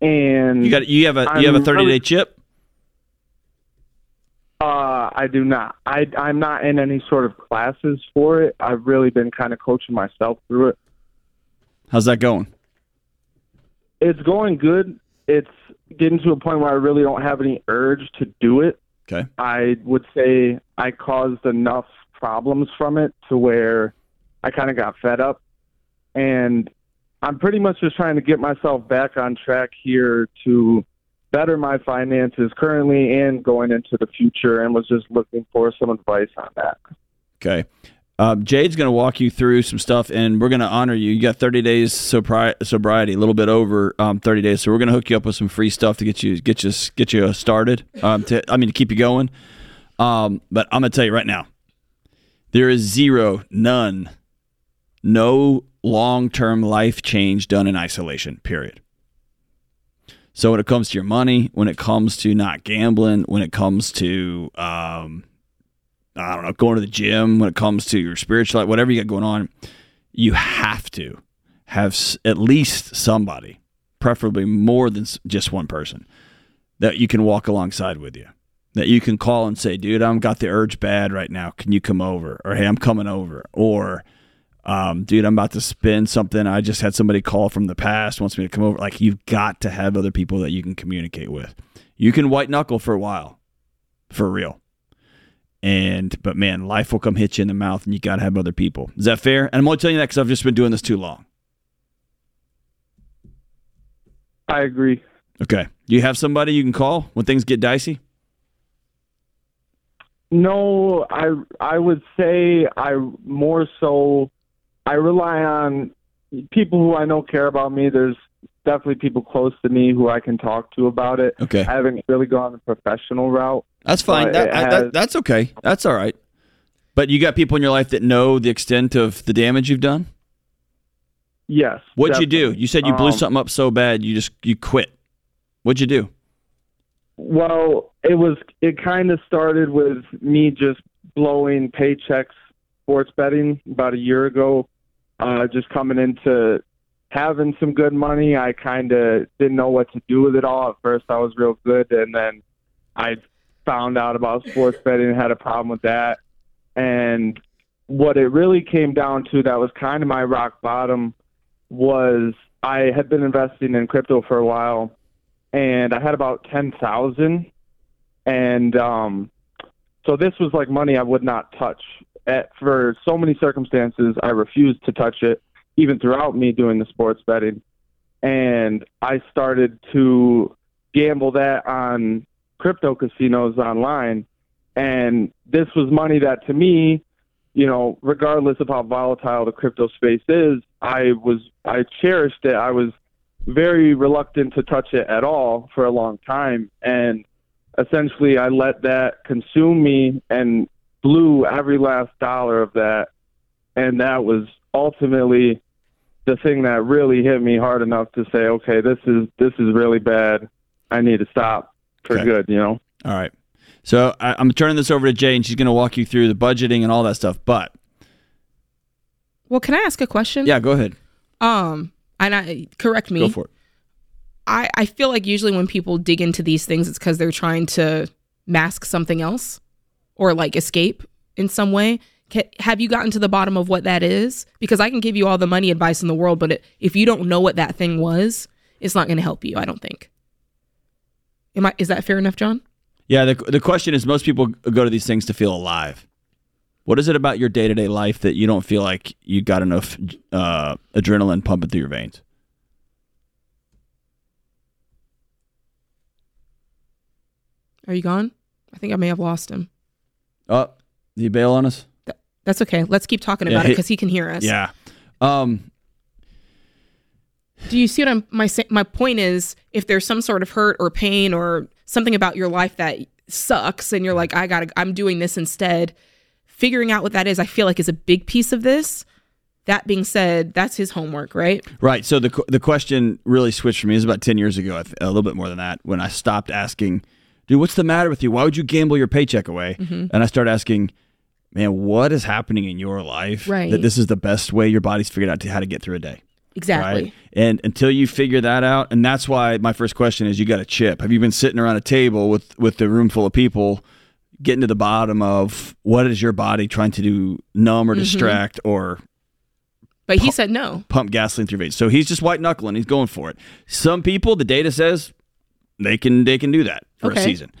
and You got you have a you have a I'm 30 really- day chip. Uh, I do not. I I'm not in any sort of classes for it. I've really been kind of coaching myself through it. How's that going? It's going good. It's getting to a point where I really don't have any urge to do it. Okay. I would say I caused enough problems from it to where I kind of got fed up. And I'm pretty much just trying to get myself back on track here to better my finances currently and going into the future and was just looking for some advice on that. Okay. Um, Jade's going to walk you through some stuff, and we're going to honor you. You got 30 days sobri- sobriety, a little bit over um, 30 days, so we're going to hook you up with some free stuff to get you get you get you started. Um, to, I mean, to keep you going. Um, but I'm going to tell you right now, there is zero, none, no long term life change done in isolation. Period. So when it comes to your money, when it comes to not gambling, when it comes to um, I don't know, going to the gym, when it comes to your spiritual life, whatever you got going on, you have to have at least somebody, preferably more than just one person, that you can walk alongside with you. That you can call and say, dude, I've got the urge bad right now. Can you come over? Or hey, I'm coming over. Or um, dude, I'm about to spin something. I just had somebody call from the past, wants me to come over. Like, you've got to have other people that you can communicate with. You can white knuckle for a while, for real. And, but man, life will come hit you in the mouth and you got to have other people. Is that fair? And I'm only telling you that because I've just been doing this too long. I agree. Okay. Do you have somebody you can call when things get dicey? No, I I would say I more so I rely on people who I know care about me. There's definitely people close to me who I can talk to about it. Okay. I haven't really gone the professional route. That's fine. That, I, that, that's okay. That's all right. But you got people in your life that know the extent of the damage you've done? yes. What'd you do? You said you blew Um, something up so bad you just you quit. What'd you do? Well, it was it kind of started with me just blowing paychecks sports betting about a year ago. Uh, just coming into having some good money, I kind of didn't know what to do with it all. At first, I was real good, and then I found out about sports betting and had a problem with that. And what it really came down to that was kind of my rock bottom was I had been investing in crypto for a while and I had about ten thousand, and um, so this was like money I would not touch. At, for so many circumstances, I refused to touch it, even throughout me doing the sports betting, and I started to gamble that on crypto casinos online, and this was money that to me, you know, regardless of how volatile the crypto space is, I was I cherished it. I was very reluctant to touch it at all for a long time. And essentially I let that consume me and blew every last dollar of that and that was ultimately the thing that really hit me hard enough to say okay this is this is really bad I need to stop for Okay. good you know All right. So I, I'm turning this over to Jade, and she's going to walk you through the budgeting and all that stuff. But Well, can I ask a question? yeah, go ahead. Um, and I correct me. Go for it. I, I feel like usually when people dig into these things, it's because they're trying to mask something else or like escape in some way. Have you gotten to the bottom of what that is? Because I can give you all the money advice in the world, but it, if you don't know what that thing was, it's not going to help you. I don't think. Am I? Is that fair enough, John? Yeah, the, the question is most people go to these things to feel alive. What is it about your day to day life that you don't feel like you got enough uh, adrenaline pumping through your veins? Are you gone? I think I may have lost him. Oh, did you bail on us? That's okay. Let's keep talking Yeah, about it because he can hear us. Yeah. Um, Do you see what I'm my my point is if there's some sort of hurt or pain or something about your life that sucks and you're like I got to I'm doing this instead. Figuring out what that is I feel like is a big piece of this. That being said, that's his homework, right? Right. So the the question really switched for me. It was about ten years ago, a little bit more than that, when I stopped asking, "Dude, what's the matter with you? Why would you gamble your paycheck away?" Mm-hmm. And I start asking, "Man, what is happening in your life Right. that this is the best way your body's figured out to how to get through a day?" Exactly. Right? And until you figure that out, and that's why my first question is: You got a chip? Have you been sitting around a table with with a room full of people? Getting to the bottom of what is your body trying to do, numb or Mhm. distract or But he said no. pump gasoline through veins. So he's just white knuckling. He's going for it. Some people, the data says they can they can do that for Okay. a season,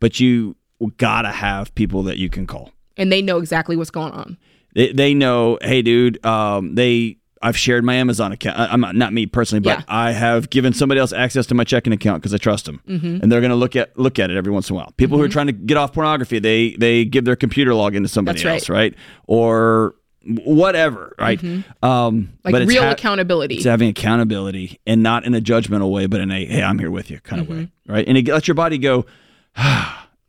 but you gotta have people that you can call. And they know exactly what's going on. They, they know, hey, dude. Um, they I've shared my Amazon account. I- I'm not, not me personally, but Yeah. I have given somebody else access to my checking account because I trust them, Mhm. and they're going to look at look at it every once in a while. People who are trying to get off pornography, they they give their computer login to somebody That's right. else, right? Or whatever, right? Mhm. Um, Like but real ha- accountability. it's having accountability and not in a judgmental way, but in a hey, I'm here with you kind of way, right? And it lets your body go, *sighs*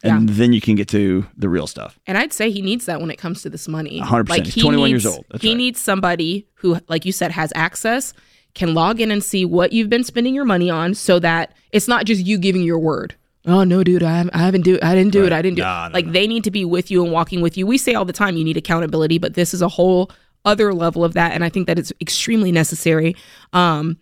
and then you can get to the real stuff. And I'd say he needs that when it comes to this money. 100%. He's he 21 years old. That's he right. needs somebody who, like you said, has access, can log in and see what you've been spending your money on, so that it's not just you giving your word. Oh no, dude, I, haven't- I haven't do, I didn't do it, I didn't do it. Like they need to be with you and walking with you. We say all the time you need accountability, but this is a whole other level of that, and I think that it's extremely necessary. Um,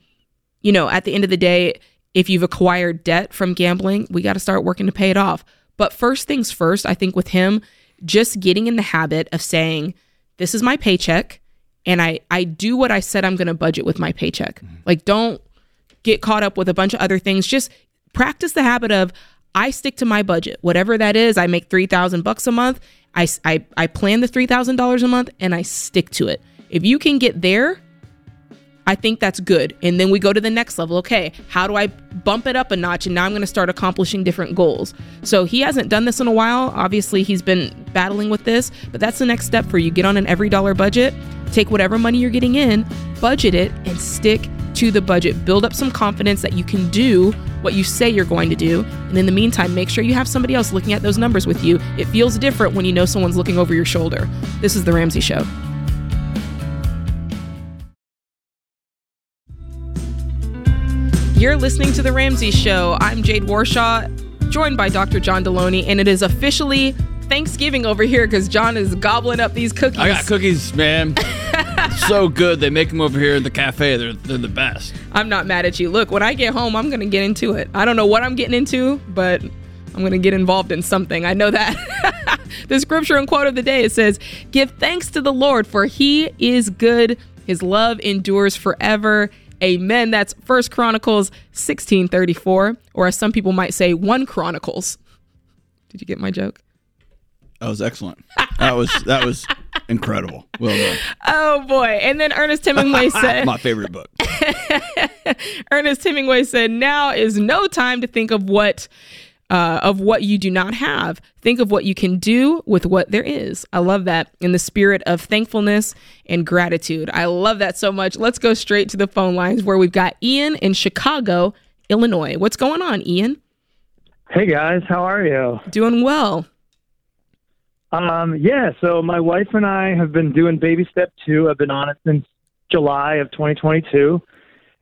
you know, at the end of the day, if you've acquired debt from gambling, we got to start working to pay it off. But first things first, I think with him, just getting in the habit of saying, this is my paycheck and I, I do what I said I'm going to budget with my paycheck. Like, don't get caught up with a bunch of other things. Just practice the habit of, I stick to my budget, whatever that is. I make 3000 bucks a month. I, I, I plan the $3,000 a month and I stick to it. If you can get there, I think that's good. And then we go to the next level. Okay, how do I bump it up a notch? And now I'm going to start accomplishing different goals. So he hasn't done this in a while. Obviously, he's been battling with this, but that's the next step for you. Get on an EveryDollar budget, take whatever money you're getting in, budget it, and stick to the budget. Build up some confidence that you can do what you say you're going to do. And in the meantime, make sure you have somebody else looking at those numbers with you. It feels different when you know someone's looking over your shoulder. This is The Ramsey Show. You're listening to The Ramsey Show. I'm Jade Warshaw, joined by Dr. John Delony, and it is officially Thanksgiving over here because John is gobbling up these cookies. I got cookies, man. *laughs* so good. They make them over here at the cafe. They're they're the best. I'm not mad at you. Look, when I get home, I'm going to get into it. I don't know what I'm getting into, but I'm going to get involved in something. I know that. *laughs* the scripture and quote of the day it says, "Give thanks to the Lord for he is good. His love endures forever." Amen. That's First Chronicles 16:34, or as some people might say, 1 Chronicles. Did you get my joke? That was excellent. That was that was incredible. Well done. Oh boy. And then Ernest Hemingway *laughs* said My favorite book. *laughs* Ernest Hemingway said, "Now is no time to think of what uh, of what you do not have. Think of what you can do with what there is." I love that in the spirit of thankfulness and gratitude. I love that so much. Let's go straight to the phone lines where we've got Ian in Chicago, Illinois. What's going on, Ian? Hey guys, how are you? Doing well. Um, yeah, so my wife and I have been doing baby step two. I've been on it since July of 2022.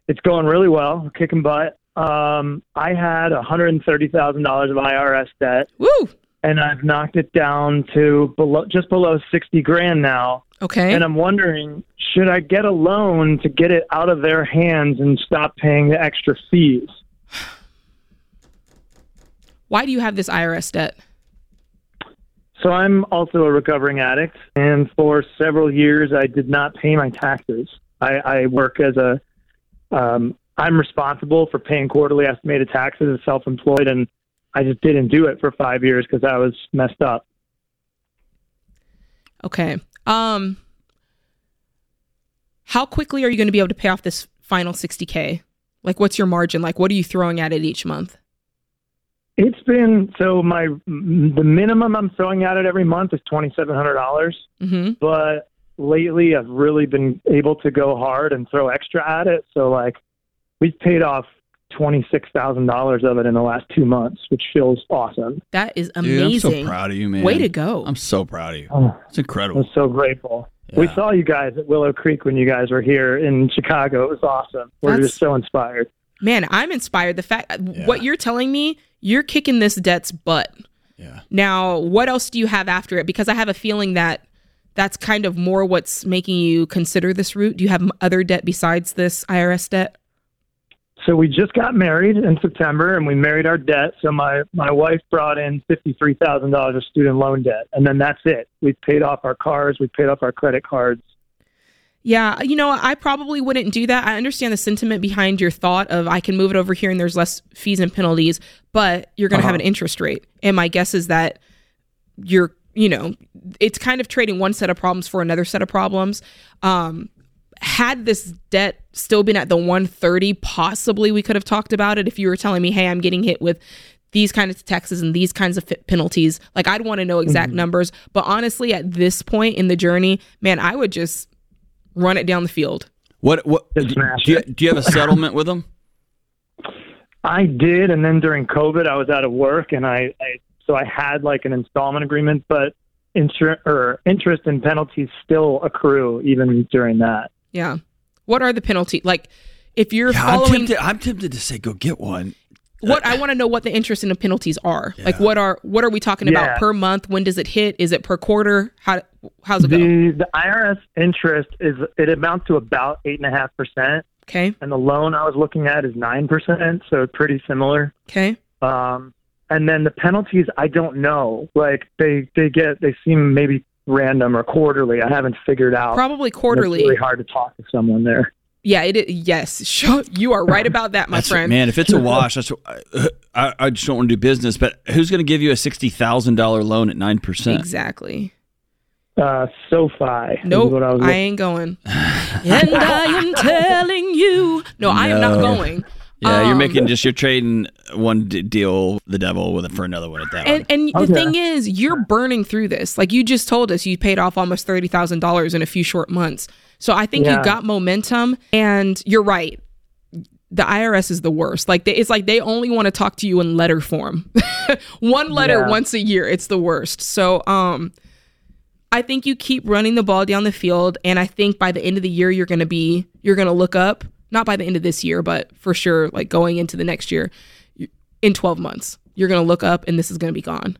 It's going really well, kicking butt. Um, I had $130,000 of IRS debt. Woo! And I've knocked it down to below, just below 60 grand now. Okay. And I'm wondering, should I get a loan to get it out of their hands and stop paying the extra fees? Why do you have this IRS debt? So I'm also a recovering addict, and for several years I did not pay my taxes. I, I work as a, um, I'm responsible for paying quarterly estimated taxes as self-employed, and I just didn't do it for five years because I was messed up. Okay. Um how quickly are you going to be able to pay off this final 60k? Like what's your margin? Like what are you throwing at it each month? It's been so my the minimum I'm throwing at it every month is twenty seven hundred dollars, Mhm. but lately I've really been able to go hard and throw extra at it. So like we've paid off twenty six thousand dollars of it in the last two months, which feels awesome. That is Dude, amazing. I'm so proud of you, man. Way to go. I'm so proud of you. Oh. It's incredible. I'm so grateful. We saw you guys at Willow Creek when you guys were here in Chicago. It was awesome. We're That's- just so inspired. Man, I'm inspired. The fact what you're telling me, you're kicking this debt's butt. Yeah. Now, what else do you have after it? Because I have a feeling that that's kind of more what's making you consider this route. Do you have other debt besides this IRS debt? So we just got married in September, and we married our debt. So my my wife brought in fifty three thousand dollars of student loan debt, and then that's it. We've paid off our cars, we've paid off our credit cards. Yeah, you know, I probably wouldn't do that. I understand the sentiment behind your thought of I can move it over here and there's less fees and penalties, but you're going to have Uh-huh. an interest rate. And my guess is that you're, you know, it's kind of trading one set of problems for another set of problems. Um, had this debt still been at the 130, possibly we could have talked about it if you were telling me, hey, I'm getting hit with these kinds of taxes and these kinds of penalties. Like, I'd want to know exact Mhm. numbers. But honestly, at this point in the journey, man, I would just run it down the field. What what do, do you, do you have a *laughs* settlement with them? I did, and then during COVID, I was out of work, and I, I so I had like an installment agreement, but insur- or interest and penalties still accrue even during that. Yeah. What are the penalty? Like, if you're Yeah, I'm following, tempted. I'm tempted to say go get one. What I want to know what the interest and the penalties are. Like, what are what are we talking Yeah. about per month? When does it hit? Is it per quarter? How how's it go? The the IRS interest is it amounts to about eight and a half percent. Okay. And the loan I was looking at is nine percent, so pretty similar. Okay. Um, and then the penalties, I don't know. Like they they get they seem maybe random or quarterly. I haven't figured out. Probably quarterly. It's really hard to talk to someone there. Yeah. It. i- Yes. *laughs* Sure. You are right about that, my That's friend. man. If it's a wash, that's I, I just don't want to do business. But who's going to give you a sixty thousand dollar loan at nine percent? Exactly. Uh, SoFi. is Nope. what I, was I ain't going. *laughs* and I am telling you. No, I am not going. Yeah, you're Um, making just you're trading one d- deal the devil with it for another one at that. And and Okay. the thing is, you're burning through this. Like you just told us, you paid off almost thirty thousand dollars in a few short months. So I think Yeah. you got momentum. And you're right. The IRS is the worst. Like they, it's like they only want to talk to you in letter form. *laughs* One letter Yeah. once a year. It's the worst. So um, I think you keep running the ball down the field, and I think by the end of the year, you're gonna be you're gonna look up. Not by the end of this year, but for sure, like going into the next year, in 12 months, you're gonna look up, and this is gonna be gone.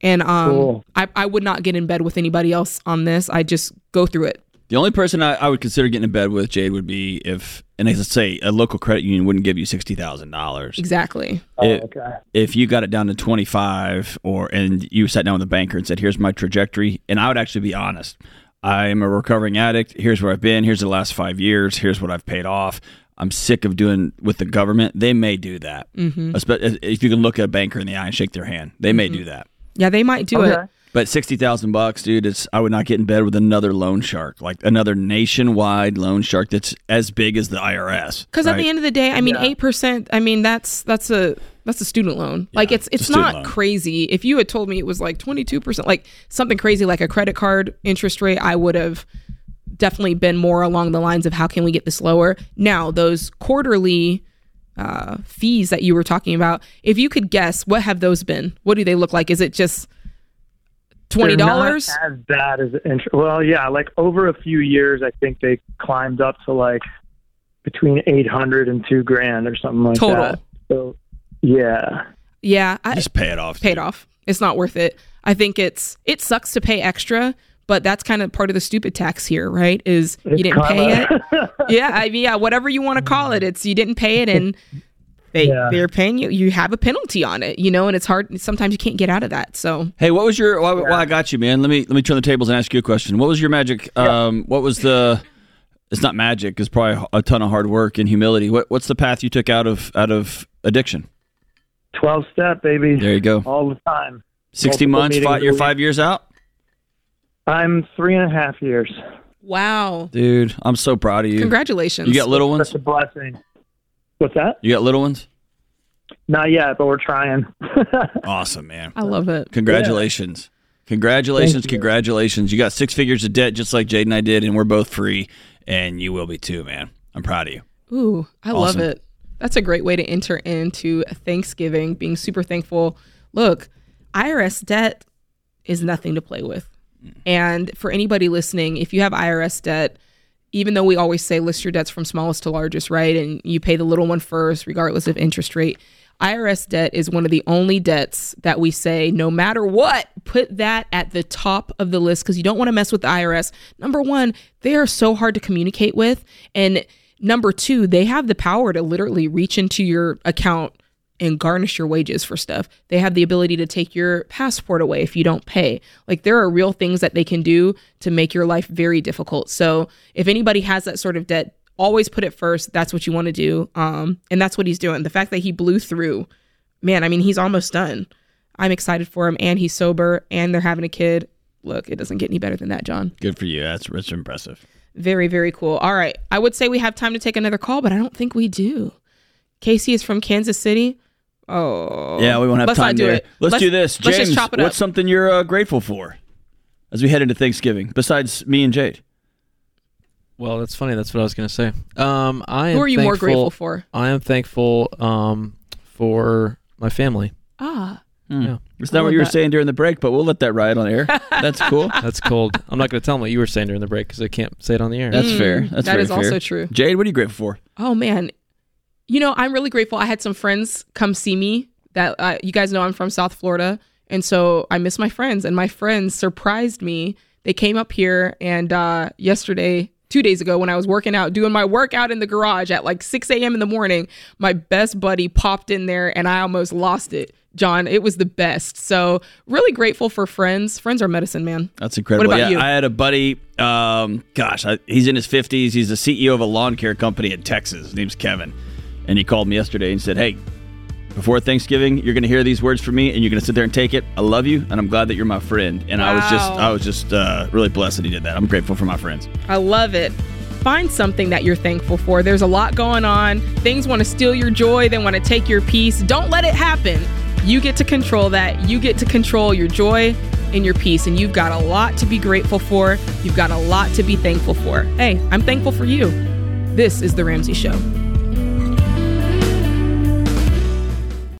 And um, Cool. I, I would not get in bed with anybody else on this. I just go through it. The only person I, I would consider getting in bed with Jade would be if, and let's say a local credit union wouldn't give you sixty thousand dollars. Exactly. If, okay. if you got it down to 25 or and you sat down with a banker and said here's my trajectory and i would actually be honest i'm a recovering addict here's where i've been here's the last five years here's what i've paid off i'm sick of doing with the government they may do that Mhm. If you can look at a banker in the eye and shake their hand they may do that Yeah, they might do it. But 60000 bucks dude it's i would not get in bed with another loan shark like another nationwide loan shark that's as big as the irs Because at the end of the day, I mean, eight percent. I mean, that's that's a that's a student loan. like it's it's a not loan. crazy. If you had told me it was like twenty two percent, like something crazy like a credit card interest rate, I would have definitely been more along the lines of how can we get this lower. Now those quarterly uh, fees that you were talking about, if you could guess, what have those been? What do they look like? Is it just twenty They're not dollars? As bad as interest. Well, yeah, like over a few years, I think they climbed up to like between eight hundred and two grand or something like Total. that. So, yeah. Yeah, I, just pay it off. Pay it off. It's not worth it. I think it's it sucks to pay extra, but that's kind of part of the stupid tax here, right? Is you didn't pay it. *laughs* yeah, I mean, yeah, whatever you want to call it, it's you didn't pay it, and *laughs* they Yeah. they're paying you. You have a penalty on it, you know, and it's hard. Sometimes you can't get out of that. So Hey, what was your? Well, well, I got you, man. Let me let me turn the tables and ask you a question. What was your magic? Um, what was the? It's not magic. It's probably a ton of hard work and humility. What What's the path you took out of out of addiction? Twelve step, baby. There you go. All the time. Sixty Multiple months. meetings Five, you're week. five years out, I'm three and a half years. wow, dude. I'm so proud of you. congratulations. You got little ones. Such a blessing. What's that? You got little ones. Not yet, but we're trying. *laughs* Awesome, man. I love it. Congratulations. Congratulations, Thank you. congratulations. You got six figures of debt just like Jade and I did, and we're both free, and you will be too, man. I'm proud of you. Ooh, I love it. That's a great way to enter into Thanksgiving, being super thankful. Look, IRS debt is nothing to play with. And for anybody listening, if you have IRS debt, even though we always say list your debts from smallest to largest, right? And you pay the little one first, regardless of interest rate. IRS debt is one of the only debts that we say, no matter what, put that at the top of the list because you don't want to mess with the IRS. Number one, they are so hard to communicate with. And number two, they have the power to literally reach into your account and garnish your wages for stuff. They have the ability to take your passport away if you don't pay. Like there are real things that they can do to make your life very difficult. So if anybody has that sort of debt, always put it first. That's what you want to do. Um, and that's what he's doing. The fact that he blew through, man, I mean, he's almost done. I'm excited for him, and he's sober, and they're having a kid. Look, it doesn't get any better than that, John. Good for you. That's that's impressive. Very, very cool. All right. I would say we have time to take another call, but I don't think we do. Casey is from Kansas City. Oh. Yeah, we won't have let's time not do there. it. Let's, do this. Let's James, just chop it up. what's something you're uh, grateful for as we head into Thanksgiving, besides me and Jade? Well, that's funny. That's what I was going to say. Um, I am Who are you more thankful- grateful for? I am thankful um, for my family. Ah. Yeah. It's not what you were saying during the break, but we'll let that ride on air. *laughs* That's cool. That's cold. I'm not going to tell them what you were saying during the break because I can't say it on the air. That's fair. That's that very is also true. Jade, what are you grateful for? Oh man, you know I'm really grateful. I had some friends come see me. That uh, you guys know I'm from South Florida, and so I miss my friends. And my friends surprised me. They came up here, and uh, yesterday, two days ago, when I was working out, doing my workout in the garage at like 6 a.m. in the morning, my best buddy popped in there, and I almost lost it. John, it was the best. So really grateful for friends. Friends are medicine, man. That's incredible. What about yeah, you? I had a buddy. Um, gosh, I, he's in his fifties. He's the CEO of a lawn care company in Texas. His name's Kevin, and he called me yesterday and said, "Hey, before Thanksgiving, you're going to hear these words from me, and you're going to sit there and take it. I love you, and I'm glad that you're my friend." And I was just, I was just uh, really blessed that he did that. I'm grateful for my friends. I love it. Find something that you're thankful for. There's a lot going on. Things want to steal your joy, they want to take your peace. Don't let it happen. You get to control that. You get to control your joy and your peace. And you've got a lot to be grateful for. You've got a lot to be thankful for. Hey, I'm thankful for you. This is The Ramsey Show.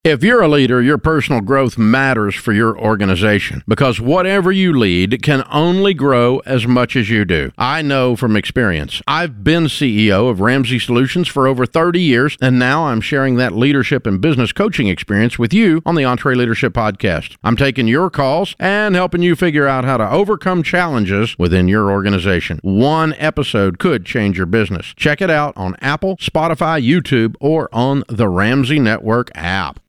If you're a leader, your personal growth matters for your organization because whatever you lead can only grow as much as you do. I know from experience. I've been CEO of Ramsey Solutions for over 30 years, and now I'm sharing that leadership and business coaching experience with you on the EntreLeadership Podcast. I'm taking your calls and helping you figure out how to overcome challenges within your organization. One episode could change your business. Check it out on Apple, Spotify, YouTube, or on the Ramsey Network app.